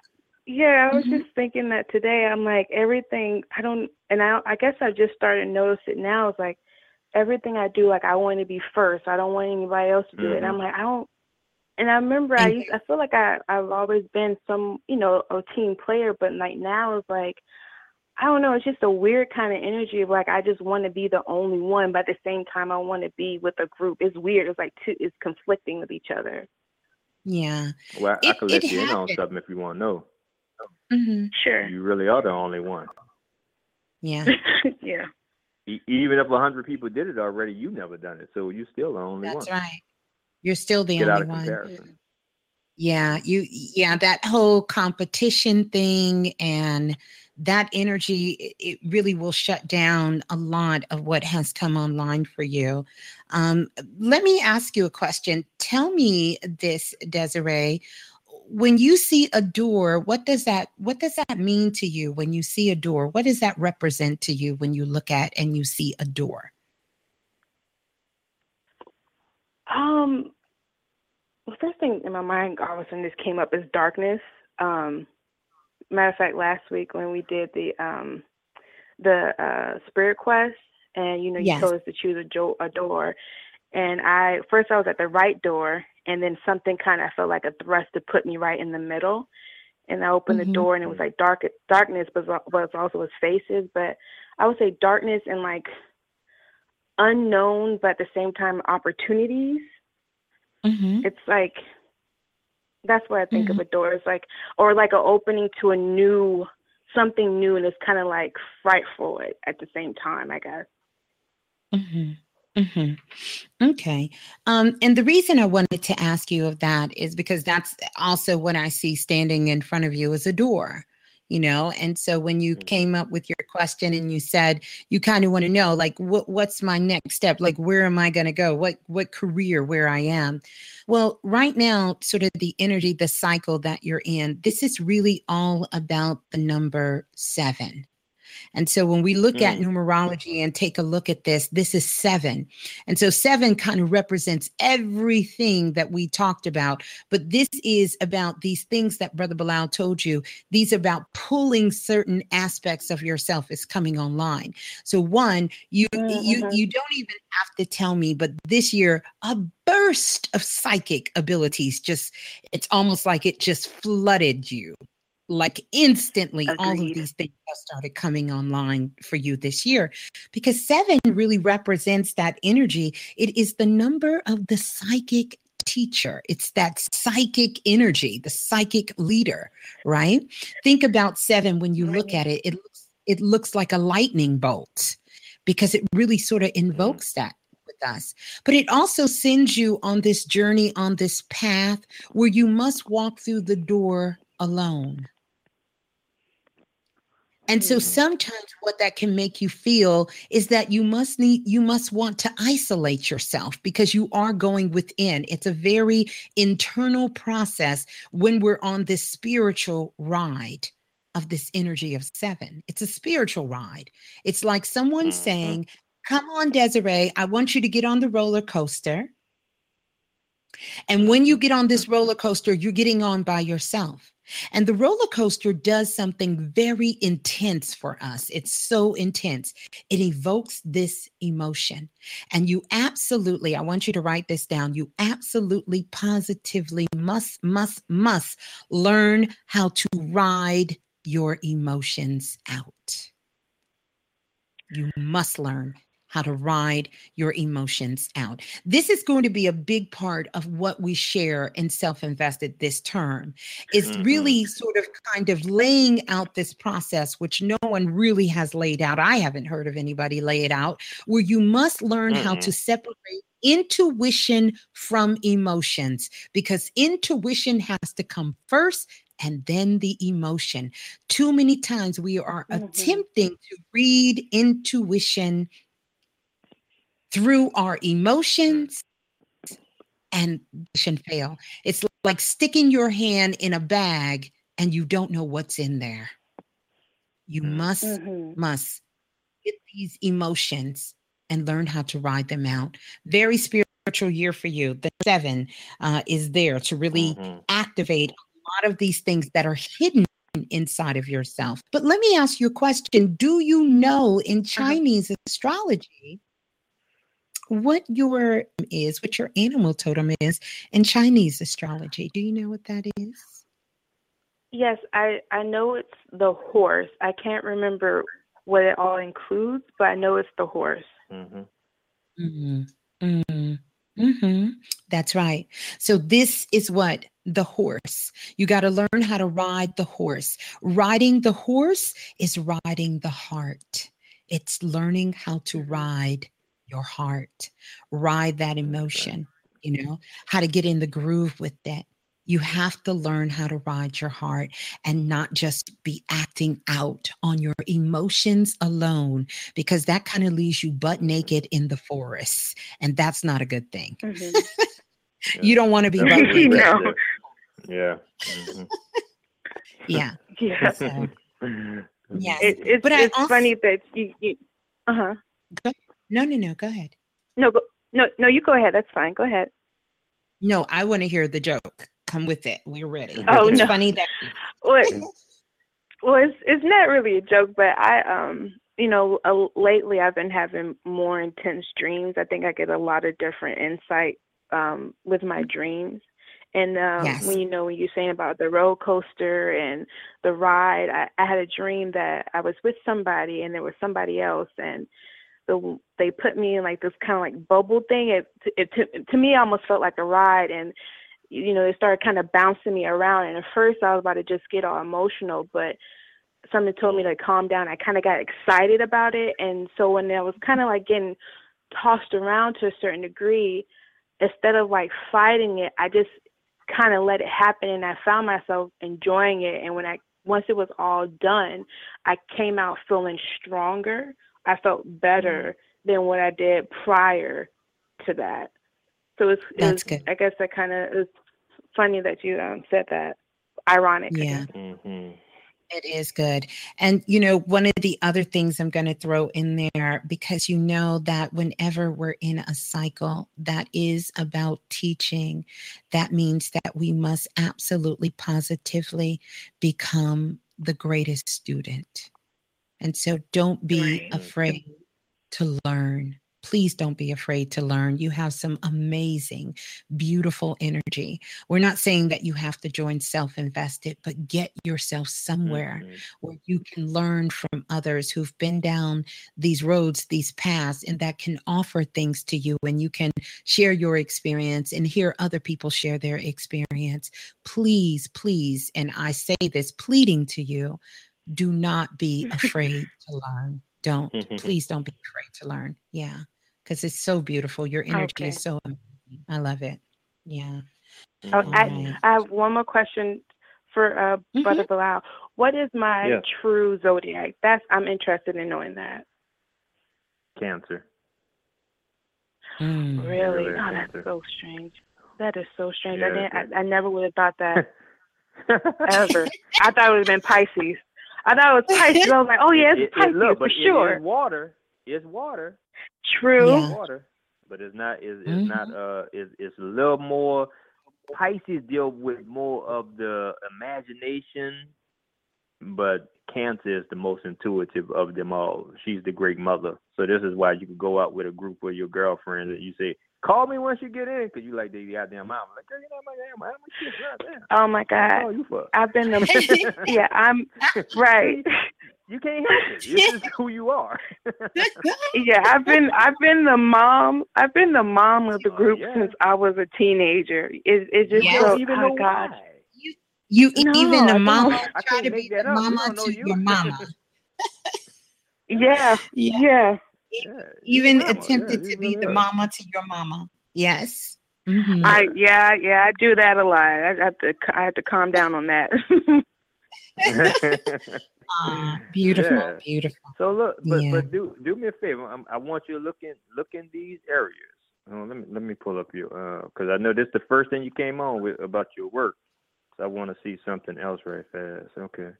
Speaker 12: yeah, I was
Speaker 4: Mhm.
Speaker 12: just thinking that today. I'm like everything. I don't, and I I guess I just started to notice it now. It's like everything I do, like I want to be first. I don't want anybody else to do it. And I'm like, I don't. And I remember I used, I feel like I I've always been some you know a team player, but like now it's like I don't know. It's just a weird kind of energy of like I just want to be the only one, but at the same time I want to be with a group. It's weird. It's like two. It's conflicting with each other.
Speaker 4: yeah.
Speaker 8: Well, I
Speaker 4: It-
Speaker 8: could let
Speaker 4: it
Speaker 8: you in on something if you want to know.
Speaker 4: Mm-hmm.
Speaker 12: Sure.
Speaker 8: You really are the only one.
Speaker 4: Yeah.
Speaker 12: yeah.
Speaker 8: E- even if a hundred people did it already, you never done it, so you're still the only
Speaker 4: That's
Speaker 8: one.
Speaker 4: That's right. You're still the
Speaker 8: Get out
Speaker 4: only
Speaker 8: of
Speaker 4: one.
Speaker 8: comparison.
Speaker 4: Yeah, you yeah, that whole competition thing and that energy it, it really will shut down a lot of what has come online for you. Um, let me ask you a question. Tell me this, Desiree. When you see a door, what does that what does that mean to you when you see a door? What does that represent to you when you look at and you see a door?
Speaker 12: Um, the first thing in my mind all of a sudden just came up is darkness. Um, matter of fact, last week when we did the um the uh spirit quest, and you know you
Speaker 4: Yes.
Speaker 12: told us to choose a, jo- a door, and I first I was at the right door, and then something kind of felt like a thrust to put me right in the middle. And I opened
Speaker 4: Mhm.
Speaker 12: the door, and it was like dark darkness, but was also with faces. But I would say darkness and like unknown, but at the same time opportunities
Speaker 4: Mm-hmm.
Speaker 12: it's like that's what I think of a door. It's like or like an opening to a new something new and it's kind of like frightful at, at the same time, I guess.
Speaker 4: Mm-hmm. Mm-hmm. Okay. Um, and the reason I wanted to ask you of that is because that's also what I see standing in front of you as a door, you know. And so when you mm-hmm. came up with your question and you said you kind of want to know, like, what what's my next step? Like, where am I going to go? What what career where I am? Well, right now, sort of the energy, the cycle that you're in, this is really all about the number seven. And so when we look at
Speaker 13: Mm.
Speaker 4: numerology and take a look at this, this is seven. And so seven kind of represents everything that we talked about. But this is about these things that Brother Balah told you. These are about pulling certain aspects of yourself is coming online. So one, you you you don't even have to tell me, but this year a burst of psychic abilities just it's almost like it just flooded you like instantly all of these things have started coming online for you this year because seven really represents that energy. It is the number of the psychic teacher. It's that psychic energy the psychic leader right? Think about seven when you look at it. It looks it looks like a lightning bolt because it really sort of mm-hmm. invokes that with us. But it also sends you on this journey, on this path where you must walk through the door alone. And so sometimes what that can make you feel is that you must need you must want to isolate yourself because you are going within. It's a very internal process when we're on this spiritual ride of this energy of 7. It's a spiritual ride. It's like someone mm-hmm. saying, "Come on Desiree, I want you to get on the roller coaster." And when you mm-hmm. get on this roller coaster, you're getting on by yourself. And the roller coaster does something very intense for us. It's so intense. It evokes this emotion. And you absolutely, I want you to write this down. You absolutely, positively must, must, must learn how to ride your emotions out. You must learn how to ride your emotions out. This is going to be a big part of what we share in Self Invested this term. It's
Speaker 13: Mhm.
Speaker 4: really sort of kind of laying out this process, which no one really has laid out. I haven't heard of anybody lay it out, where you must learn how to separate intuition from emotions because intuition has to come first and then the emotion. Too many times we are attempting to read intuition through our mm. emotions and should fail. It's like sticking your hand in a bag and you don't know what's in there. You mm. must mm-hmm. must get these emotions and learn how to ride them out. Very spiritual year for you. The seven uh, is there to really mm-hmm. activate a lot of these things that are hidden inside of yourself. But let me ask you a question. Do you know in mm-hmm. Chinese astrology what your is, what your animal totem is in Chinese astrology? Do you know what that is?
Speaker 12: Yes, I I know it's the horse. I can't remember what it all includes, but I know it's the horse.
Speaker 8: Mm-hmm.
Speaker 4: Mm, hmm Mm hmm. That's right. So this is what the horse. You got to learn how to ride the horse. Riding the horse is riding the heart. It's learning how to ride your heart, ride that emotion, you know, how to get in the groove with that. You have to learn how to ride your heart and not just be acting out on your emotions alone, because that kind of leaves you butt naked in the forest. And that's not a good thing. You don't want to be butt naked.
Speaker 12: No.
Speaker 8: Yeah. Mhm.
Speaker 4: Yeah.
Speaker 12: Yeah.
Speaker 4: So, yes.
Speaker 12: It, it's
Speaker 4: But I
Speaker 12: it's
Speaker 4: also-
Speaker 12: funny that you, you uh huh.
Speaker 4: No, no, no. Go ahead.
Speaker 12: No, go, no, no. You go ahead. That's fine. Go ahead.
Speaker 4: No, I want to hear the joke. Come with it. We're ready.
Speaker 12: Oh,
Speaker 4: it's
Speaker 12: no.
Speaker 4: funny that
Speaker 12: Well, well, it's it's not really a joke, but I um you know uh, lately I've been having more intense dreams. I think I get a lot of different insight um with my dreams. And um,
Speaker 13: Yes.
Speaker 12: when you know when you're saying about the roller coaster and the ride, I, I had a dream that I was with somebody and there was somebody else, and the they put me in like this kind of like bubble thing. It, it to, to me almost felt like a ride, and you know they started kind of bouncing me around. And at first I was about to just get all emotional, but something told me to calm down. I kind of got excited about it, and so when I was kind of like getting tossed around to a certain degree, instead of like fighting it, I just kind of let it happen, and I found myself enjoying it. And when I once it was all done, I came out feeling stronger. I felt better than what I did prior to that. So it's,
Speaker 4: That's
Speaker 12: it's
Speaker 4: good.
Speaker 12: I guess that kind of is funny that you um, said that. Ironic.
Speaker 4: Yeah.
Speaker 8: Mm-hmm.
Speaker 4: It is good. And, you know, one of the other things I'm going to throw in there, because you know that whenever we're in a cycle that is about teaching, that means that we must absolutely positively become the greatest student. And so don't be afraid to learn. Please don't be afraid to learn. You have some amazing, beautiful energy. We're not saying that you have to join self invested, but get yourself somewhere mm-hmm. where you can learn from others who've been down these roads, these paths, and that can offer things to you. And you can share your experience and hear other people share their experience. Please, please, and I say this pleading to you do not be afraid to learn. Don't, please don't be afraid to learn. Yeah, because it's so beautiful. Your energy
Speaker 12: Okay.
Speaker 4: is so amazing. I love it. Yeah.
Speaker 12: Oh, I, I have one more question for uh, Brother Balah. What is my
Speaker 8: Yes.
Speaker 12: true zodiac? That's I'm interested in knowing that.
Speaker 8: Cancer.
Speaker 4: Mm.
Speaker 12: Really?
Speaker 8: Really,
Speaker 12: Oh, that's
Speaker 8: Cancer.
Speaker 12: so strange. That is so strange. I,
Speaker 8: Yeah,
Speaker 12: didn't, I, I never would have thought that ever. I thought it would have been Pisces. I thought it was Pisces. I was like, oh yeah,
Speaker 8: It-
Speaker 12: it's
Speaker 8: it-
Speaker 12: Pisces
Speaker 8: look,
Speaker 12: for
Speaker 8: but it is
Speaker 12: sure.
Speaker 8: water. It's water.
Speaker 12: True.
Speaker 8: It's water. But it's not. It's, it's not. Uh, it's it's a little more. Pisces deal with more of the imagination, but Cancer is the most intuitive of them all. She's the great mother. So this is why you can go out with a group of your girlfriends and you say, "Call me once you get in," because you like the goddamn mom. Like, girl, you know my damn mom. My kids right.
Speaker 12: Oh my God.
Speaker 8: Oh, you fuck.
Speaker 12: I've been the yeah, I'm right.
Speaker 8: You can't help it. It's just who you are.
Speaker 12: yeah, I've been I've been the mom I've been the mom of the oh, group
Speaker 8: yeah.
Speaker 12: since I was a teenager. It it just
Speaker 4: Yes.
Speaker 12: so
Speaker 8: even
Speaker 12: oh
Speaker 8: know
Speaker 12: God.
Speaker 8: why.
Speaker 4: You
Speaker 12: No,
Speaker 4: even the mama
Speaker 12: don't.
Speaker 8: I
Speaker 4: try to
Speaker 8: make
Speaker 4: be
Speaker 8: that
Speaker 4: the
Speaker 8: up.
Speaker 4: Mama to
Speaker 8: you.
Speaker 4: your mama.
Speaker 12: Yeah,
Speaker 4: Yeah.
Speaker 12: yeah.
Speaker 8: Yeah,
Speaker 4: Even
Speaker 8: mama.
Speaker 4: attempted
Speaker 8: Yeah,
Speaker 4: to be the mama to your mama. Yes. Mhm.
Speaker 12: I yeah, yeah, I do that a lot. I have to I have to calm down on that.
Speaker 4: Ah, beautiful,
Speaker 8: Yeah.
Speaker 4: beautiful.
Speaker 8: so look, but
Speaker 4: Yeah.
Speaker 8: but do do me a favor. i I want you to look in look in these areas. Oh, let me let me pull up your because I know this is the first thing you came on with about your work. So I want to see something else right fast. Okay,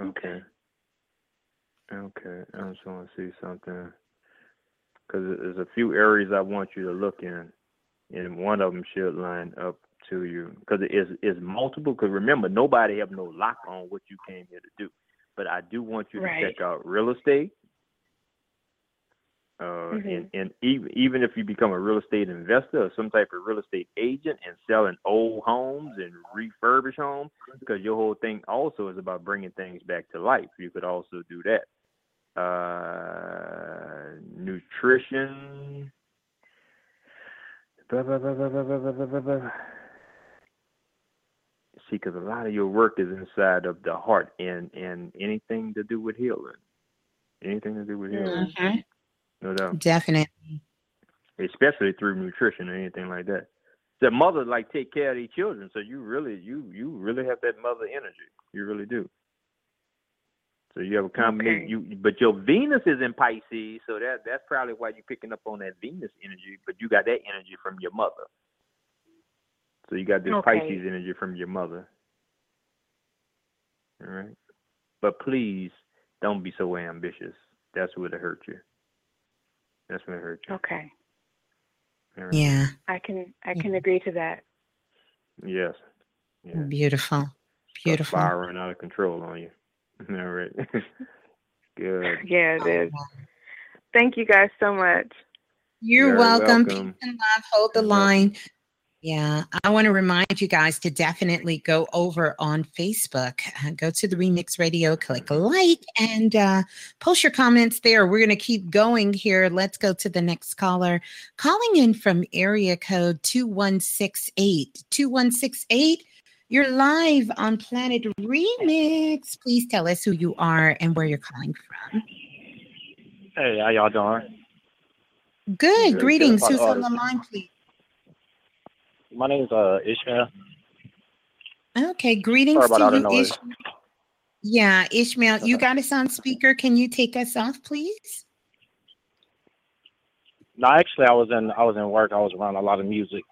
Speaker 8: okay, okay. I just want to see something because there's a few areas I want you to look in, and one of them should line up to you because it is is multiple. Because remember, nobody have no lock on what you came here to do. But I do want you
Speaker 12: Right.
Speaker 8: to check out real estate. Uh,
Speaker 12: Mhm.
Speaker 8: and, and even even if you become a real estate investor or some type of real estate agent and selling old homes and refurbish homes, because your whole thing also is about bringing things back to life. You could also do that uh, nutrition. See, because a lot of your work is inside of the heart and, and anything to do with healing. Anything to do with healing.
Speaker 4: Mm-hmm.
Speaker 8: No doubt.
Speaker 4: Definitely.
Speaker 8: Especially through nutrition or anything like that. The mothers like take care of their children, so you really you you really have that mother energy. You really do. So you have a combination.
Speaker 12: Okay.
Speaker 8: You but your Venus is in Pisces, so that that's probably why you're picking up on that Venus energy. But you got that energy from your mother. So you got this
Speaker 12: Okay.
Speaker 8: Pisces energy from your mother. All right. But please don't be so ambitious. That's what it hurt you. That's what it hurt you.
Speaker 12: Okay.
Speaker 8: All right.
Speaker 4: Yeah.
Speaker 12: I can I can agree to that.
Speaker 8: Yes. Yeah.
Speaker 4: Beautiful.
Speaker 8: Start
Speaker 4: Beautiful.
Speaker 8: Spiraling out of control on you. All right. Good.
Speaker 12: Yeah, it is. Thank you guys so much.
Speaker 4: You're
Speaker 8: Very
Speaker 4: welcome.
Speaker 8: welcome.
Speaker 4: Peace and love. Hold the line. Yeah, I want to remind you guys to definitely go over on Facebook. Uh, Go to the Remix Radio, click like, and uh, post your comments there. We're going to keep going here. Let's go to the next caller. Calling in from area code 2168. 2168, you're live on Planet Remix. Please tell us who you are and where you're calling from.
Speaker 13: Hey, how y'all doing?
Speaker 4: Good.
Speaker 8: Good,
Speaker 4: Greetings.
Speaker 13: good.
Speaker 4: Who's on the line, please?
Speaker 13: My name's uh Ishmael.
Speaker 4: Okay, greetings to you. Ishmael. Yeah, Ishmael, you got us on speaker. Can you take us off, please?
Speaker 13: No, actually, I was in I was in work. I was around a lot of music.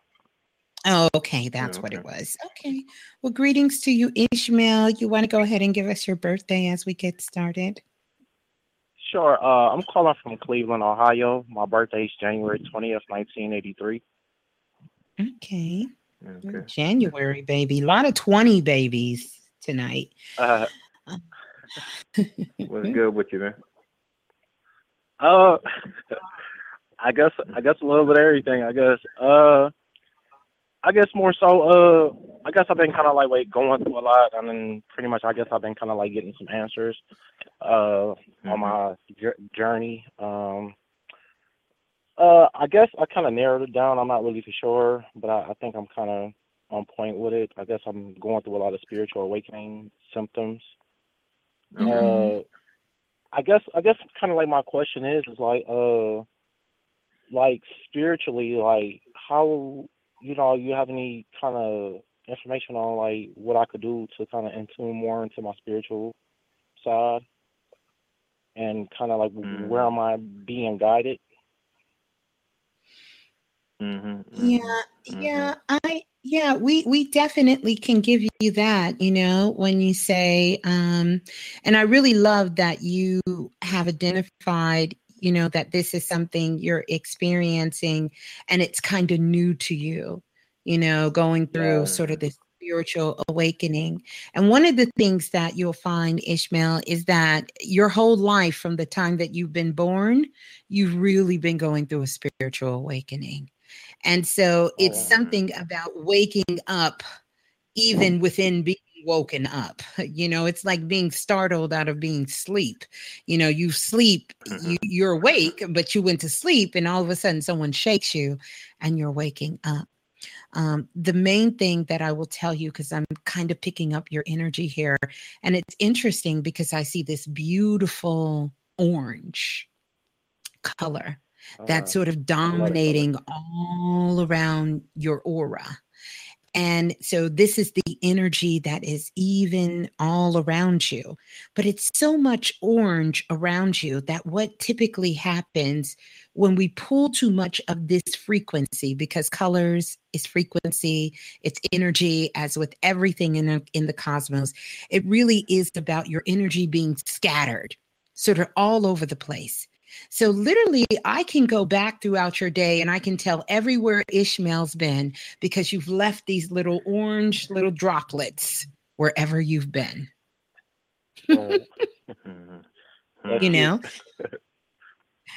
Speaker 4: Oh, okay, that's what it was. Okay. Well, greetings to you, Ishmael. You want to go ahead and give us your birthday as we get started?
Speaker 13: Sure. Uh, I'm calling from Cleveland, Ohio. My birthday is January twentieth, nineteen eighty three.
Speaker 4: Okay.
Speaker 8: Okay.
Speaker 4: January, baby. A lot of 20 babies tonight.
Speaker 13: Uh,
Speaker 8: What's good with you, man?
Speaker 13: uh, I guess I guess a little bit of everything. I guess. Uh, I guess more so. Uh, I guess I've been kind of like wait going through a lot, and then pretty much I guess I've been kind of like getting some answers. Uh, on my jour- journey. Um, uh, I guess I kind of narrowed it down. I'm not really for sure, but I, I think I'm kind of on point with it. I guess I'm going through a lot of spiritual awakening symptoms. Uh, I guess I guess kind of like my question is is like uh, like spiritually, like how you know you have any kind of information on like what I could do to kind of in tune more into my spiritual side, and kind of like where am I being guided?
Speaker 8: Mm-hmm.
Speaker 4: Yeah, yeah, I yeah, we we definitely can give you that, you know, when you say um and I really love that you have identified, you know, that this is something you're experiencing and it's kind of new to you, you know, going through
Speaker 14: Yeah.
Speaker 4: sort of this spiritual awakening. And one of the things that you'll find, Ishmael, is that your whole life from the time that you've been born, you've really been going through a spiritual awakening. And so it's oh, something about waking up even within being woken up. You know, it's like being startled out of being sleep. You know, you sleep, you, you're awake, but you went to sleep, and all of a sudden someone shakes you and you're waking up. Um, the main thing that I will tell you, because I'm kind of picking up your energy here, and it's interesting because I see this beautiful orange color that's
Speaker 14: Ah,
Speaker 4: sort of
Speaker 14: I love the color.
Speaker 4: dominating all around your aura. And so this is the energy that is even all around you. But it's so much orange around you that what typically happens when we pull too much of this frequency, because colors is frequency, it's energy, as with everything in, in the cosmos, it really is about your energy being scattered, sort of all over the place. So literally, I can go back throughout your day and I can tell everywhere Ishmael's been because you've left these little orange little droplets wherever you've been. you know,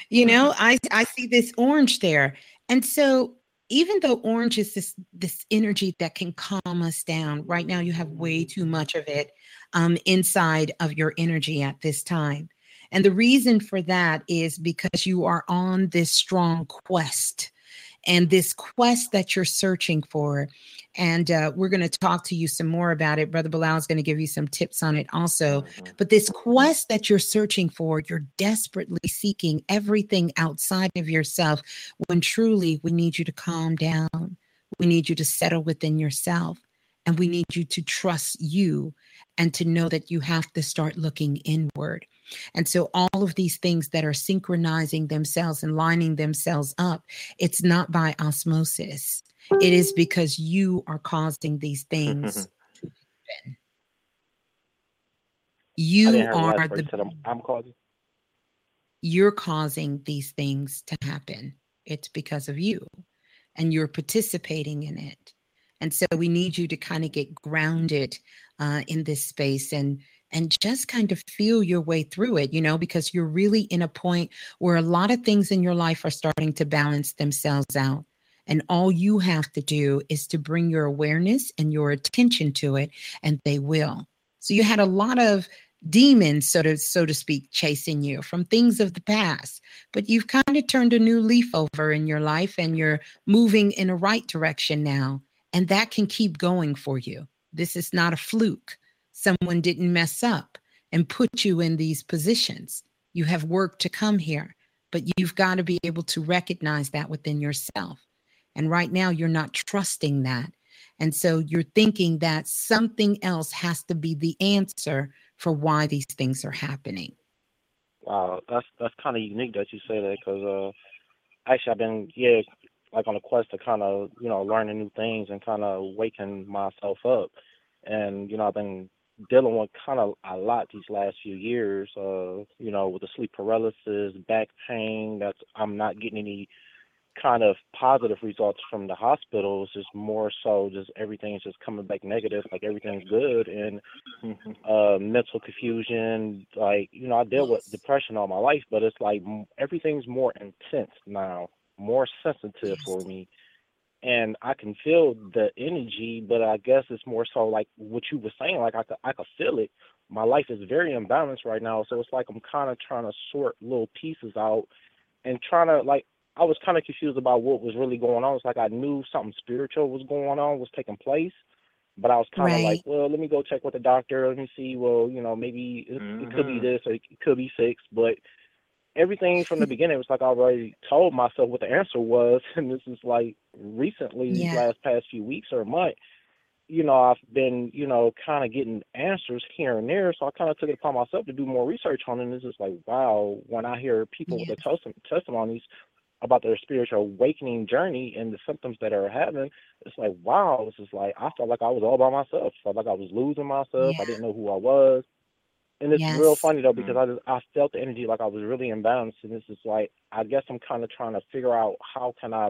Speaker 4: you know, I I see this orange there, and so even though orange is this this energy that can calm us down, right now you have way too much of it um, inside of your energy at this time. And the reason for that is because you are on this strong quest and this quest that you're searching for. And uh, we're going to talk to you some more about it. Brother Balah is going to give you some tips on it also. But this quest that you're searching for, you're desperately seeking everything outside of yourself when truly we need you to calm down. We need you to settle within yourself. And we need you to trust you and to know that you have to start looking inward. And so, all of these things that are synchronizing themselves and lining themselves up, it's not by osmosis. It is because you are causing these things to happen. You are the
Speaker 13: I'm, I'm causing.
Speaker 4: you're causing these things to happen. It's because of you and you're participating in it. And so we need you to kind of get grounded uh, in this space and and just kind of feel your way through it, you know, because you're really in a point where a lot of things in your life are starting to balance themselves out. And all you have to do is to bring your awareness and your attention to it, and they will. So you had a lot of demons, so to so to speak, chasing you from things of the past, but you've kind of turned a new leaf over in your life, and you're moving in a right direction now, and that can keep going for you. This is not a fluke. Someone didn't mess up and put you in these positions. You have work to come here, but you've got to be able to recognize that within yourself. And right now, you're not trusting that. And so you're thinking that something else has to be the answer for why these things are happening.
Speaker 13: Wow, that's that's kind of unique that you say that because uh, actually I've been yeah like on a quest to kind of you know learning new things and kind of waking myself up, and you know I've been dealing with kind of a lot these last few years. Uh, you know with the sleep paralysis, back pain. That's I'm not getting any kind of positive results from the hospitals. It's more so just everything is just coming back negative, like everything's good and uh mental confusion. Like, you know, I deal with depression all my life, but it's like everything's more intense now, more sensitive for me. And I can feel the energy, but I guess it's more so like what you were saying, like I could I could feel it. My life is very imbalanced right now, so it's like I'm kind of trying to sort little pieces out and trying to like I was kind of confused about what was really going on. It's like I knew something spiritual was going on, was taking place, but I was kind of
Speaker 4: Right.
Speaker 13: like, well, let me go check with the doctor. Let me see. Well, you know, maybe it, it could be mm-hmm. this or it could be six, but everything from the beginning was like I already told myself what the answer was, and this is like recently,
Speaker 4: Yeah.
Speaker 13: last past few weeks or a month. You know, I've been, you know, kind of getting answers here and there. So I kind of took it upon myself to do more research on it. And it's just like, wow, when I hear people with their tes- testimonies about their spiritual awakening journey and the symptoms that are having, it's like, wow, this is like, I felt like I was all by myself. felt like I was losing myself. I didn't know who I was. And it's real funny though because mm-hmm. I just, I felt the energy like I was really imbalanced, and this is like I guess I'm kind of trying to figure out how can I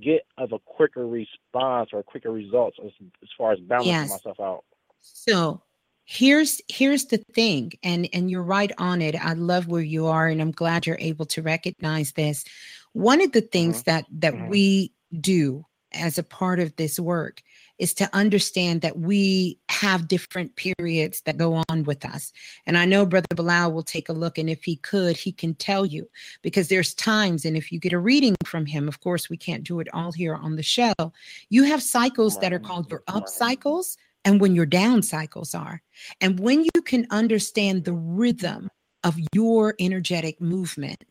Speaker 13: get of a quicker response or quicker results as, as far as balancing
Speaker 4: Yes.
Speaker 13: myself out.
Speaker 4: So here's here's the thing, and and you're right on it. I love where you are, and I'm glad you're able to recognize this. One of the things mm-hmm. that that mm-hmm. we do as a part of this work is to understand that we have different periods that go on with us. And I know Brother Balah will take a look, and if he could, he can tell you because there's times, and if you get a reading from him, of course, we can't do it all here on the show. You have cycles that are called your up cycles and when your down cycles are. And when you can understand the rhythm of your energetic movement,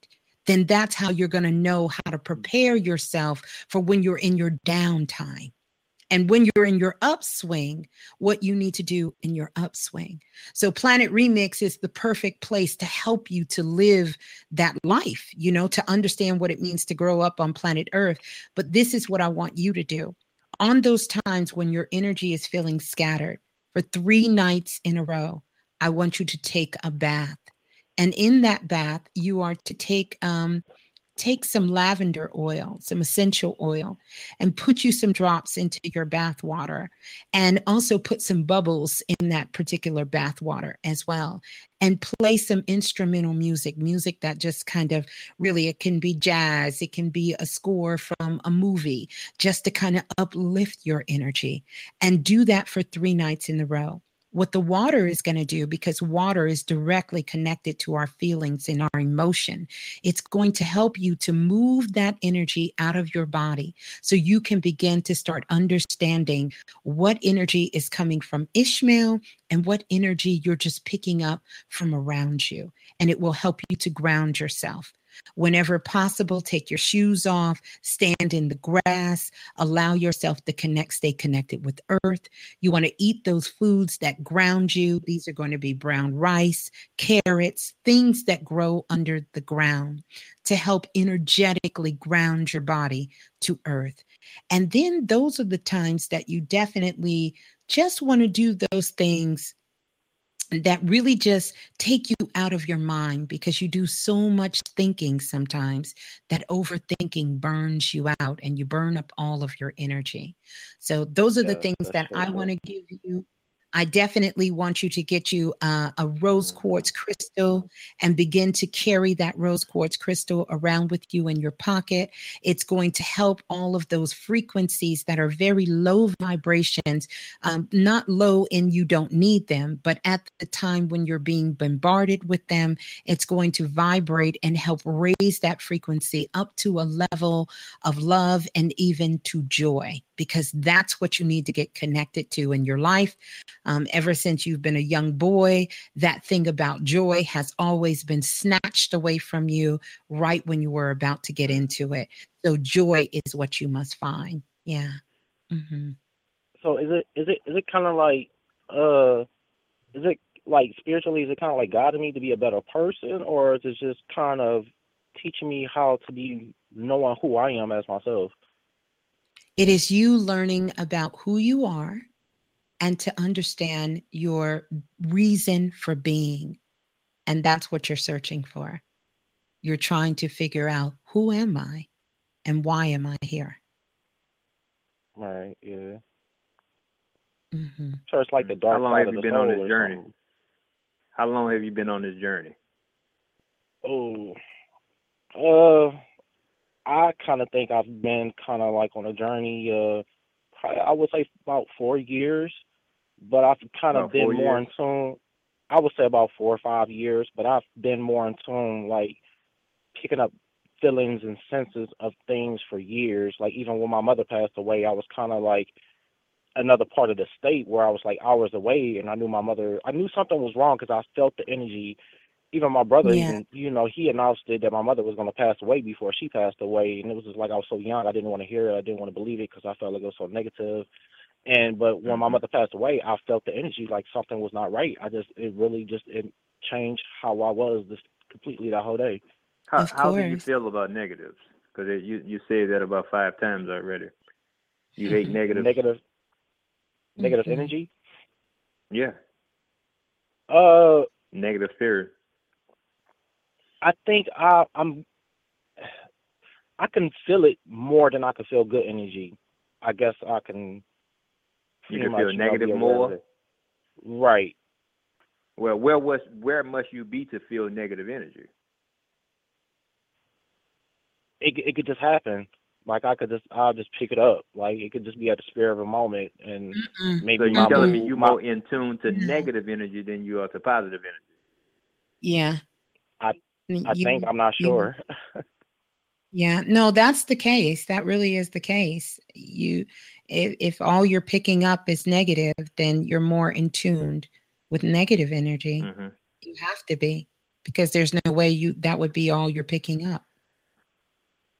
Speaker 4: then that's how you're going to know how to prepare yourself for when you're in your downtime. And when you're in your upswing, what you need to do in your upswing. So, Planet Remix is the perfect place to help you to live that life, you know, to understand what it means to grow up on planet Earth. But this is what I want you to do. On those times when your energy is feeling scattered for three nights in a row, I want you to take a bath. And in that bath, you are to take um, take some lavender oil, some essential oil, and put you some drops into your bath water. And also put some bubbles in that particular bath water as well. And play some instrumental music, music that just kind of really, it can be jazz, it can be a score from a movie, just to kind of uplift your energy. And do that for three nights in a row what the water is going to do, because water is directly connected to our feelings and our emotion, it's going to help you to move that energy out of your body so you can begin to start understanding what energy is coming from Ishmael and what energy you're just picking up from around you. And it will help you to ground yourself. Whenever possible, take your shoes off, stand in the grass, allow yourself to connect, stay connected with earth. You want to eat those foods that ground you. These are going to be brown rice, carrots, things that grow under the ground to help energetically ground your body to earth. And then those are the times that you definitely just want to do those things that really just take you out of your mind because you do so much thinking sometimes that overthinking burns you out and you burn up all of your energy. So those are the things that I want to give you I definitely want you to get you uh, a rose quartz crystal and begin to carry that rose quartz crystal around with you in your pocket. It's going to help all of those frequencies that are very low vibrations, um, not low in you don't need them, but at the time when you're being bombarded with them, it's going to vibrate and help raise that frequency up to a level of love and even to joy because that's what you need to get connected to in your life. Um, ever since you've been a young boy, that thing about joy has always been snatched away from you right when you were about to get into it. So joy is what you must find. Yeah. hmm
Speaker 13: So is it is it is it kind of like uh is it like spiritually is it kind of like guiding me to be a better person or is it just kind of teaching me how to be knowing who I am as myself?
Speaker 4: It is you learning about who you are and to understand your reason for being. And that's what you're searching for. You're trying to figure out who am I and why am I here?
Speaker 13: Right, yeah.
Speaker 4: hmm
Speaker 13: So it's like the dark
Speaker 8: How long have
Speaker 13: of
Speaker 8: you
Speaker 13: the
Speaker 8: been on
Speaker 13: soul
Speaker 8: this journey?
Speaker 13: something.
Speaker 8: How long have you been on this journey?
Speaker 13: Oh, uh, I kind of think I've been kind of like on a journey. Uh, probably, I would say about four years, but I've kind of been more
Speaker 8: years?
Speaker 13: in tune. I would say about four or five years, but I've been more in tune, like picking up feelings and senses of things for years. Like even when my mother passed away, I was kind of like another part of the state where I was like hours away, and I knew my mother. I knew something was wrong because I felt the energy even my brother
Speaker 4: Yeah.
Speaker 13: even you know he announced it that my mother was going to pass away before she passed away and it was just like i was so young i didn't want to hear it i didn't want to believe it because i felt like it was so negative. negative and but when my mother passed away i felt the energy like something was not right i just it really just it changed how i was just completely that whole day
Speaker 8: How how do you feel about negatives? Because you you said that about five times already. You hate negative.
Speaker 13: negative negative
Speaker 4: Mhm.
Speaker 13: energy
Speaker 8: Yeah,
Speaker 13: uh
Speaker 8: negative spirit.
Speaker 13: I think i i'm i can feel it more than i can feel good energy i guess i can
Speaker 8: You can feel negative
Speaker 13: be aware of
Speaker 8: more.
Speaker 13: right
Speaker 8: Well, where was where must you be to feel negative energy?
Speaker 13: it it could just happen Like I could just I'll just pick it up. Like it could just be at the spur of a moment and maybe
Speaker 8: So you're
Speaker 13: my
Speaker 8: telling me you're
Speaker 13: my-
Speaker 8: more in tune to mm-hmm. negative energy than you are to positive energy.
Speaker 4: Yeah.
Speaker 13: I I
Speaker 4: You-
Speaker 13: think I'm not
Speaker 4: you-
Speaker 13: sure.
Speaker 4: Yeah, no, that's the case. That really is the case. You, if, if all you're picking up is negative, then you're more in tuned with negative energy.
Speaker 8: Mm-hmm.
Speaker 4: You have to be because there's no way you that would be all you're picking up.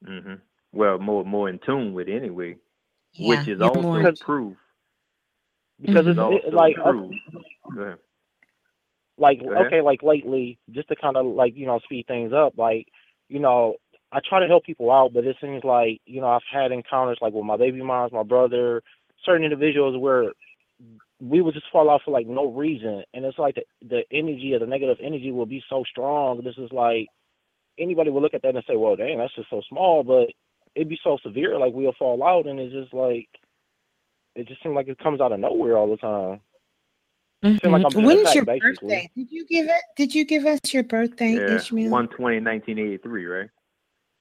Speaker 8: hmm Well, more more in tune with anyway,
Speaker 4: Yeah,
Speaker 8: which is
Speaker 4: you're
Speaker 8: also
Speaker 4: more
Speaker 8: proof.
Speaker 13: because
Speaker 8: It's
Speaker 13: it's
Speaker 8: also
Speaker 13: it, like uh.
Speaker 8: Go ahead.
Speaker 13: Like
Speaker 8: oh, Go
Speaker 13: okay like lately just to kind of like you know speed things up like you know i try to help people out but it seems like you know i've had encounters like with my baby moms my brother certain individuals where we would just fall off for like no reason. And it's like the, the energy or the negative energy will be so strong. This is like anybody would look at that and say well dang that's just so small but it'd be so severe like we'll fall out and it's just like it just seems like it comes out of nowhere all the time Seem like. I'm
Speaker 4: When's
Speaker 13: attacked,
Speaker 4: your
Speaker 13: basically.
Speaker 4: birthday? Did you give it? Did you give us your birthday,
Speaker 8: Yeah,
Speaker 4: Ishmael?
Speaker 8: 120, 1983, right?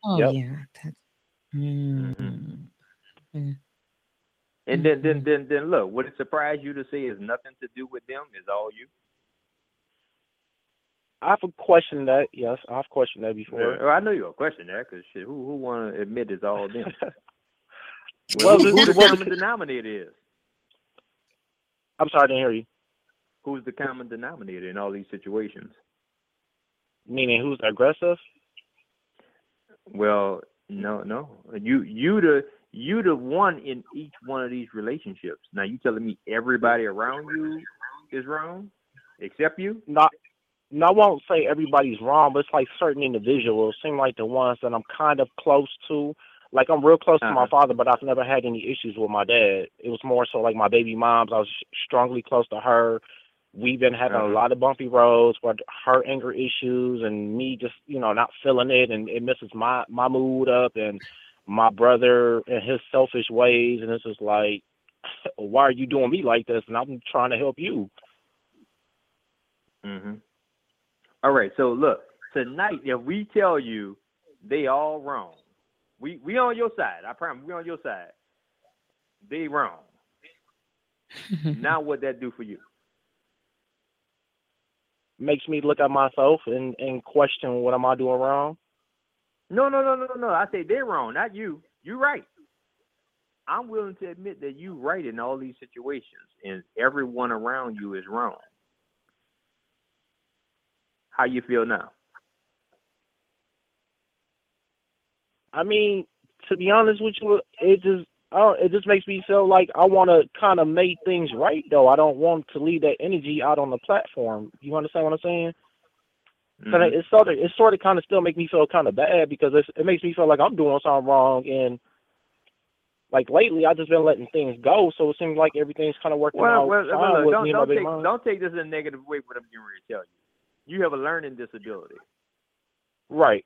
Speaker 4: Oh
Speaker 13: Yep.
Speaker 4: yeah. That's, mm, mm.
Speaker 8: And then, then, then, then, look. Would it surprise you to say is nothing to do with them? Is all you?
Speaker 13: I've questioned that. Yes, I've questioned that before.
Speaker 8: Yeah, I know you'll question that because who who want to admit it's all them?
Speaker 13: Well,
Speaker 8: well, who,
Speaker 13: the-
Speaker 8: who the- common denominator is?
Speaker 13: I'm sorry, I didn't hear you.
Speaker 8: Who's the common denominator in all these situations?
Speaker 13: Meaning, who's aggressive?
Speaker 8: Well, no, no. You you the you the one in each one of these relationships. Now you telling me everybody around you is wrong, except you?
Speaker 13: Not, no, I won't say everybody's wrong, but it's like certain individuals seem like the ones that I'm kind of close to. Like I'm real close to my
Speaker 8: Uh-huh.
Speaker 13: father, but I've never had any issues with my dad. It was more so like my baby moms. I was strongly close to her. We've been having
Speaker 8: Uh-huh.
Speaker 13: a lot of bumpy roads with her anger issues and me just, you know, not feeling it and it messes my my mood up and my brother and his selfish ways and it's just like why are you doing me like this? And I'm trying to help you.
Speaker 8: Mm-hmm. All right. So look, tonight if we tell you they all wrong, we we on your side. I promise we on your side. They wrong. now what that do for you?
Speaker 13: Makes me look at myself and, and question what am I doing wrong?
Speaker 8: No, no, no, no, no. I say they're wrong, not you. You're right. I'm willing to admit that you're right in all these situations, and everyone around you is wrong. How you feel now?
Speaker 13: I mean, to be honest with you, it just oh, it just makes me feel like I want to kind of make things right, though. I don't want to leave that energy out on the platform. You understand what I'm saying? So
Speaker 8: Mhm.
Speaker 13: it's sort of it sort of kind of still make me feel kind of bad because it's, it makes me feel like I'm doing something wrong and like lately I've just been letting things go, so it seems like everything's kind of working
Speaker 8: Well,
Speaker 13: out
Speaker 8: well,
Speaker 13: fine
Speaker 8: well look,
Speaker 13: with
Speaker 8: don't
Speaker 13: me
Speaker 8: don't take don't take this in a negative way. What I'm getting ready to tell you, you have a learning disability.
Speaker 13: Right.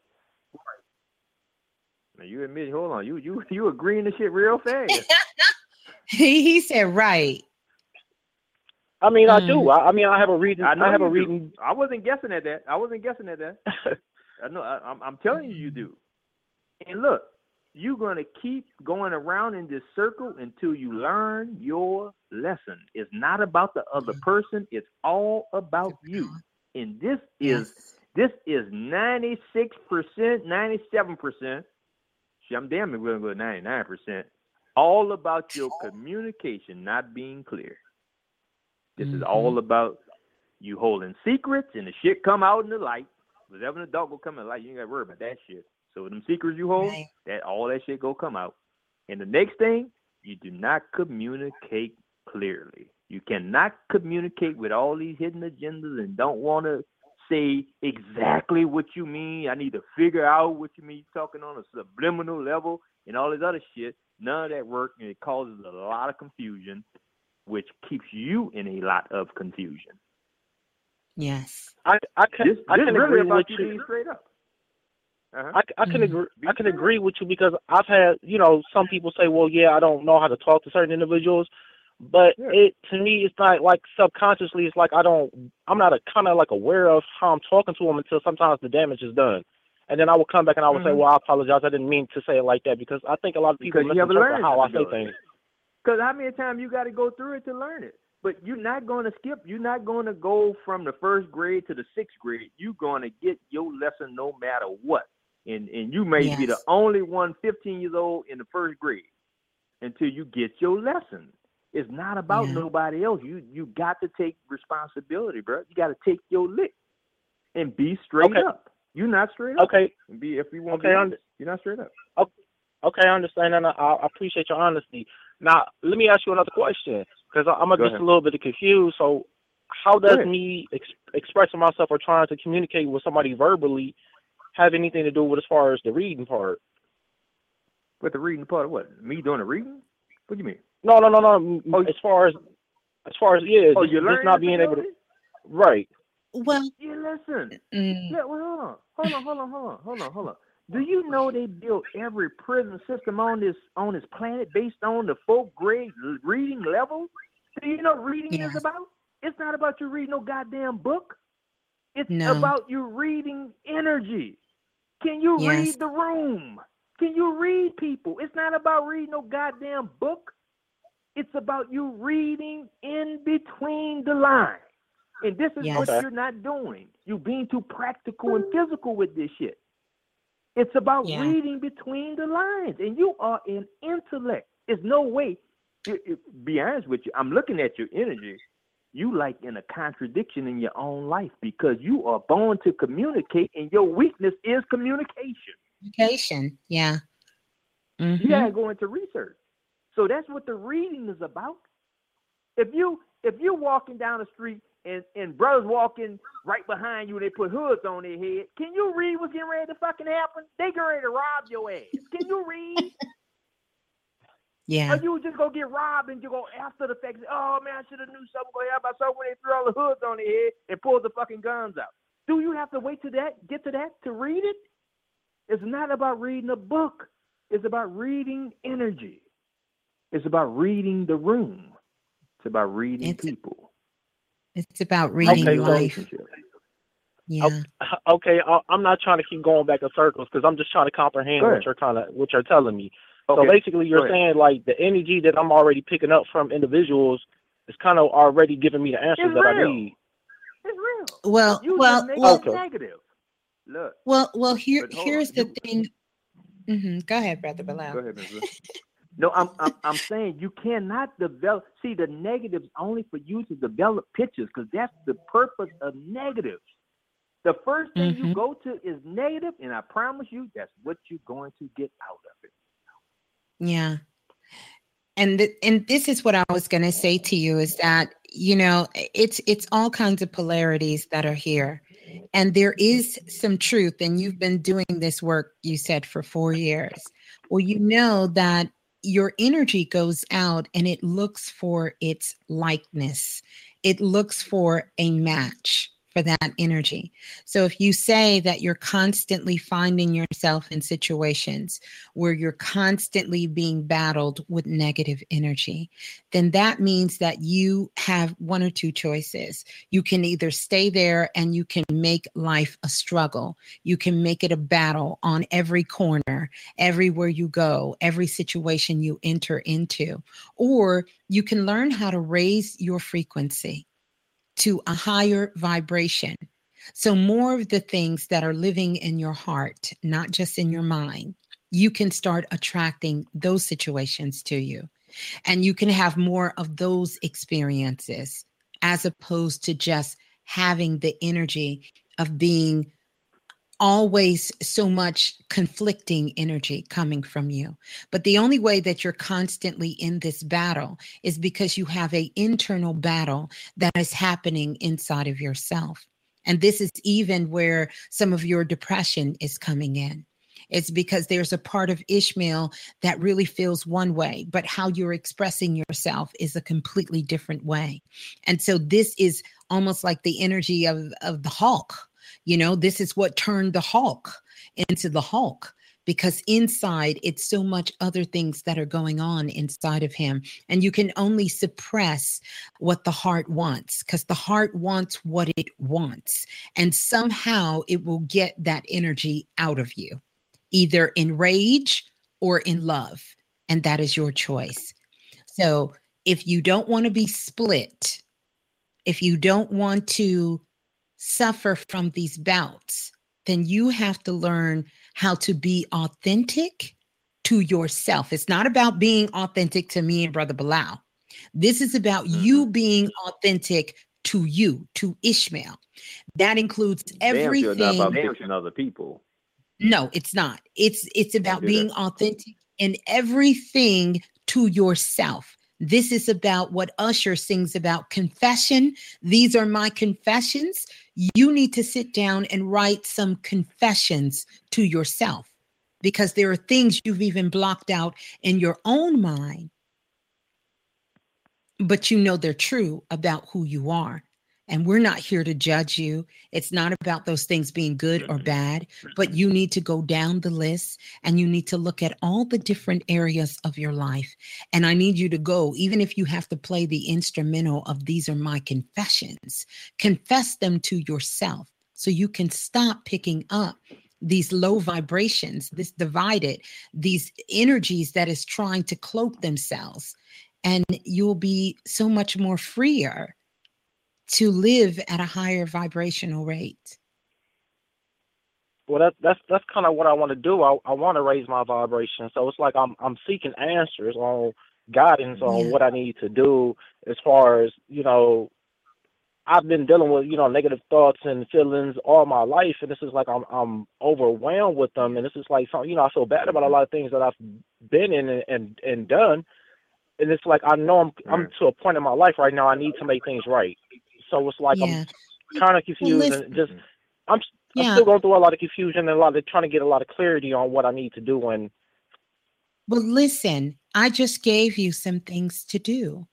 Speaker 8: Now you admit, hold on, you you you agreeing to shit real fast.
Speaker 4: he, he said right.
Speaker 13: I mean, I do.
Speaker 4: Mm.
Speaker 13: I, I mean, I have a reason.
Speaker 8: I know
Speaker 13: have
Speaker 8: you
Speaker 13: a
Speaker 8: do.
Speaker 13: reading.
Speaker 8: I wasn't guessing at that. I wasn't guessing at that. I know. I, I'm I'm telling you, you do. And look, you're gonna keep going around in this circle until you learn your lesson. It's not about the other person. It's all about you. And this is this is 96 percent, 97 percent. I'm damn near willing to go 99 percent. All about your communication not being clear. This is mm-hmm. all about you holding secrets and the shit come out in the light. Whatever an adult will come in the light, you ain't gotta worry about that shit. So with them secrets you hold, that all that shit go come out. And the next thing, you do not communicate clearly. You cannot communicate with all these hidden agendas and don't want to say exactly what you mean. I need to figure out what you mean. You're talking on a subliminal level and all this other shit. None of that work, and it causes a lot of confusion, which keeps you in a lot of confusion.
Speaker 4: Yes.
Speaker 13: I I can
Speaker 8: This,
Speaker 13: I
Speaker 8: this
Speaker 13: can
Speaker 8: really
Speaker 13: agree
Speaker 8: about
Speaker 13: with
Speaker 8: you
Speaker 13: you.
Speaker 8: being straight up. Uh-huh.
Speaker 13: I, I can agree. I can agree with you because I've had, you know, some people say, "Well, yeah, I don't know how to talk to certain individuals," but it to me, it's not like subconsciously. It's like I don't. I'm not a kind of like aware of how I'm talking to them until sometimes the damage is done, and then I would come back and I would say,
Speaker 8: Mhm.
Speaker 13: "Well, I apologize. I didn't mean to say it like that," because I think a lot of people
Speaker 8: Because you haven't
Speaker 13: misinterpret
Speaker 8: learned
Speaker 13: how I
Speaker 8: to
Speaker 13: say things.
Speaker 8: Because how many times you got to go through it to learn it? But you're not going to skip. You're not going to go from the first grade to the sixth grade. You're going to get your lesson no matter what. And and you may be the only one 15 years old in the first grade until you get your lesson. It's not about
Speaker 4: Yeah.
Speaker 8: nobody else. You you got to take responsibility, bro. You got to take your lick and be straight
Speaker 13: Okay.
Speaker 8: up. You're not straight up.
Speaker 13: Okay,
Speaker 8: Be if you want
Speaker 13: Okay,
Speaker 8: to be
Speaker 13: I'm-
Speaker 8: you're not straight up.
Speaker 13: okay, okay I understand, and I, I appreciate your honesty. Now, let me ask you another question, because I'm
Speaker 8: Go
Speaker 13: just
Speaker 8: ahead.
Speaker 13: a little bit confused. So, how does me ex- expressing myself or trying to communicate with somebody verbally have anything to do with as far as the reading part?
Speaker 8: With the reading part of what? Me doing the reading? What do you mean?
Speaker 13: No, no, no, no.
Speaker 8: Oh,
Speaker 13: as far as as far as yeah,
Speaker 8: Oh,
Speaker 13: just,
Speaker 8: you're
Speaker 13: just not being able to. Right.
Speaker 4: Well,
Speaker 8: Yeah, listen.
Speaker 4: mm,
Speaker 8: Yeah, well, hold on, hold on, hold on, hold on, hold on, hold on. Do you know they built every prison system on this on this planet based on the fourth grade reading level? Do you know what reading
Speaker 4: Yes.
Speaker 8: is about? It's not about you reading no goddamn book. It's
Speaker 4: No.
Speaker 8: about you reading energy. Can you
Speaker 4: Yes.
Speaker 8: read the room? Can you read people? It's not about reading no goddamn book. It's about you reading in between the lines. And this is what you're not doing. You're being too practical and physical with this shit. It's about
Speaker 4: Yeah.
Speaker 8: reading between the lines. And you are an intellect. There's no way. it- it- be honest with you, I'm looking at your energy. You like in a contradiction in your own life because you are born to communicate and your weakness is communication.
Speaker 4: communication. Yeah.
Speaker 8: You
Speaker 4: Mhm.
Speaker 8: gotta go into research. So that's what the reading is about. If you if you're walking down the street and, and brothers walking right behind you, and they put hoods on their head. Can you read what's getting ready to fucking happen? They getting ready to rob your ass. Can you read?
Speaker 4: Yeah.
Speaker 8: Or you just go get robbed and you go after the fact, oh man, I should have knew something going to happen. So when they threw all the hoods on their head and pulled the fucking guns out. Do you have to wait to that, get to that to read it? It's not about reading a book. It's about reading energy. It's about reading the room. It's about reading
Speaker 4: It's-
Speaker 8: people.
Speaker 4: It's about reading
Speaker 13: Okay,
Speaker 4: life. Yeah.
Speaker 13: Okay, I, I'm not trying to keep going back in circles because I'm just trying to comprehend
Speaker 8: Go
Speaker 13: what you're kind of what you're telling me. So basically, you're saying like the energy that I'm already picking up from individuals is kind of already giving me the answers
Speaker 8: It's
Speaker 13: that I need.
Speaker 8: It's real.
Speaker 4: Well,
Speaker 8: You
Speaker 4: well,
Speaker 8: just
Speaker 4: well,
Speaker 8: it negative. Look.
Speaker 4: well, well. Here, here's
Speaker 8: on.
Speaker 4: the
Speaker 8: You-
Speaker 4: thing. hmm Go ahead, brother
Speaker 8: Go ahead, Ms. Blue. No, I'm, I'm I'm saying you cannot develop. See, the negatives only for you to develop pictures because that's the purpose of negatives. The first thing you
Speaker 4: Mhm.
Speaker 8: go to is negative, and I promise you, that's what you're going to get out of it.
Speaker 4: Yeah. And th- and this is what I was going to say to you is that you know it's it's all kinds of polarities that are here. And there is some truth and you've been doing this work you said for 4 years. Well, you know that your energy goes out and it looks for its likeness. It looks for a match for that energy. So if you say that you're constantly finding yourself in situations where you're constantly being battled with negative energy, then that means that you have one or two choices. You can either stay there and you can make life a struggle, you can make it a battle on every corner, everywhere you go, every situation you enter into, or you can learn how to raise your frequency to a higher vibration. So, more of the things that are living in your heart, not just in your mind, you can start attracting those situations to you. And you can have more of those experiences as opposed to just having the energy of being always so much conflicting energy coming from you but the only way that you're constantly in this battle is because you have a internal battle that is happening inside of yourself and this is even where some of your depression is coming in it's because there's a part of Ishmael that really feels one way, but how you're expressing yourself is a completely different way. And so this is almost like the energy of, of the Hulk. You know, this is what turned the Hulk into the Hulk because inside it's so much other things that are going on inside of him. And you can only suppress what the heart wants because the heart wants what it wants. And somehow it will get that energy out of you either in rage or in love. And that is your choice. So if you don't want to be split if you don't want to suffer from these bouts then you have to learn how to be authentic to yourself. It's not about being authentic to me and Brother Balah. This is about you mm-hmm. being authentic to you, to Ishmael. That includes
Speaker 8: Damn
Speaker 4: everything.
Speaker 8: not about other people.
Speaker 4: No, it's not. It's it's about being authentic in everything to yourself. This is about what Usher sings about confession. These are my confessions. You need to sit down and write some confessions to yourself because there are things you've even blocked out in your own mind, but you know they're true about who you are. And we're not here to judge you. It's not about those things being good or mm-hmm. bad, mm-hmm. but you need to go down the list and you need to look at all the different areas of your life. And I need you to go, even if you have to play the instrumental of These Are My Confessions, confess them to yourself so you can stop picking up these low vibrations, this divided, these energies that is trying to cloak themselves. And you'll be so much more freer to live at a higher vibrational rate.
Speaker 13: Well, that, that's that's kind of what I want to do. I, I want to raise my vibration. So it's like I'm I'm seeking answers on guidance on
Speaker 4: Yeah.
Speaker 13: what I need to do as far as you know. I've been dealing with you know negative thoughts and feelings all my life, and this is like I'm I'm overwhelmed with them, and this is like something you know I feel bad about a mm-hmm. lot of things that I've been in and and, and done, and it's like I know I'm I'm to a point in my life right now I need to make things right. So it's like
Speaker 4: Yeah.
Speaker 13: I'm kind of confused
Speaker 4: listen-
Speaker 13: and just mm-hmm. I'm s- I'm
Speaker 4: Yeah.
Speaker 13: still going through a lot of confusion and a lot of trying to get a lot of clarity on what I need to do and
Speaker 4: Well, listen, I just gave you some things to do.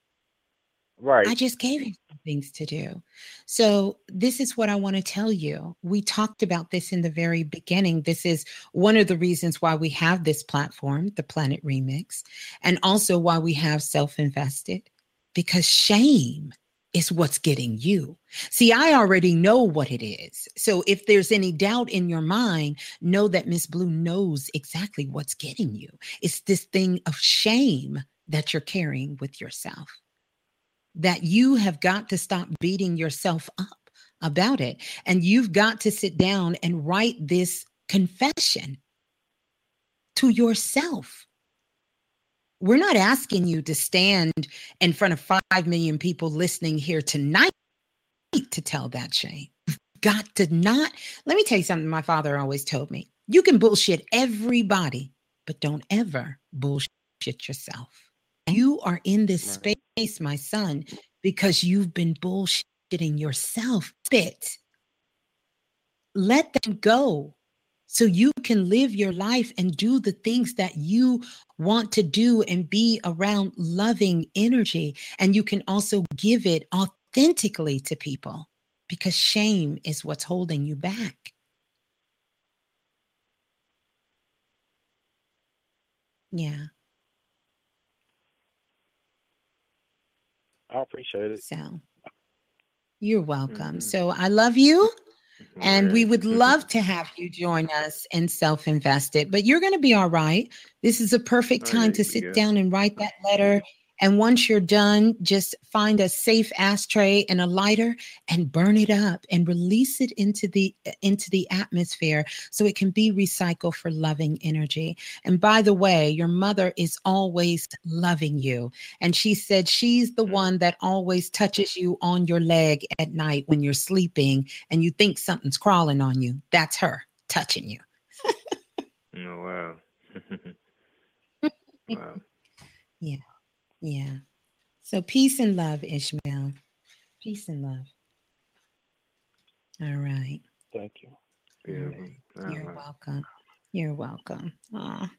Speaker 13: right.
Speaker 4: I just gave you some things to do. So, this is what I want to tell you. We talked about this in the very beginning. This is one of the reasons why we have this platform, the Planet Remix, and also why we have self invested, because shame is what's getting you. See, I already know what it is. So, if there's any doubt in your mind, know that Miss Blue knows exactly what's getting you. It's this thing of shame that you're carrying with yourself that you have got to stop beating yourself up about it. And you've got to sit down and write this confession to yourself. We're not asking you to stand in front of 5 million people listening here tonight to tell that shame. You've got to not. Let me tell you something my father always told me. You can bullshit everybody, but don't ever bullshit yourself. You are in this space, my son, because you've been bullshitting yourself. Spit. Let them go so you can live your life and do the things that you want to do and be around loving energy. And you can also give it authentically to people because shame is what's holding you back. Yeah.
Speaker 13: I appreciate it.
Speaker 4: So you're welcome. Mm-hmm. So I love you. And we would love to have you join us in Self Invested, but you're going to be all right. This is a perfect time to sit down and write that letter. And once you're done, just find a safe ashtray and a lighter and burn it up and release it into the into the atmosphere so it can be recycled for loving energy. And by the way, your mother is always loving you. And she said she's the mm-hmm. one that always touches you on your leg at night when you're sleeping and you think something's crawling on you. That's her touching you.
Speaker 8: Oh wow. wow.
Speaker 4: Yeah. Yeah. So peace and love, Ishmael. Peace and love. All right.
Speaker 13: Thank you.
Speaker 8: Beautiful.
Speaker 4: You're uh-huh. welcome. You're welcome. Aw.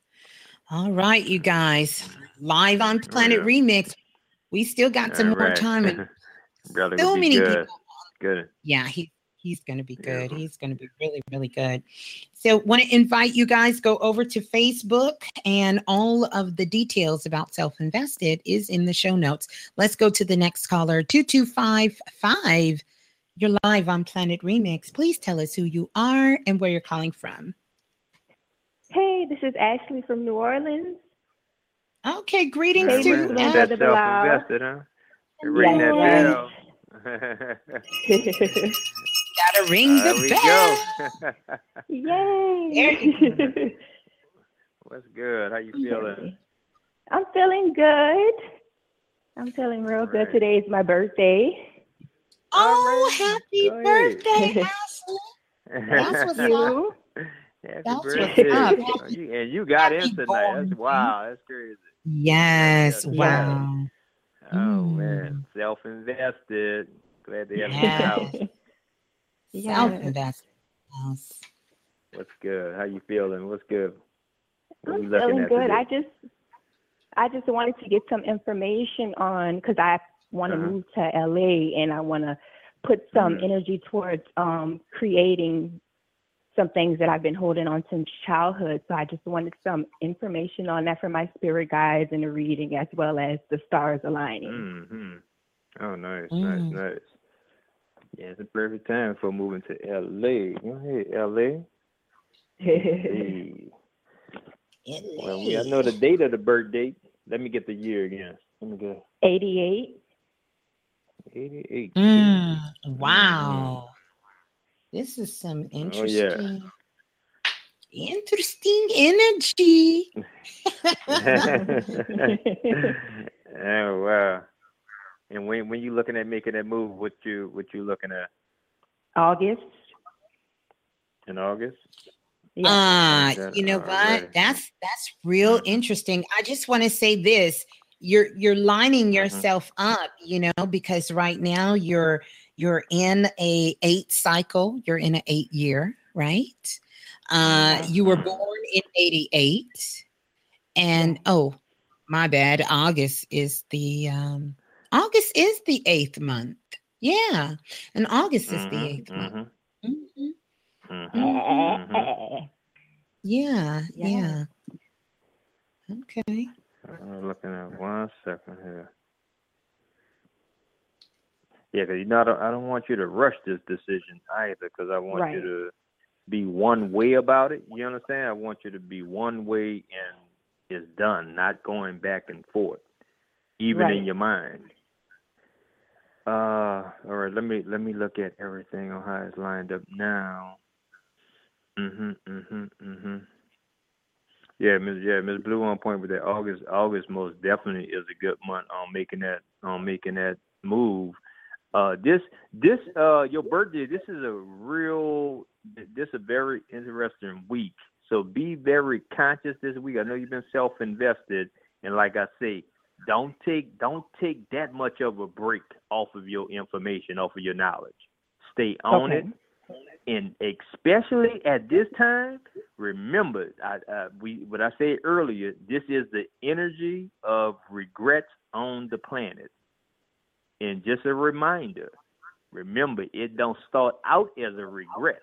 Speaker 4: All right, you guys. Live on Planet
Speaker 8: yeah.
Speaker 4: Remix. We still got some
Speaker 8: All
Speaker 4: more
Speaker 8: right.
Speaker 4: time. And
Speaker 8: Brother
Speaker 4: so many
Speaker 8: good.
Speaker 4: people.
Speaker 8: Good.
Speaker 4: Yeah, he He's going to be good. He's going to be really, really good. So, want to invite you guys go over to Facebook, and all of the details about Self Invested is in the show notes. Let's go to the next caller, two two five five. You're live on Planet Remix. Please tell us who you are and where you're calling from.
Speaker 14: Hey, this is Ashley from New Orleans.
Speaker 4: Okay, greetings
Speaker 14: Hey,
Speaker 4: to
Speaker 14: Mr.
Speaker 8: That's that
Speaker 14: Balah.
Speaker 8: self-invested, huh? You're ring that
Speaker 14: Yes.
Speaker 8: bell.
Speaker 4: Gotta ring
Speaker 8: there
Speaker 4: the
Speaker 8: we
Speaker 4: bell.
Speaker 8: go.
Speaker 14: Yay!
Speaker 8: What's good? How you feeling?
Speaker 14: I'm feeling good. I'm feeling real good. Today is my birthday.
Speaker 4: Oh, happy
Speaker 8: Go ahead.
Speaker 4: birthday, Ashley. That's what's up.
Speaker 14: You?
Speaker 8: Happy
Speaker 4: That's what's up.
Speaker 8: Oh, you- and you got in tonight.
Speaker 4: born
Speaker 8: That's wow. That's crazy.
Speaker 4: Yes,
Speaker 8: Yes,
Speaker 4: wow.
Speaker 8: Oh mm. man, self-invested. Glad to have you in the
Speaker 4: Yes.
Speaker 8: house.
Speaker 4: Self
Speaker 14: Yes.
Speaker 4: invest. Yes.
Speaker 8: What's good? How you feeling? What's good? What
Speaker 14: I'm feeling good.
Speaker 8: today?
Speaker 14: I just I just wanted to get some information on because I want to
Speaker 8: Uh-huh.
Speaker 14: move to LA and I want to put some
Speaker 8: Mhm.
Speaker 14: energy towards um creating some things that I've been holding on since childhood. So I just wanted some information on that for my spirit guides and the reading as well as the stars aligning.
Speaker 8: Mm-hmm. Oh, nice,
Speaker 4: Mm.
Speaker 8: nice, nice. Yeah, it's a perfect time for moving to LA. Go ahead, LA. Hey. Well, we, I know the date of the birth date. Let me get the year again. Let me go.
Speaker 14: 88.
Speaker 8: 88.
Speaker 4: Mm, wow. This is some
Speaker 8: Oh,
Speaker 4: interesting, interesting energy.
Speaker 8: oh wow. And when when you looking at making that move, what you what you looking at
Speaker 14: August.
Speaker 8: in August?
Speaker 4: Uh, you know
Speaker 8: all right.
Speaker 4: what? That's that's real interesting. I just want to say this. You're you're lining yourself up, you know, because right now you're you're in a eight cycle, you're in an eight year, right? Uh you were born in 88 and oh, my bad. August is the um August is the eighth month. Yeah. And August is the
Speaker 8: Mhm,
Speaker 4: eighth month.
Speaker 8: mhm,
Speaker 4: Mhm.
Speaker 8: mhm,
Speaker 4: Mhm.
Speaker 8: mhm.
Speaker 4: Yeah,
Speaker 14: Yeah.
Speaker 4: yeah. Okay.
Speaker 8: I'm looking at one second here. Yeah, because you know I don't, I don't want you to rush this decision either, because I want you to be one way about it. You understand? I want you to be one way and it's done, not going back and forth, even
Speaker 14: Right.
Speaker 8: in your mind. Uh, all right. Let me let me look at everything on how it's lined up now. Mhm, mhm, mhm. Yeah, Miss yeah, Miss Blue on point with that. August August most definitely is a good month on making that on making that move. Uh this this uh your birthday, this is a real this a very interesting week. So be very conscious this week. I know you've been self invested and like I say, don't take don't take that much of a break off of your information, off of your knowledge. Stay on
Speaker 14: Okay.
Speaker 8: it and especially at this time, remember, I, uh, we what I said earlier. This is the energy of regrets on the planet, and just a reminder. Remember, it don't start out as a regret.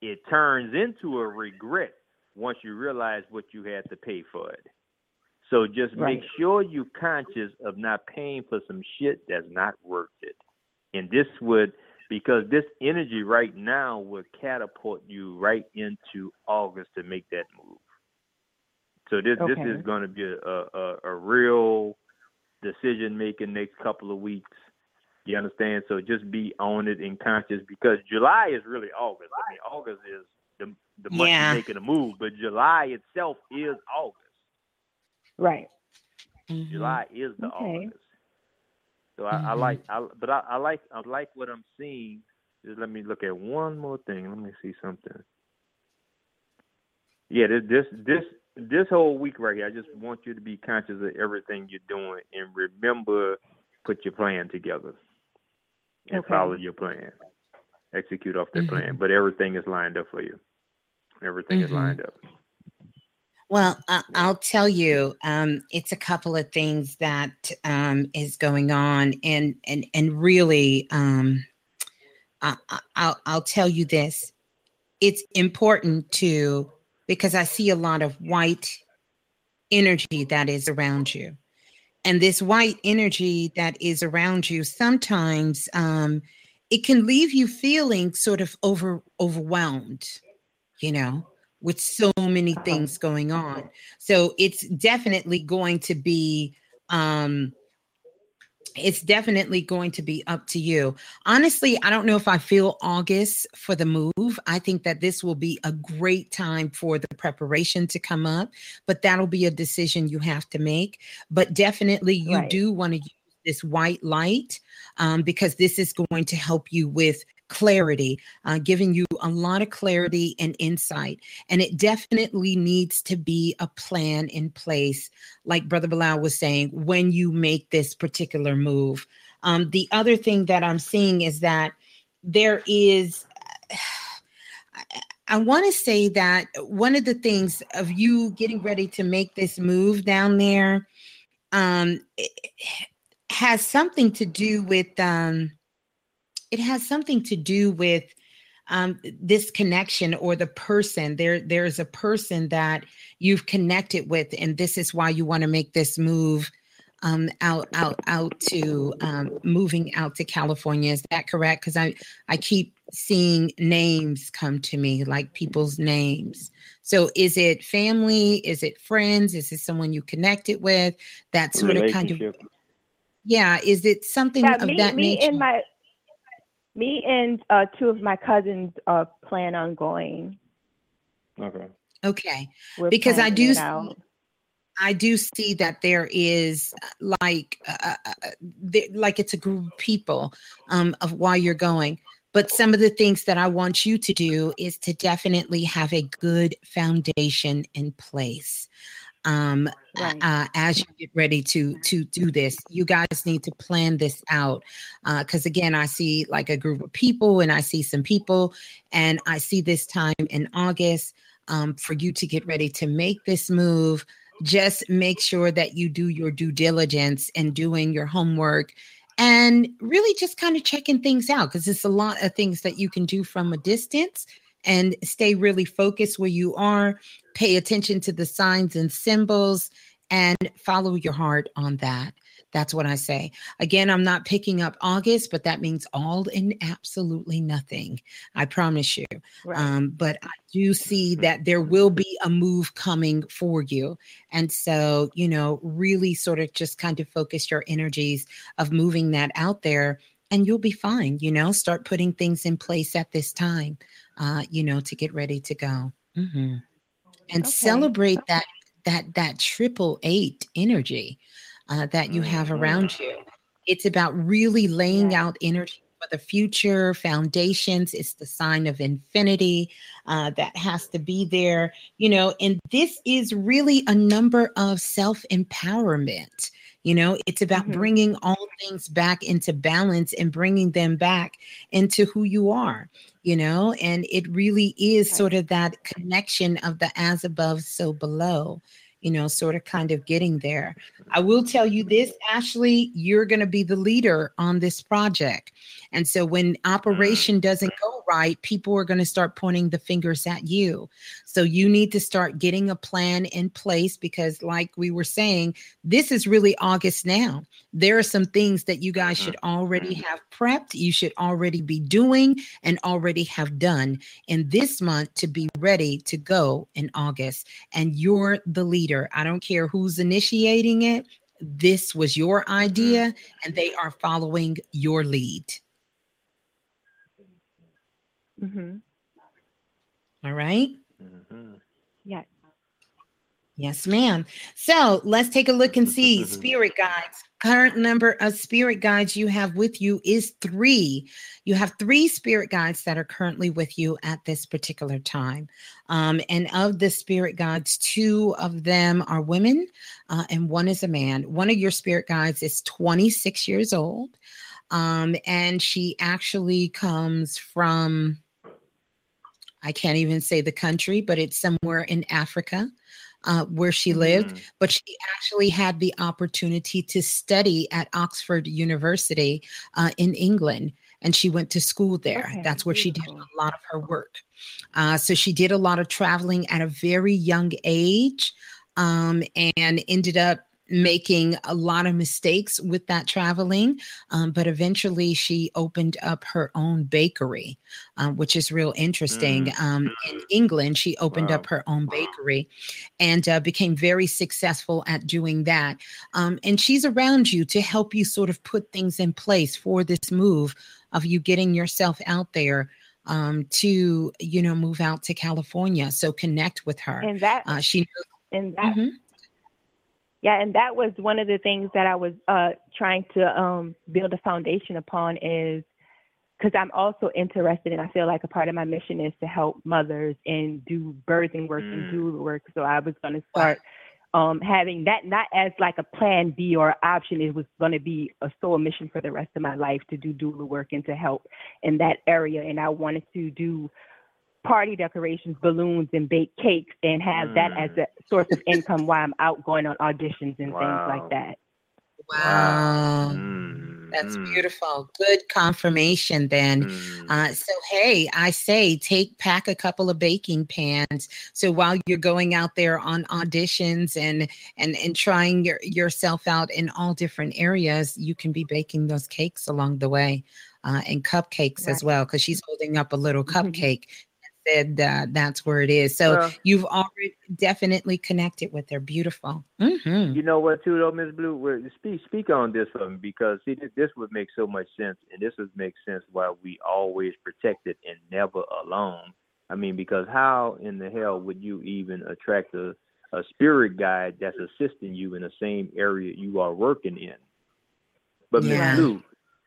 Speaker 8: It turns into a regret once you realize what you had to pay for it. So just make sure you're conscious of not paying for some shit that's not worth it. And this would because this energy right now will catapult you right into August to make that move. So this this is going to be a, a a real decision making next couple of weeks. You understand? So just be on it and conscious because July is really August. I mean, August is the the month
Speaker 4: Yeah.
Speaker 8: you're making a move, but July itself is August.
Speaker 14: Right.
Speaker 8: July is the
Speaker 14: Okay.
Speaker 8: August. So I, I
Speaker 4: Mhm.
Speaker 8: like, I, but I, I like, I like what I'm seeing. Just let me look at one more thing. Let me see something. Yeah, this, this, this, this whole week right here, I just want you to be conscious of everything you're doing and remember, put your plan together and
Speaker 14: Okay.
Speaker 8: follow your plan. Execute off that
Speaker 4: Mhm.
Speaker 8: plan. But everything is lined up for you. Everything is
Speaker 4: Mhm.
Speaker 8: lined up.
Speaker 4: Well, I'll tell you, um, it's a couple of things that um, is going on, and and and really, um, I, I'll, I'll tell you this. It's important to, because I see a lot of white energy that is around you. And this white energy that is around you, sometimes um, it can leave you feeling sort of over overwhelmed, you know, with so many things going on. So it's definitely going to be um it's definitely going to be up to you. Honestly, I don't know if I feel August for the move. I think that this will be a great time for the preparation to come up, but that'll be a decision you have to make. But definitely, you
Speaker 14: Right.
Speaker 4: do want to use this white light um, because this is going to help you with clarity, uh, giving you a lot of clarity and insight. And it definitely needs to be a plan in place, like Brother Balah was saying, when you make this particular move. Um, the other thing that I'm seeing is that there is. I want to say that one of the things of you getting ready to make this move down there um, has something to do with um, it has something to do with um, this connection or the person. There there's a person that you've connected with and this is why you want to make this move um, out out out to um, moving out to california. Is that correct? Because i i keep seeing names come to me like people's names. So is it family? Is it friends? Is it someone you connected with? That sort of kind of yeah is it something
Speaker 14: Yeah,
Speaker 4: of
Speaker 14: me,
Speaker 4: that
Speaker 14: me
Speaker 4: nature?
Speaker 14: and my me and uh, two of my cousins uh, plan on going.
Speaker 8: Okay.
Speaker 4: okay
Speaker 14: We're
Speaker 4: because I do
Speaker 14: it
Speaker 4: see,
Speaker 14: out.
Speaker 4: I do see that there is uh, like uh, uh, uh, like it's a group of people um, of why you're going. But some of the things that I want you to do is to definitely have a good foundation in place. Um,
Speaker 14: Right.
Speaker 4: uh, as you get ready to to do this, you guys need to plan this out. Because again, I see like a group of people, and I see some people, and I see this time in August um, for you to get ready to make this move just make sure that you do your due diligence and doing your homework and really just kind of checking things out because it's a lot of things that you can do from a distance and stay really focused where you are pay attention to the signs and symbols and follow your heart on that that's what i say again i'm not picking up august but that means all and absolutely nothing i promise you
Speaker 14: Right.
Speaker 4: um, but I do see that there will be a move coming for you. And so, you know, really sort of just kind of focus your energies of moving that out there and you'll be fine. You know, start putting things in place at this time, uh, you know, to get ready to go. Mhm. And
Speaker 14: Okay.
Speaker 4: celebrate that, that, that triple eight energy uh, that you have around you. It's about really laying out energy for the future foundations. It's the sign of infinity uh, that has to be there, you know, and this is really a number of self empowerment. You know, it's about bringing all things back into balance and bringing them back into who you are, you know, and it really is sort of that connection of the as above, so below you know, sort of kind of getting there. I will tell you this, Ashley, you're going to be the leader on this project. And so when mm. operation doesn't go right, people are going to start pointing the fingers at you. So you need to start getting a plan in place because, like we were saying, this is really August now. There are some things that you guys mm-hmm. should already mm-hmm. have prepped, you should already be doing, and already have done in this month to be ready to go in August. And you're the leader. I don't care who's initiating it. This was your idea, and they are following your lead.
Speaker 14: Mm-hmm.
Speaker 4: All right.
Speaker 14: Yeah.
Speaker 4: Yes, ma'am. So let's take a look and see spirit guides. Current number of spirit guides you have with you is three. You have three spirit guides that are currently with you at this particular time. Um, and of the spirit guides, two of them are women uh, and one is a man. One of your spirit guides is 26 years old. Um, and she actually comes from, I can't even say the country, but it's somewhere in Africa uh, where she lived, but she actually had the opportunity to study at Oxford University uh, in England. and she went to school there.
Speaker 14: Okay,
Speaker 4: That's where she did a lot of her work. Uh, so she did a lot of traveling at a very young age um, and ended up making a lot of mistakes with that traveling. Um, but eventually she opened up her own bakery, um, which is real interesting. Um, in England, she opened up her own bakery and uh, became very successful at doing that. Um, and she's around you to help you sort of put things in place for this move of you getting yourself out there um, to, you know, move out to California. So connect with her.
Speaker 14: And that
Speaker 4: Uh, she
Speaker 14: and that
Speaker 4: Mhm.
Speaker 14: Yeah and that was one of the things that i was uh trying to um build a foundation upon is because i'm also interested and i feel like a part of my mission is to help mothers and do birthing work and do work. So i was going to start um having that not as like a plan b or option. It was going to be a sole mission for the rest of my life to do doula work and to help in that area. And i wanted to do party decorations, balloons, and baked cakes, and have that as a source of income while I'm out going on auditions and things like that.
Speaker 4: Wow.
Speaker 8: Mm,
Speaker 4: That's beautiful. Good confirmation then.
Speaker 8: mm.
Speaker 4: Uh, so, hey, I say take pack a couple of baking pans. So while you're going out there on auditions and and and trying your, yourself out in all different areas, you can be baking those cakes along the way uh, and cupcakes as well. Because she's holding up a little cupcake and said uh, that's where it is. So
Speaker 8: Well-
Speaker 4: you've already definitely connected with her. Beautiful. hmm
Speaker 8: You know what, too, though, Miss Blue. Speak speak on this for me because see, this, would make so much sense, and this would make sense why we always protected and never alone. I mean, because how in the hell would you even attract a a spirit guide that's assisting you in the same area you are working in? But Miss
Speaker 4: Yeah.
Speaker 8: Blue,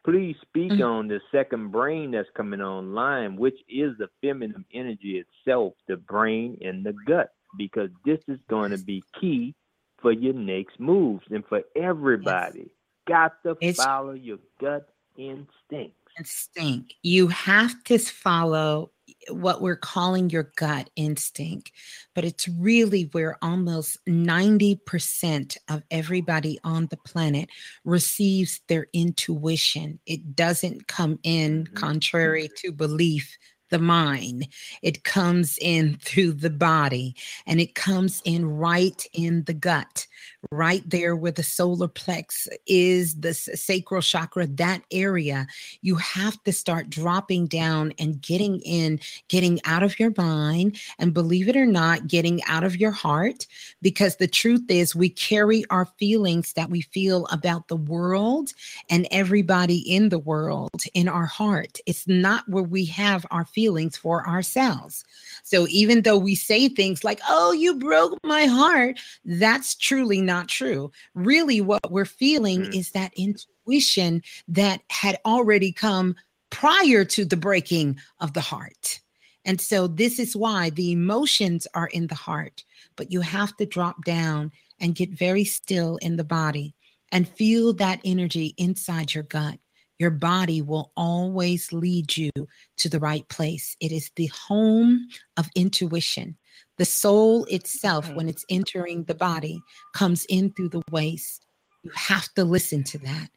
Speaker 8: please speak
Speaker 4: Mhm.
Speaker 8: on the second brain that's coming online, which is the feminine energy itself, the brain and the gut, because this is going to be key for your next moves and for everybody. Got to
Speaker 4: It's-
Speaker 8: follow your gut instinct.
Speaker 4: Instinct. You have to follow what we're calling your gut instinct, but it's really where almost 90% of everybody on the planet receives their intuition. It doesn't come in mm-hmm. contrary mm-hmm. to belief. The mind, it comes in through the body and it comes in right in the gut, right there where the solar plex is, the sacral chakra, that area you have to start dropping down and getting in, getting out of your mind, and believe it or not, getting out of your heart. Because the truth is, we carry our feelings that we feel about the world and everybody in the world in our heart. It's not where we have our feelings for ourselves. So even though we say things like, oh, you broke my heart, that's truly not true. Really, what we're feeling mm. is that intuition that had already come prior to the breaking of the heart. And so, this is why the emotions are in the heart, but you have to drop down and get very still in the body and feel that energy inside your gut. Your body will always lead you to the right place. It is the home of intuition. The soul itself, when it's entering the body, comes in through the waist. You have to listen to that.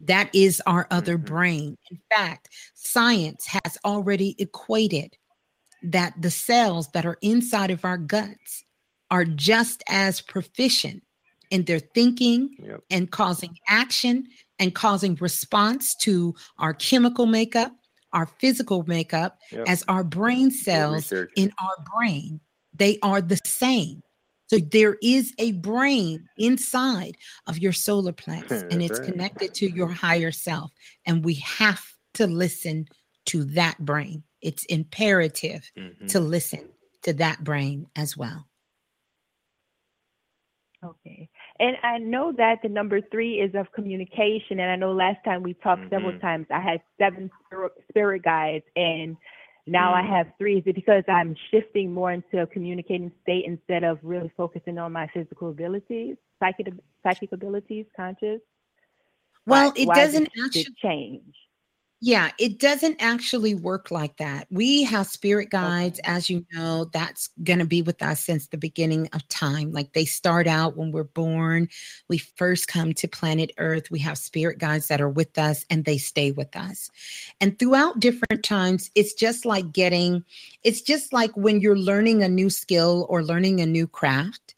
Speaker 4: That is our other mm-hmm. brain. In fact, science has already equated that the cells that are inside of our guts are just as proficient in their thinking and causing action and causing response to our chemical makeup, our physical makeup,
Speaker 8: Yep.
Speaker 4: as our brain cells in our brain. They are the same. So there is a brain inside of your solar plex, and it's connected to your higher self. And we have to listen to that brain. It's imperative
Speaker 8: Mm-hmm.
Speaker 4: to listen to that brain as well.
Speaker 14: Okay. And I know that the number three is of communication. And I know last time we talked several
Speaker 8: Mhm.
Speaker 14: times, I had seven spirit, spirit guides, and now I
Speaker 8: Mm.
Speaker 14: have three. Is it because I'm shifting more into a communicating state instead of really focusing on my physical abilities, psychic, psychic abilities, conscious?
Speaker 4: Well,
Speaker 14: Why-
Speaker 4: it
Speaker 14: why
Speaker 4: doesn't actually
Speaker 14: change.
Speaker 4: Yeah, it doesn't actually work like that. We have spirit guides, as you know, that's going to be with us since the beginning of time. Like they start out when we're born. We first come to planet Earth. We have spirit guides that are with us and they stay with us. And throughout different times, it's just like getting, it's just like when you're learning a new skill or learning a new craft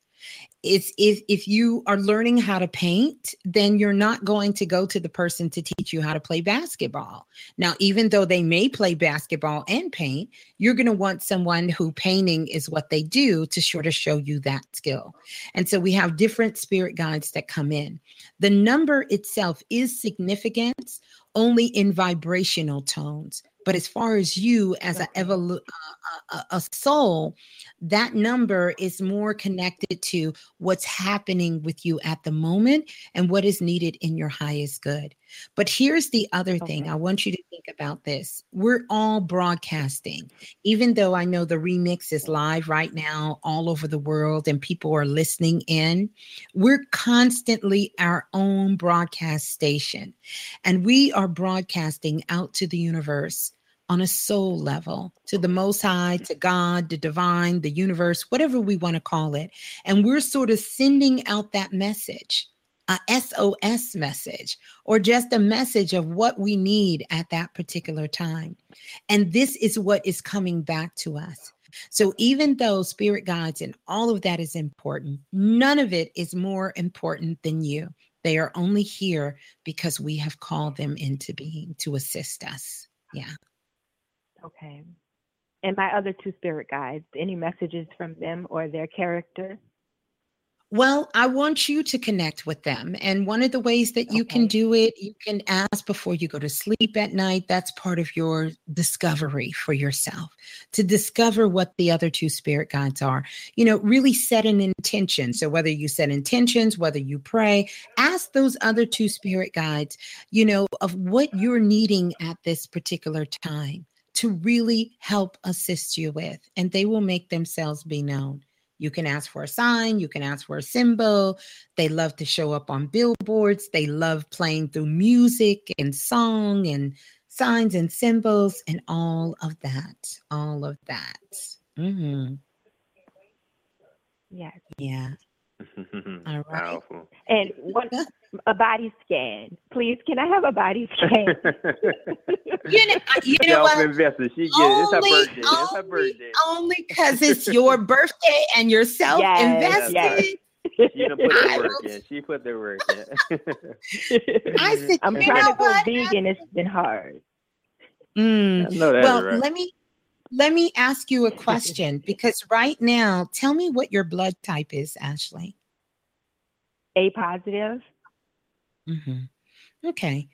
Speaker 4: it's if if you are learning how to paint then you're not going to go to the person to teach you how to play basketball. Now even though they may play basketball and paint you're going to want someone who painting is what they do to sort of show you that skill. And so we have different spirit guides that come in. The number itself is significant only in vibrational tones but as far as you as a, evolu- uh, a, a, a soul, that number is more connected to what's happening with you at the moment and what is needed in your highest good. But here's the other thing I want you to think about this. We're all broadcasting, even though I know the remix is live right now all over the world and people are listening in. We're constantly our own broadcast station, and we are broadcasting out to the universe on a soul level to the most high mm-hmm. to god the divine the universe whatever we want to call it and we're sort of sending out that message a SOS message or just a message of what we need at that particular time. And this is what is coming back to us. So even though spirit guides and all of that is important, none of it is more important than you. They are only here because we have called them into being to assist us. Yeah.
Speaker 14: Okay. And my other two spirit guides, any messages from them or their character?
Speaker 4: Well, I want you to connect with them. And one of the ways that you can do it, you can ask before you go to sleep at night. That's part of your discovery for yourself to discover what the other two spirit guides are. You know, really set an intention. So, whether you set intentions, whether you pray, ask those other two spirit guides, you know, of what you're needing at this particular time to really help assist you with, and they will make themselves be known. You can ask for a sign, you can ask for a symbol. They love to show up on billboards. They love playing through music and song and signs and symbols and all of that. All of that. Mm-hmm.
Speaker 14: Yes.
Speaker 4: Yeah. All right.
Speaker 8: Powerful.
Speaker 14: And one a body scan. Please, can I have a body scan?
Speaker 4: You know, you know what?
Speaker 8: Self-invested. She get it. It's her
Speaker 4: Only-
Speaker 8: birthday. It's her birthday.
Speaker 4: Only because it's your birthday and you're self invested.
Speaker 14: yes.
Speaker 8: She put the work in. She put the work in.
Speaker 4: I said,
Speaker 14: I'm
Speaker 4: you
Speaker 14: trying
Speaker 4: know
Speaker 14: to go
Speaker 4: what?
Speaker 14: vegan. It's been hard.
Speaker 4: Mm.
Speaker 8: I know that's
Speaker 4: well,
Speaker 8: right.
Speaker 4: let me let me ask you a question because right now, tell me what your blood type is, Ashley.
Speaker 14: A positive.
Speaker 4: Mhm. Okay.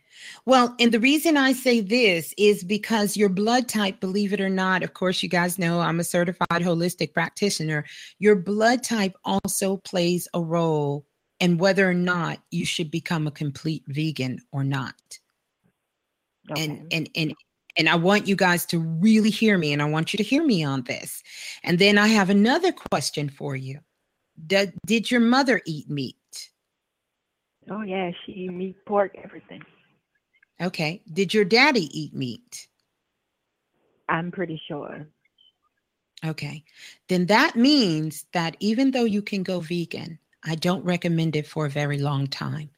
Speaker 4: Well, and the reason I say this is because your blood type, believe it or not, of course, you guys know I'm a certified holistic practitioner. Your blood type also plays a role in whether or not you should become a complete vegan or not. Okay. And and and and I want you guys to really hear me and I want you to hear me on this. And then I have another question for you. Did, did your mother eat meat?
Speaker 14: Oh yeah, she eat meat, pork, everything.
Speaker 4: Okay. Did your daddy eat meat?
Speaker 14: I'm pretty sure.
Speaker 4: Okay. Then that means that even though you can go vegan, I don't recommend it for a very long time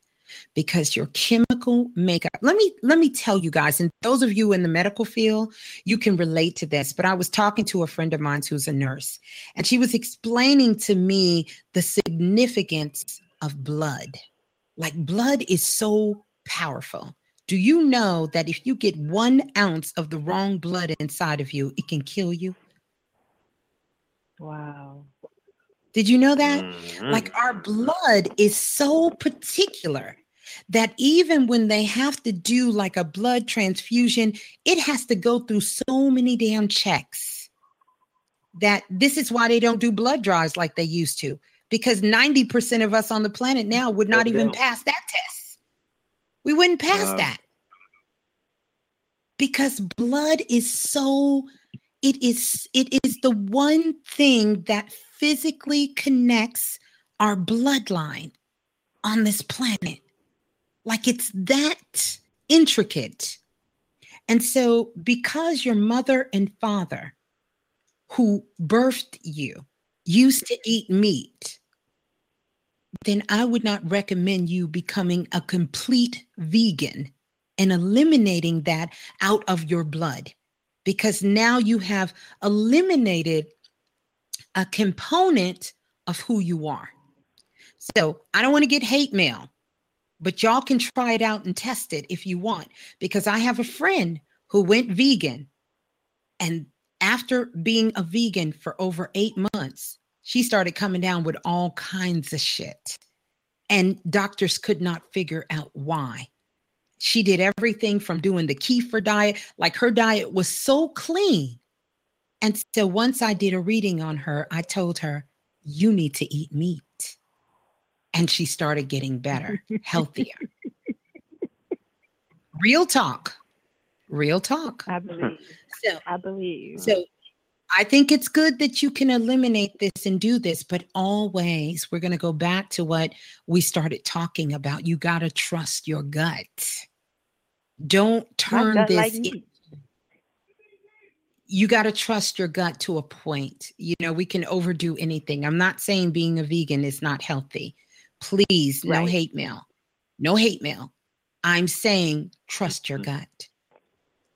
Speaker 4: because your chemical makeup. Let me let me tell you guys, and those of you in the medical field, you can relate to this. But I was talking to a friend of mine who's a nurse, and she was explaining to me the significance of blood. Like blood is so powerful. Do you know that if you get one ounce of the wrong blood inside of you, it can kill you?
Speaker 14: Wow.
Speaker 4: Did you know that?
Speaker 8: Mm-hmm.
Speaker 4: Like our blood is so particular that even when they have to do like a blood transfusion, it has to go through so many damn checks that this is why they don't do blood draws like they used to because 90% of us on the planet now would not even pass that test. We wouldn't pass
Speaker 8: Wow.
Speaker 4: that because blood is so it is it is the one thing that physically connects our bloodline on this planet like it's that intricate. And so, because your mother and father who birthed you used to eat meat, then I would not recommend you becoming a complete vegan and eliminating that out of your blood. Because now you have eliminated a component of who you are. So I don't want to get hate mail, but y'all can try it out and test it if you want, because I have a friend who went vegan. And after being a vegan for over eight months, she started coming down with all kinds of shit. And doctors could not figure out why. She did everything from doing the kefir diet, like her diet was so clean. And so once I did a reading on her, I told her, You need to eat meat. And she started getting better, healthier. Real talk. Real talk.
Speaker 14: I believe.
Speaker 4: So
Speaker 14: I believe.
Speaker 4: So I think it's good that you can eliminate this and do this, but always we're going to go back to what we started talking about. You got to trust your gut. Don't turn
Speaker 14: gut
Speaker 4: this.
Speaker 14: like
Speaker 4: in- you got to trust your gut to a point. You know, we can overdo anything. I'm not saying being a vegan is not healthy. Please, no
Speaker 14: Right.
Speaker 4: hate mail. No hate mail. I'm saying trust
Speaker 14: Mm-hmm.
Speaker 4: your gut.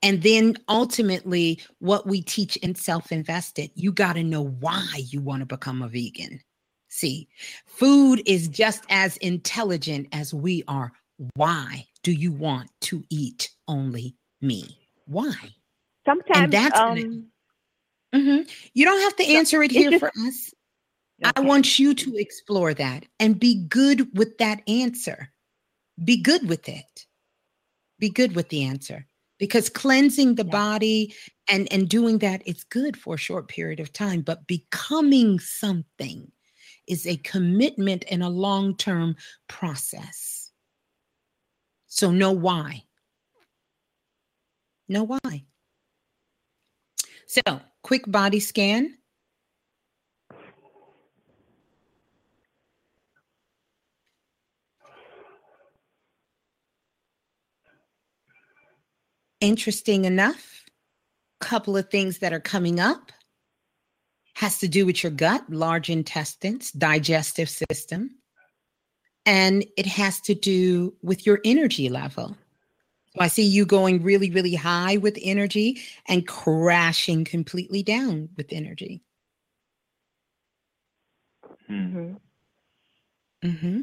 Speaker 4: And then ultimately, what we teach in self invested, you got to know why you want to become a vegan. See, food is just as intelligent as we are. Why do you want to eat only me? Why?
Speaker 14: Sometimes
Speaker 4: that's gonna-
Speaker 14: um
Speaker 4: Mhm. You don't have to answer it here
Speaker 14: just-
Speaker 4: for us. I want you to explore that and be good with that answer. Be good with it. Be good with the answer because cleansing the body and and doing that it's good for a short period of time, but becoming something is a commitment and a long-term process. So know why. Know why. So, quick body scan. Interesting enough, couple of things that are coming up has to do with your gut, large intestines, digestive system, and it has to do with your energy level. So I see you going really, really high with energy and crashing completely down with energy.
Speaker 14: Mm-hmm.
Speaker 4: hmm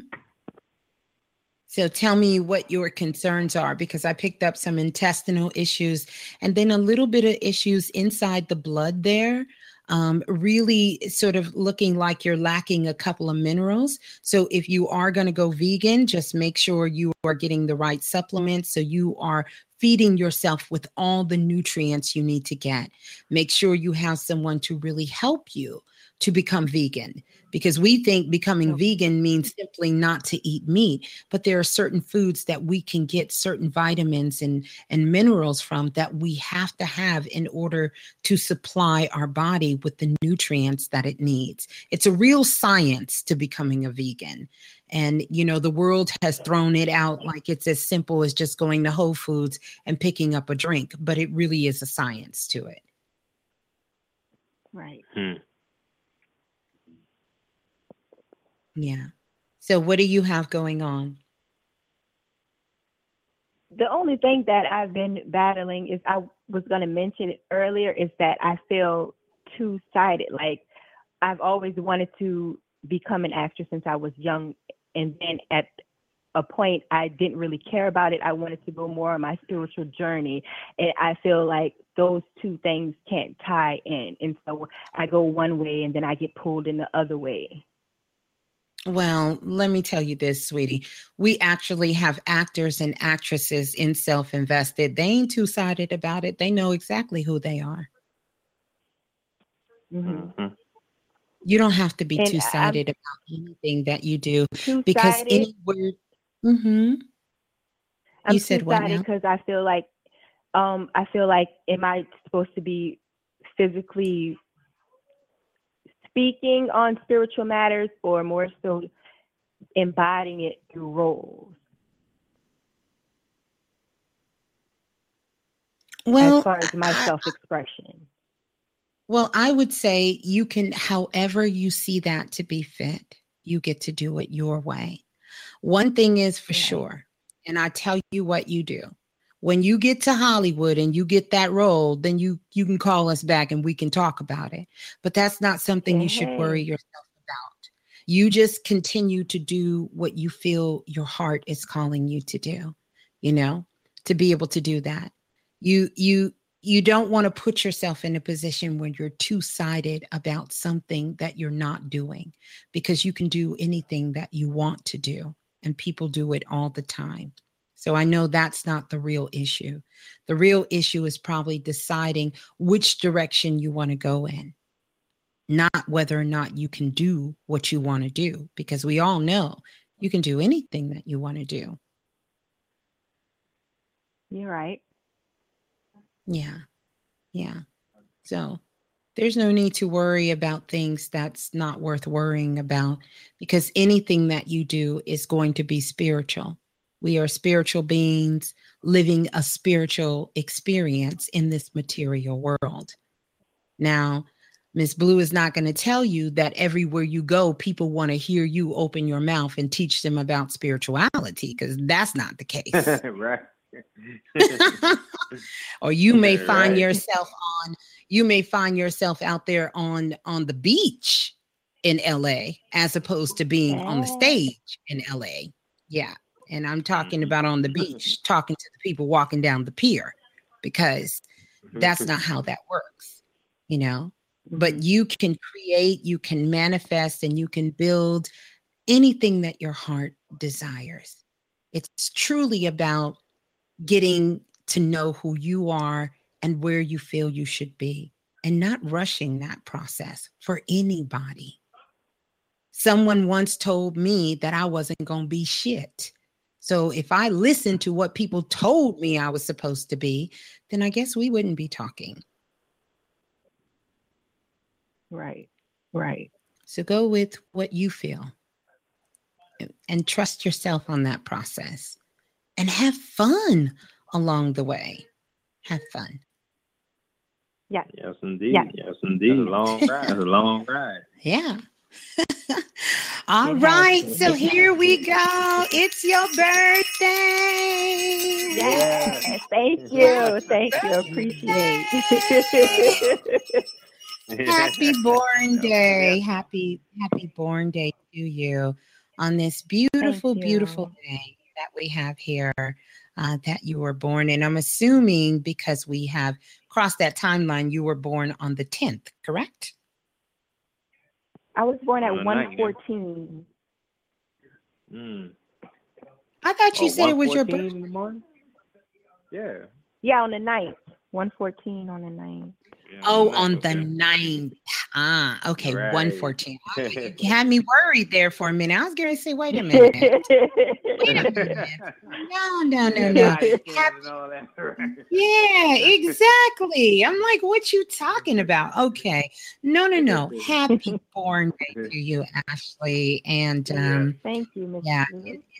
Speaker 4: So tell me what your concerns are because I picked up some intestinal issues and then a little bit of issues inside the blood there. Um, really sort of looking like you're lacking a couple of minerals. So if you are going to go vegan, just make sure you are getting the right supplements so you are feeding yourself with all the nutrients you need to get. Make sure you have someone to really help you to become vegan because we think becoming vegan means simply not to eat meat but there are certain foods that we can get certain vitamins and and minerals from that we have to have in order to supply our body with the nutrients that it needs. It's a real science to becoming a vegan and you know the world has thrown it out like it's as simple as just going to whole foods and picking up a drink but it really is a science to it.
Speaker 14: Right. Hmm.
Speaker 4: Yeah so what do you have going on
Speaker 14: The only thing that I've been battling is I was going to mention it earlier is that I feel two sided. Like I've always wanted to become an actor since I was young. And then at a point, I didn't really care about it. I wanted to go more on my spiritual journey. And I feel like those two things can't tie in. And so I go one way and then I get pulled in the other way.
Speaker 4: Well, let me tell you this, sweetie. We actually have actors and actresses in self invested. They ain't two sided about it. They know exactly who they are.
Speaker 14: Mm-hmm.
Speaker 4: You don't have to be
Speaker 14: And
Speaker 4: two sided about anything that you do because
Speaker 14: Two-sided?
Speaker 4: any word. Mm-hmm.
Speaker 14: I'm
Speaker 4: You said what
Speaker 14: because I feel like um I feel like am I supposed to be physically speaking on spiritual matters or more so embodying it through roles?
Speaker 4: Well,
Speaker 14: as far as my self-expression.
Speaker 4: Well, I would say you can, however you see that to be fit, you get to do it your way. One thing is for sure, and I tell you what you do. When you get to Hollywood and you get that role, then you you can call us back and we can talk about it. But that's not something you should worry yourself about. You just continue to do what you feel your heart is calling you to do, you know, to be able to do that. You you you don't want to put yourself in a position where you're two-sided about something that you're not doing because you can do anything that you want to do and people do it all the time. So I know that's not the real issue. The real issue is probably deciding which direction you want to go in, not whether or not you can do what you want to do, because we all know you can do anything that you want to do.
Speaker 14: You're right.
Speaker 4: Yeah. Yeah. So there's no need to worry about things that's not worth worrying about because anything that you do is going to be spiritual. We are spiritual beings living a spiritual experience in this material world. Now, Miss Blue is not going to tell you that everywhere you go, people want to hear you open your mouth and teach them about spirituality because that's not the case.
Speaker 8: right.
Speaker 4: or you may
Speaker 8: Right,
Speaker 4: find
Speaker 8: right.
Speaker 4: yourself on you may find yourself out there on on the beach in LA as opposed to being on the oh. stage in LA. Yeah. And I'm talking mm-hmm. about on the mm-hmm. beach, talking to the people walking down the pier because mm-hmm. that's not how that works, you know. But you can create, you can manifest, and you can build anything that your heart desires. It's truly about getting to know who you are and where you feel you should be and not rushing that process for anybody. Someone once told me that I wasn't going to be shit. So if I listened to what people told me I was supposed to be, then I guess we wouldn't be talking.
Speaker 14: Right. Right.
Speaker 4: So go with what you feel and- and trust yourself on that process and have fun along the way. Have fun.
Speaker 14: Yeah.
Speaker 8: Yes, indeed.
Speaker 14: Yeah.
Speaker 8: Yes, indeed. That's a long ride. That's a long ride.
Speaker 4: Yeah. All
Speaker 14: It
Speaker 4: right.
Speaker 14: to.
Speaker 4: So
Speaker 14: It has
Speaker 4: here we go. It's your birthday.
Speaker 14: Yes. Thank you. Thank you. Appreciate.
Speaker 4: Happy born day. Happy, happy born day to you on this beautiful, beautiful day that we have here uh, that you were born. And I'm assuming because we have crossed that timeline, you were born on the 10th, correct?
Speaker 14: I was born at
Speaker 8: On the ninth, yeah.
Speaker 14: 114.
Speaker 8: Mm.
Speaker 4: I thought you
Speaker 8: Oh,
Speaker 4: said it was your
Speaker 8: 114
Speaker 4: birthday.
Speaker 8: in the morning? Yeah.
Speaker 14: Yeah, on the 9th. 114 on the 9th.
Speaker 4: Oh, on the 9th. Ah, okay,
Speaker 8: Right.
Speaker 4: 114. Oh, you had me worried there for a minute. I was going to say, wait a minute. Wait a minute. No, no, no, no. Happy- yeah, exactly. I'm like, what you talking about? Okay. No, no, no. Happy born day to you, Ashley. And um
Speaker 14: Thank you, Miss
Speaker 4: yeah,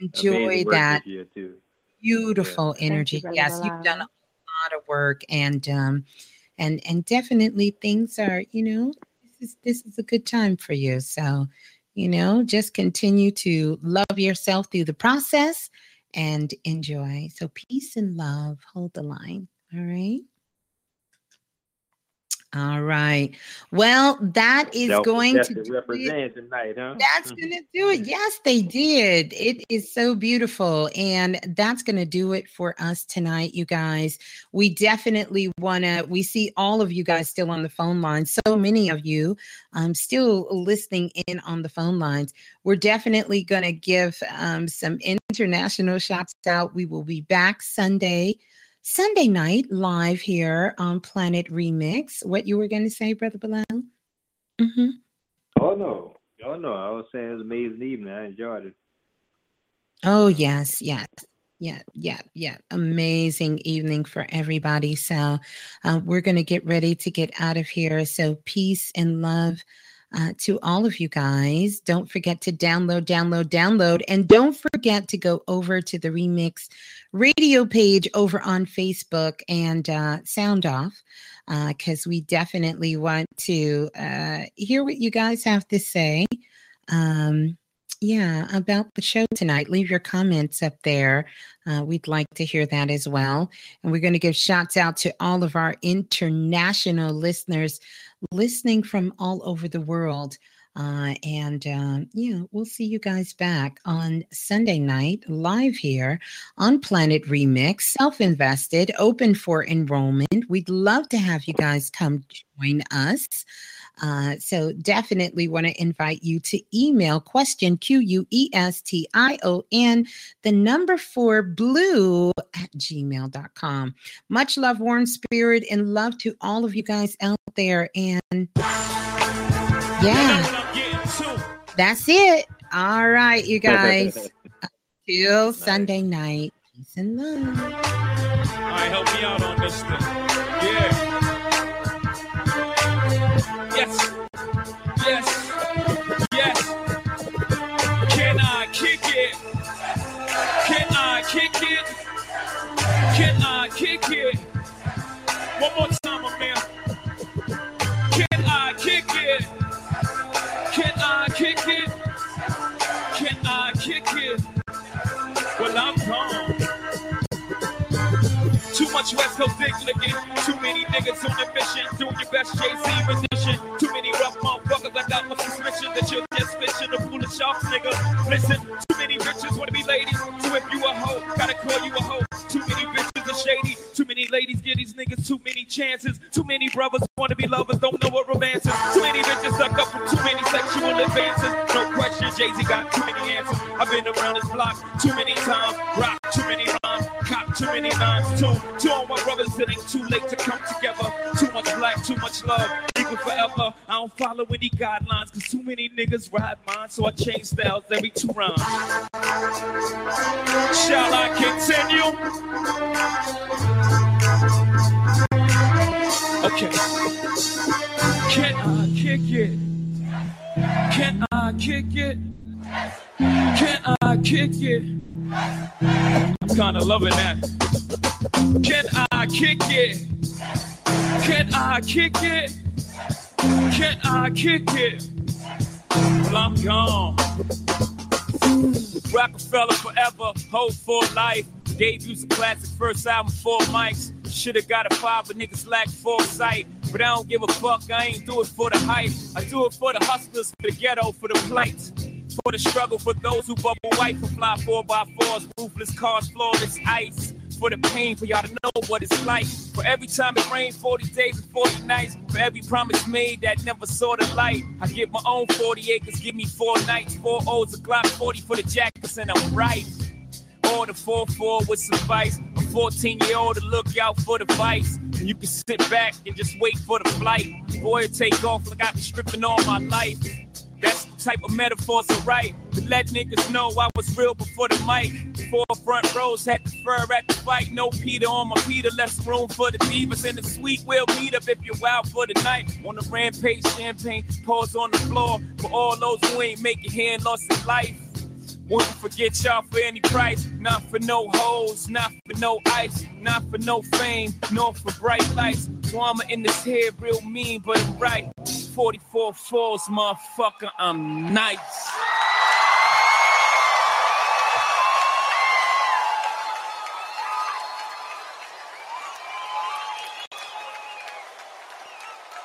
Speaker 4: enjoy that
Speaker 8: this year, too.
Speaker 4: beautiful
Speaker 14: you,
Speaker 4: energy.
Speaker 14: Brother
Speaker 4: yes, you've done a lot of work and um and and definitely things are, you know, this is this is a good time for you. So, you know, just continue to love yourself through the process and enjoy. So peace and love. Hold the line. All right. All right. Well, that is
Speaker 8: Self-
Speaker 4: going to do it.
Speaker 8: represent tonight, huh?
Speaker 4: That's going to do it. Yes, they did. It is so beautiful. And that's going to do it for us tonight, you guys. We definitely want to, we see all of you guys still on the phone line. So many of you um, still listening in on the phone lines. We're definitely going to give um, some international shots out. We will be back Sunday. Sunday night live here on Planet Remix. What you were going to say, Brother Balah? Mm-hmm.
Speaker 8: Oh no. Oh no. I was saying it was an amazing evening. I enjoyed it.
Speaker 4: Oh, yes, yes. Yeah, yeah, yeah. Amazing evening for everybody. So, uh, we're going to get ready to get out of here. So, peace and love uh, to all of you guys. Don't forget to download, download, download. And don't forget to go over to the Remix radio page over on Facebook and uh, sound off because uh, we definitely want to uh, hear what you guys have to say. Um, yeah, about the show tonight. Leave your comments up there. Uh, we'd like to hear that as well. And we're going to give shouts out to all of our international listeners listening from all over the world. Uh, and uh, yeah, we'll see you guys back on Sunday night live here on Planet Remix, self invested, open for enrollment. We'd love to have you guys come join us. Uh, so definitely want to invite you to email question Q U E S T I O N, the number four blue at gmail.com. Much love, Warren Spirit, and love to all of you guys out there. And yeah, that's it. All right, you guys. Till Sunday night. Peace and love.
Speaker 3: All right, help me out on this thing. Yeah. Yes. Yes. Can I kick it? Can I kick it? Can I kick it? One more time, my man. Can I kick it? Can I kick it? Can I kick it? Well, I'm gone. Too much West Coast licking. Too many niggas on a mission. Doing your best Jay Z rendition. Too many rough motherfuckers. I got my suspicion that you're just fishing a pool of sharks, nigga. Listen, too many bitches wanna be ladies. So if you a hoe, gotta call you a hoe. Too many bitches are shady. Too many ladies give these niggas too many chances. Too many brothers wanna be lovers, don't know what romance is. Too many bitches stuck up with too many sexual advances. No question, Jay Z got too many answers. I've been around this block too many times. Rock too many rhymes. Cop too many lines. Too, to all my brothers, it ain't too late to come together. Too much black, too much love. Equal forever. I don't follow any guidelines, cause too many niggas ride mine. So I change styles every two rounds. Shall I continue? Okay. Can I kick it? Can I kick it? Can I kick it? I'm kinda loving that. Can I kick it? Can I kick it? Can I kick it? Well, I'm gone. Roc-A-Fella forever, hope for life. Debuts a classic, first album, four mics. Shoulda got a five, but niggas lack foresight. But I don't give a fuck, I ain't do it for the hype. I do it for the hustlers, for the ghetto, for the plight. For the struggle, for those who bubble white, for fly four by fours, roofless cars, flawless ice. For the pain, for y'all to know what it's like. For every time it rained, 40 days and 40 nights. For every promise made that never saw the light. I get my own 40 acres, give me four nights. Four O's, a Glock 40 for the jackets, and I'm right. Or the 4-4 with some vice. A 14 year old to look out for the vice. And you can sit back and just wait for the flight. Boy, take off like I've been stripping all my life. That's type of metaphors I write to let niggas know I was real before the mic. Four front rows had to fur at the fight. No Peter on my Peter, less room for the divas in the suite. We'll meet up if you're wild for the night. On the rampage, champagne, pause on the floor for all those who ain't making hand lost in life. Wouldn't forget y'all for any price. Not for no hoes, not for no ice, not for no fame, nor for bright lights. So I'ma in this here real mean, but I'm right. 44 falls, motherfucker, I'm nice.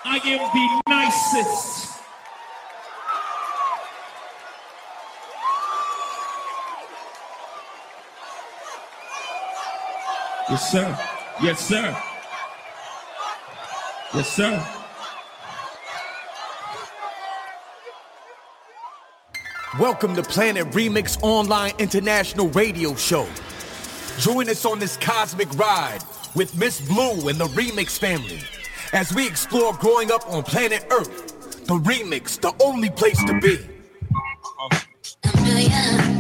Speaker 3: I am the nicest. Yes, sir. Yes, sir. Yes, sir.
Speaker 15: Welcome to Planet Remix Online International Radio Show. Join us on this cosmic ride with Miss Blue and the Remix family as we explore growing up on planet Earth. The Remix, the only place to be.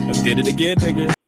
Speaker 3: Let's get it again, nigga.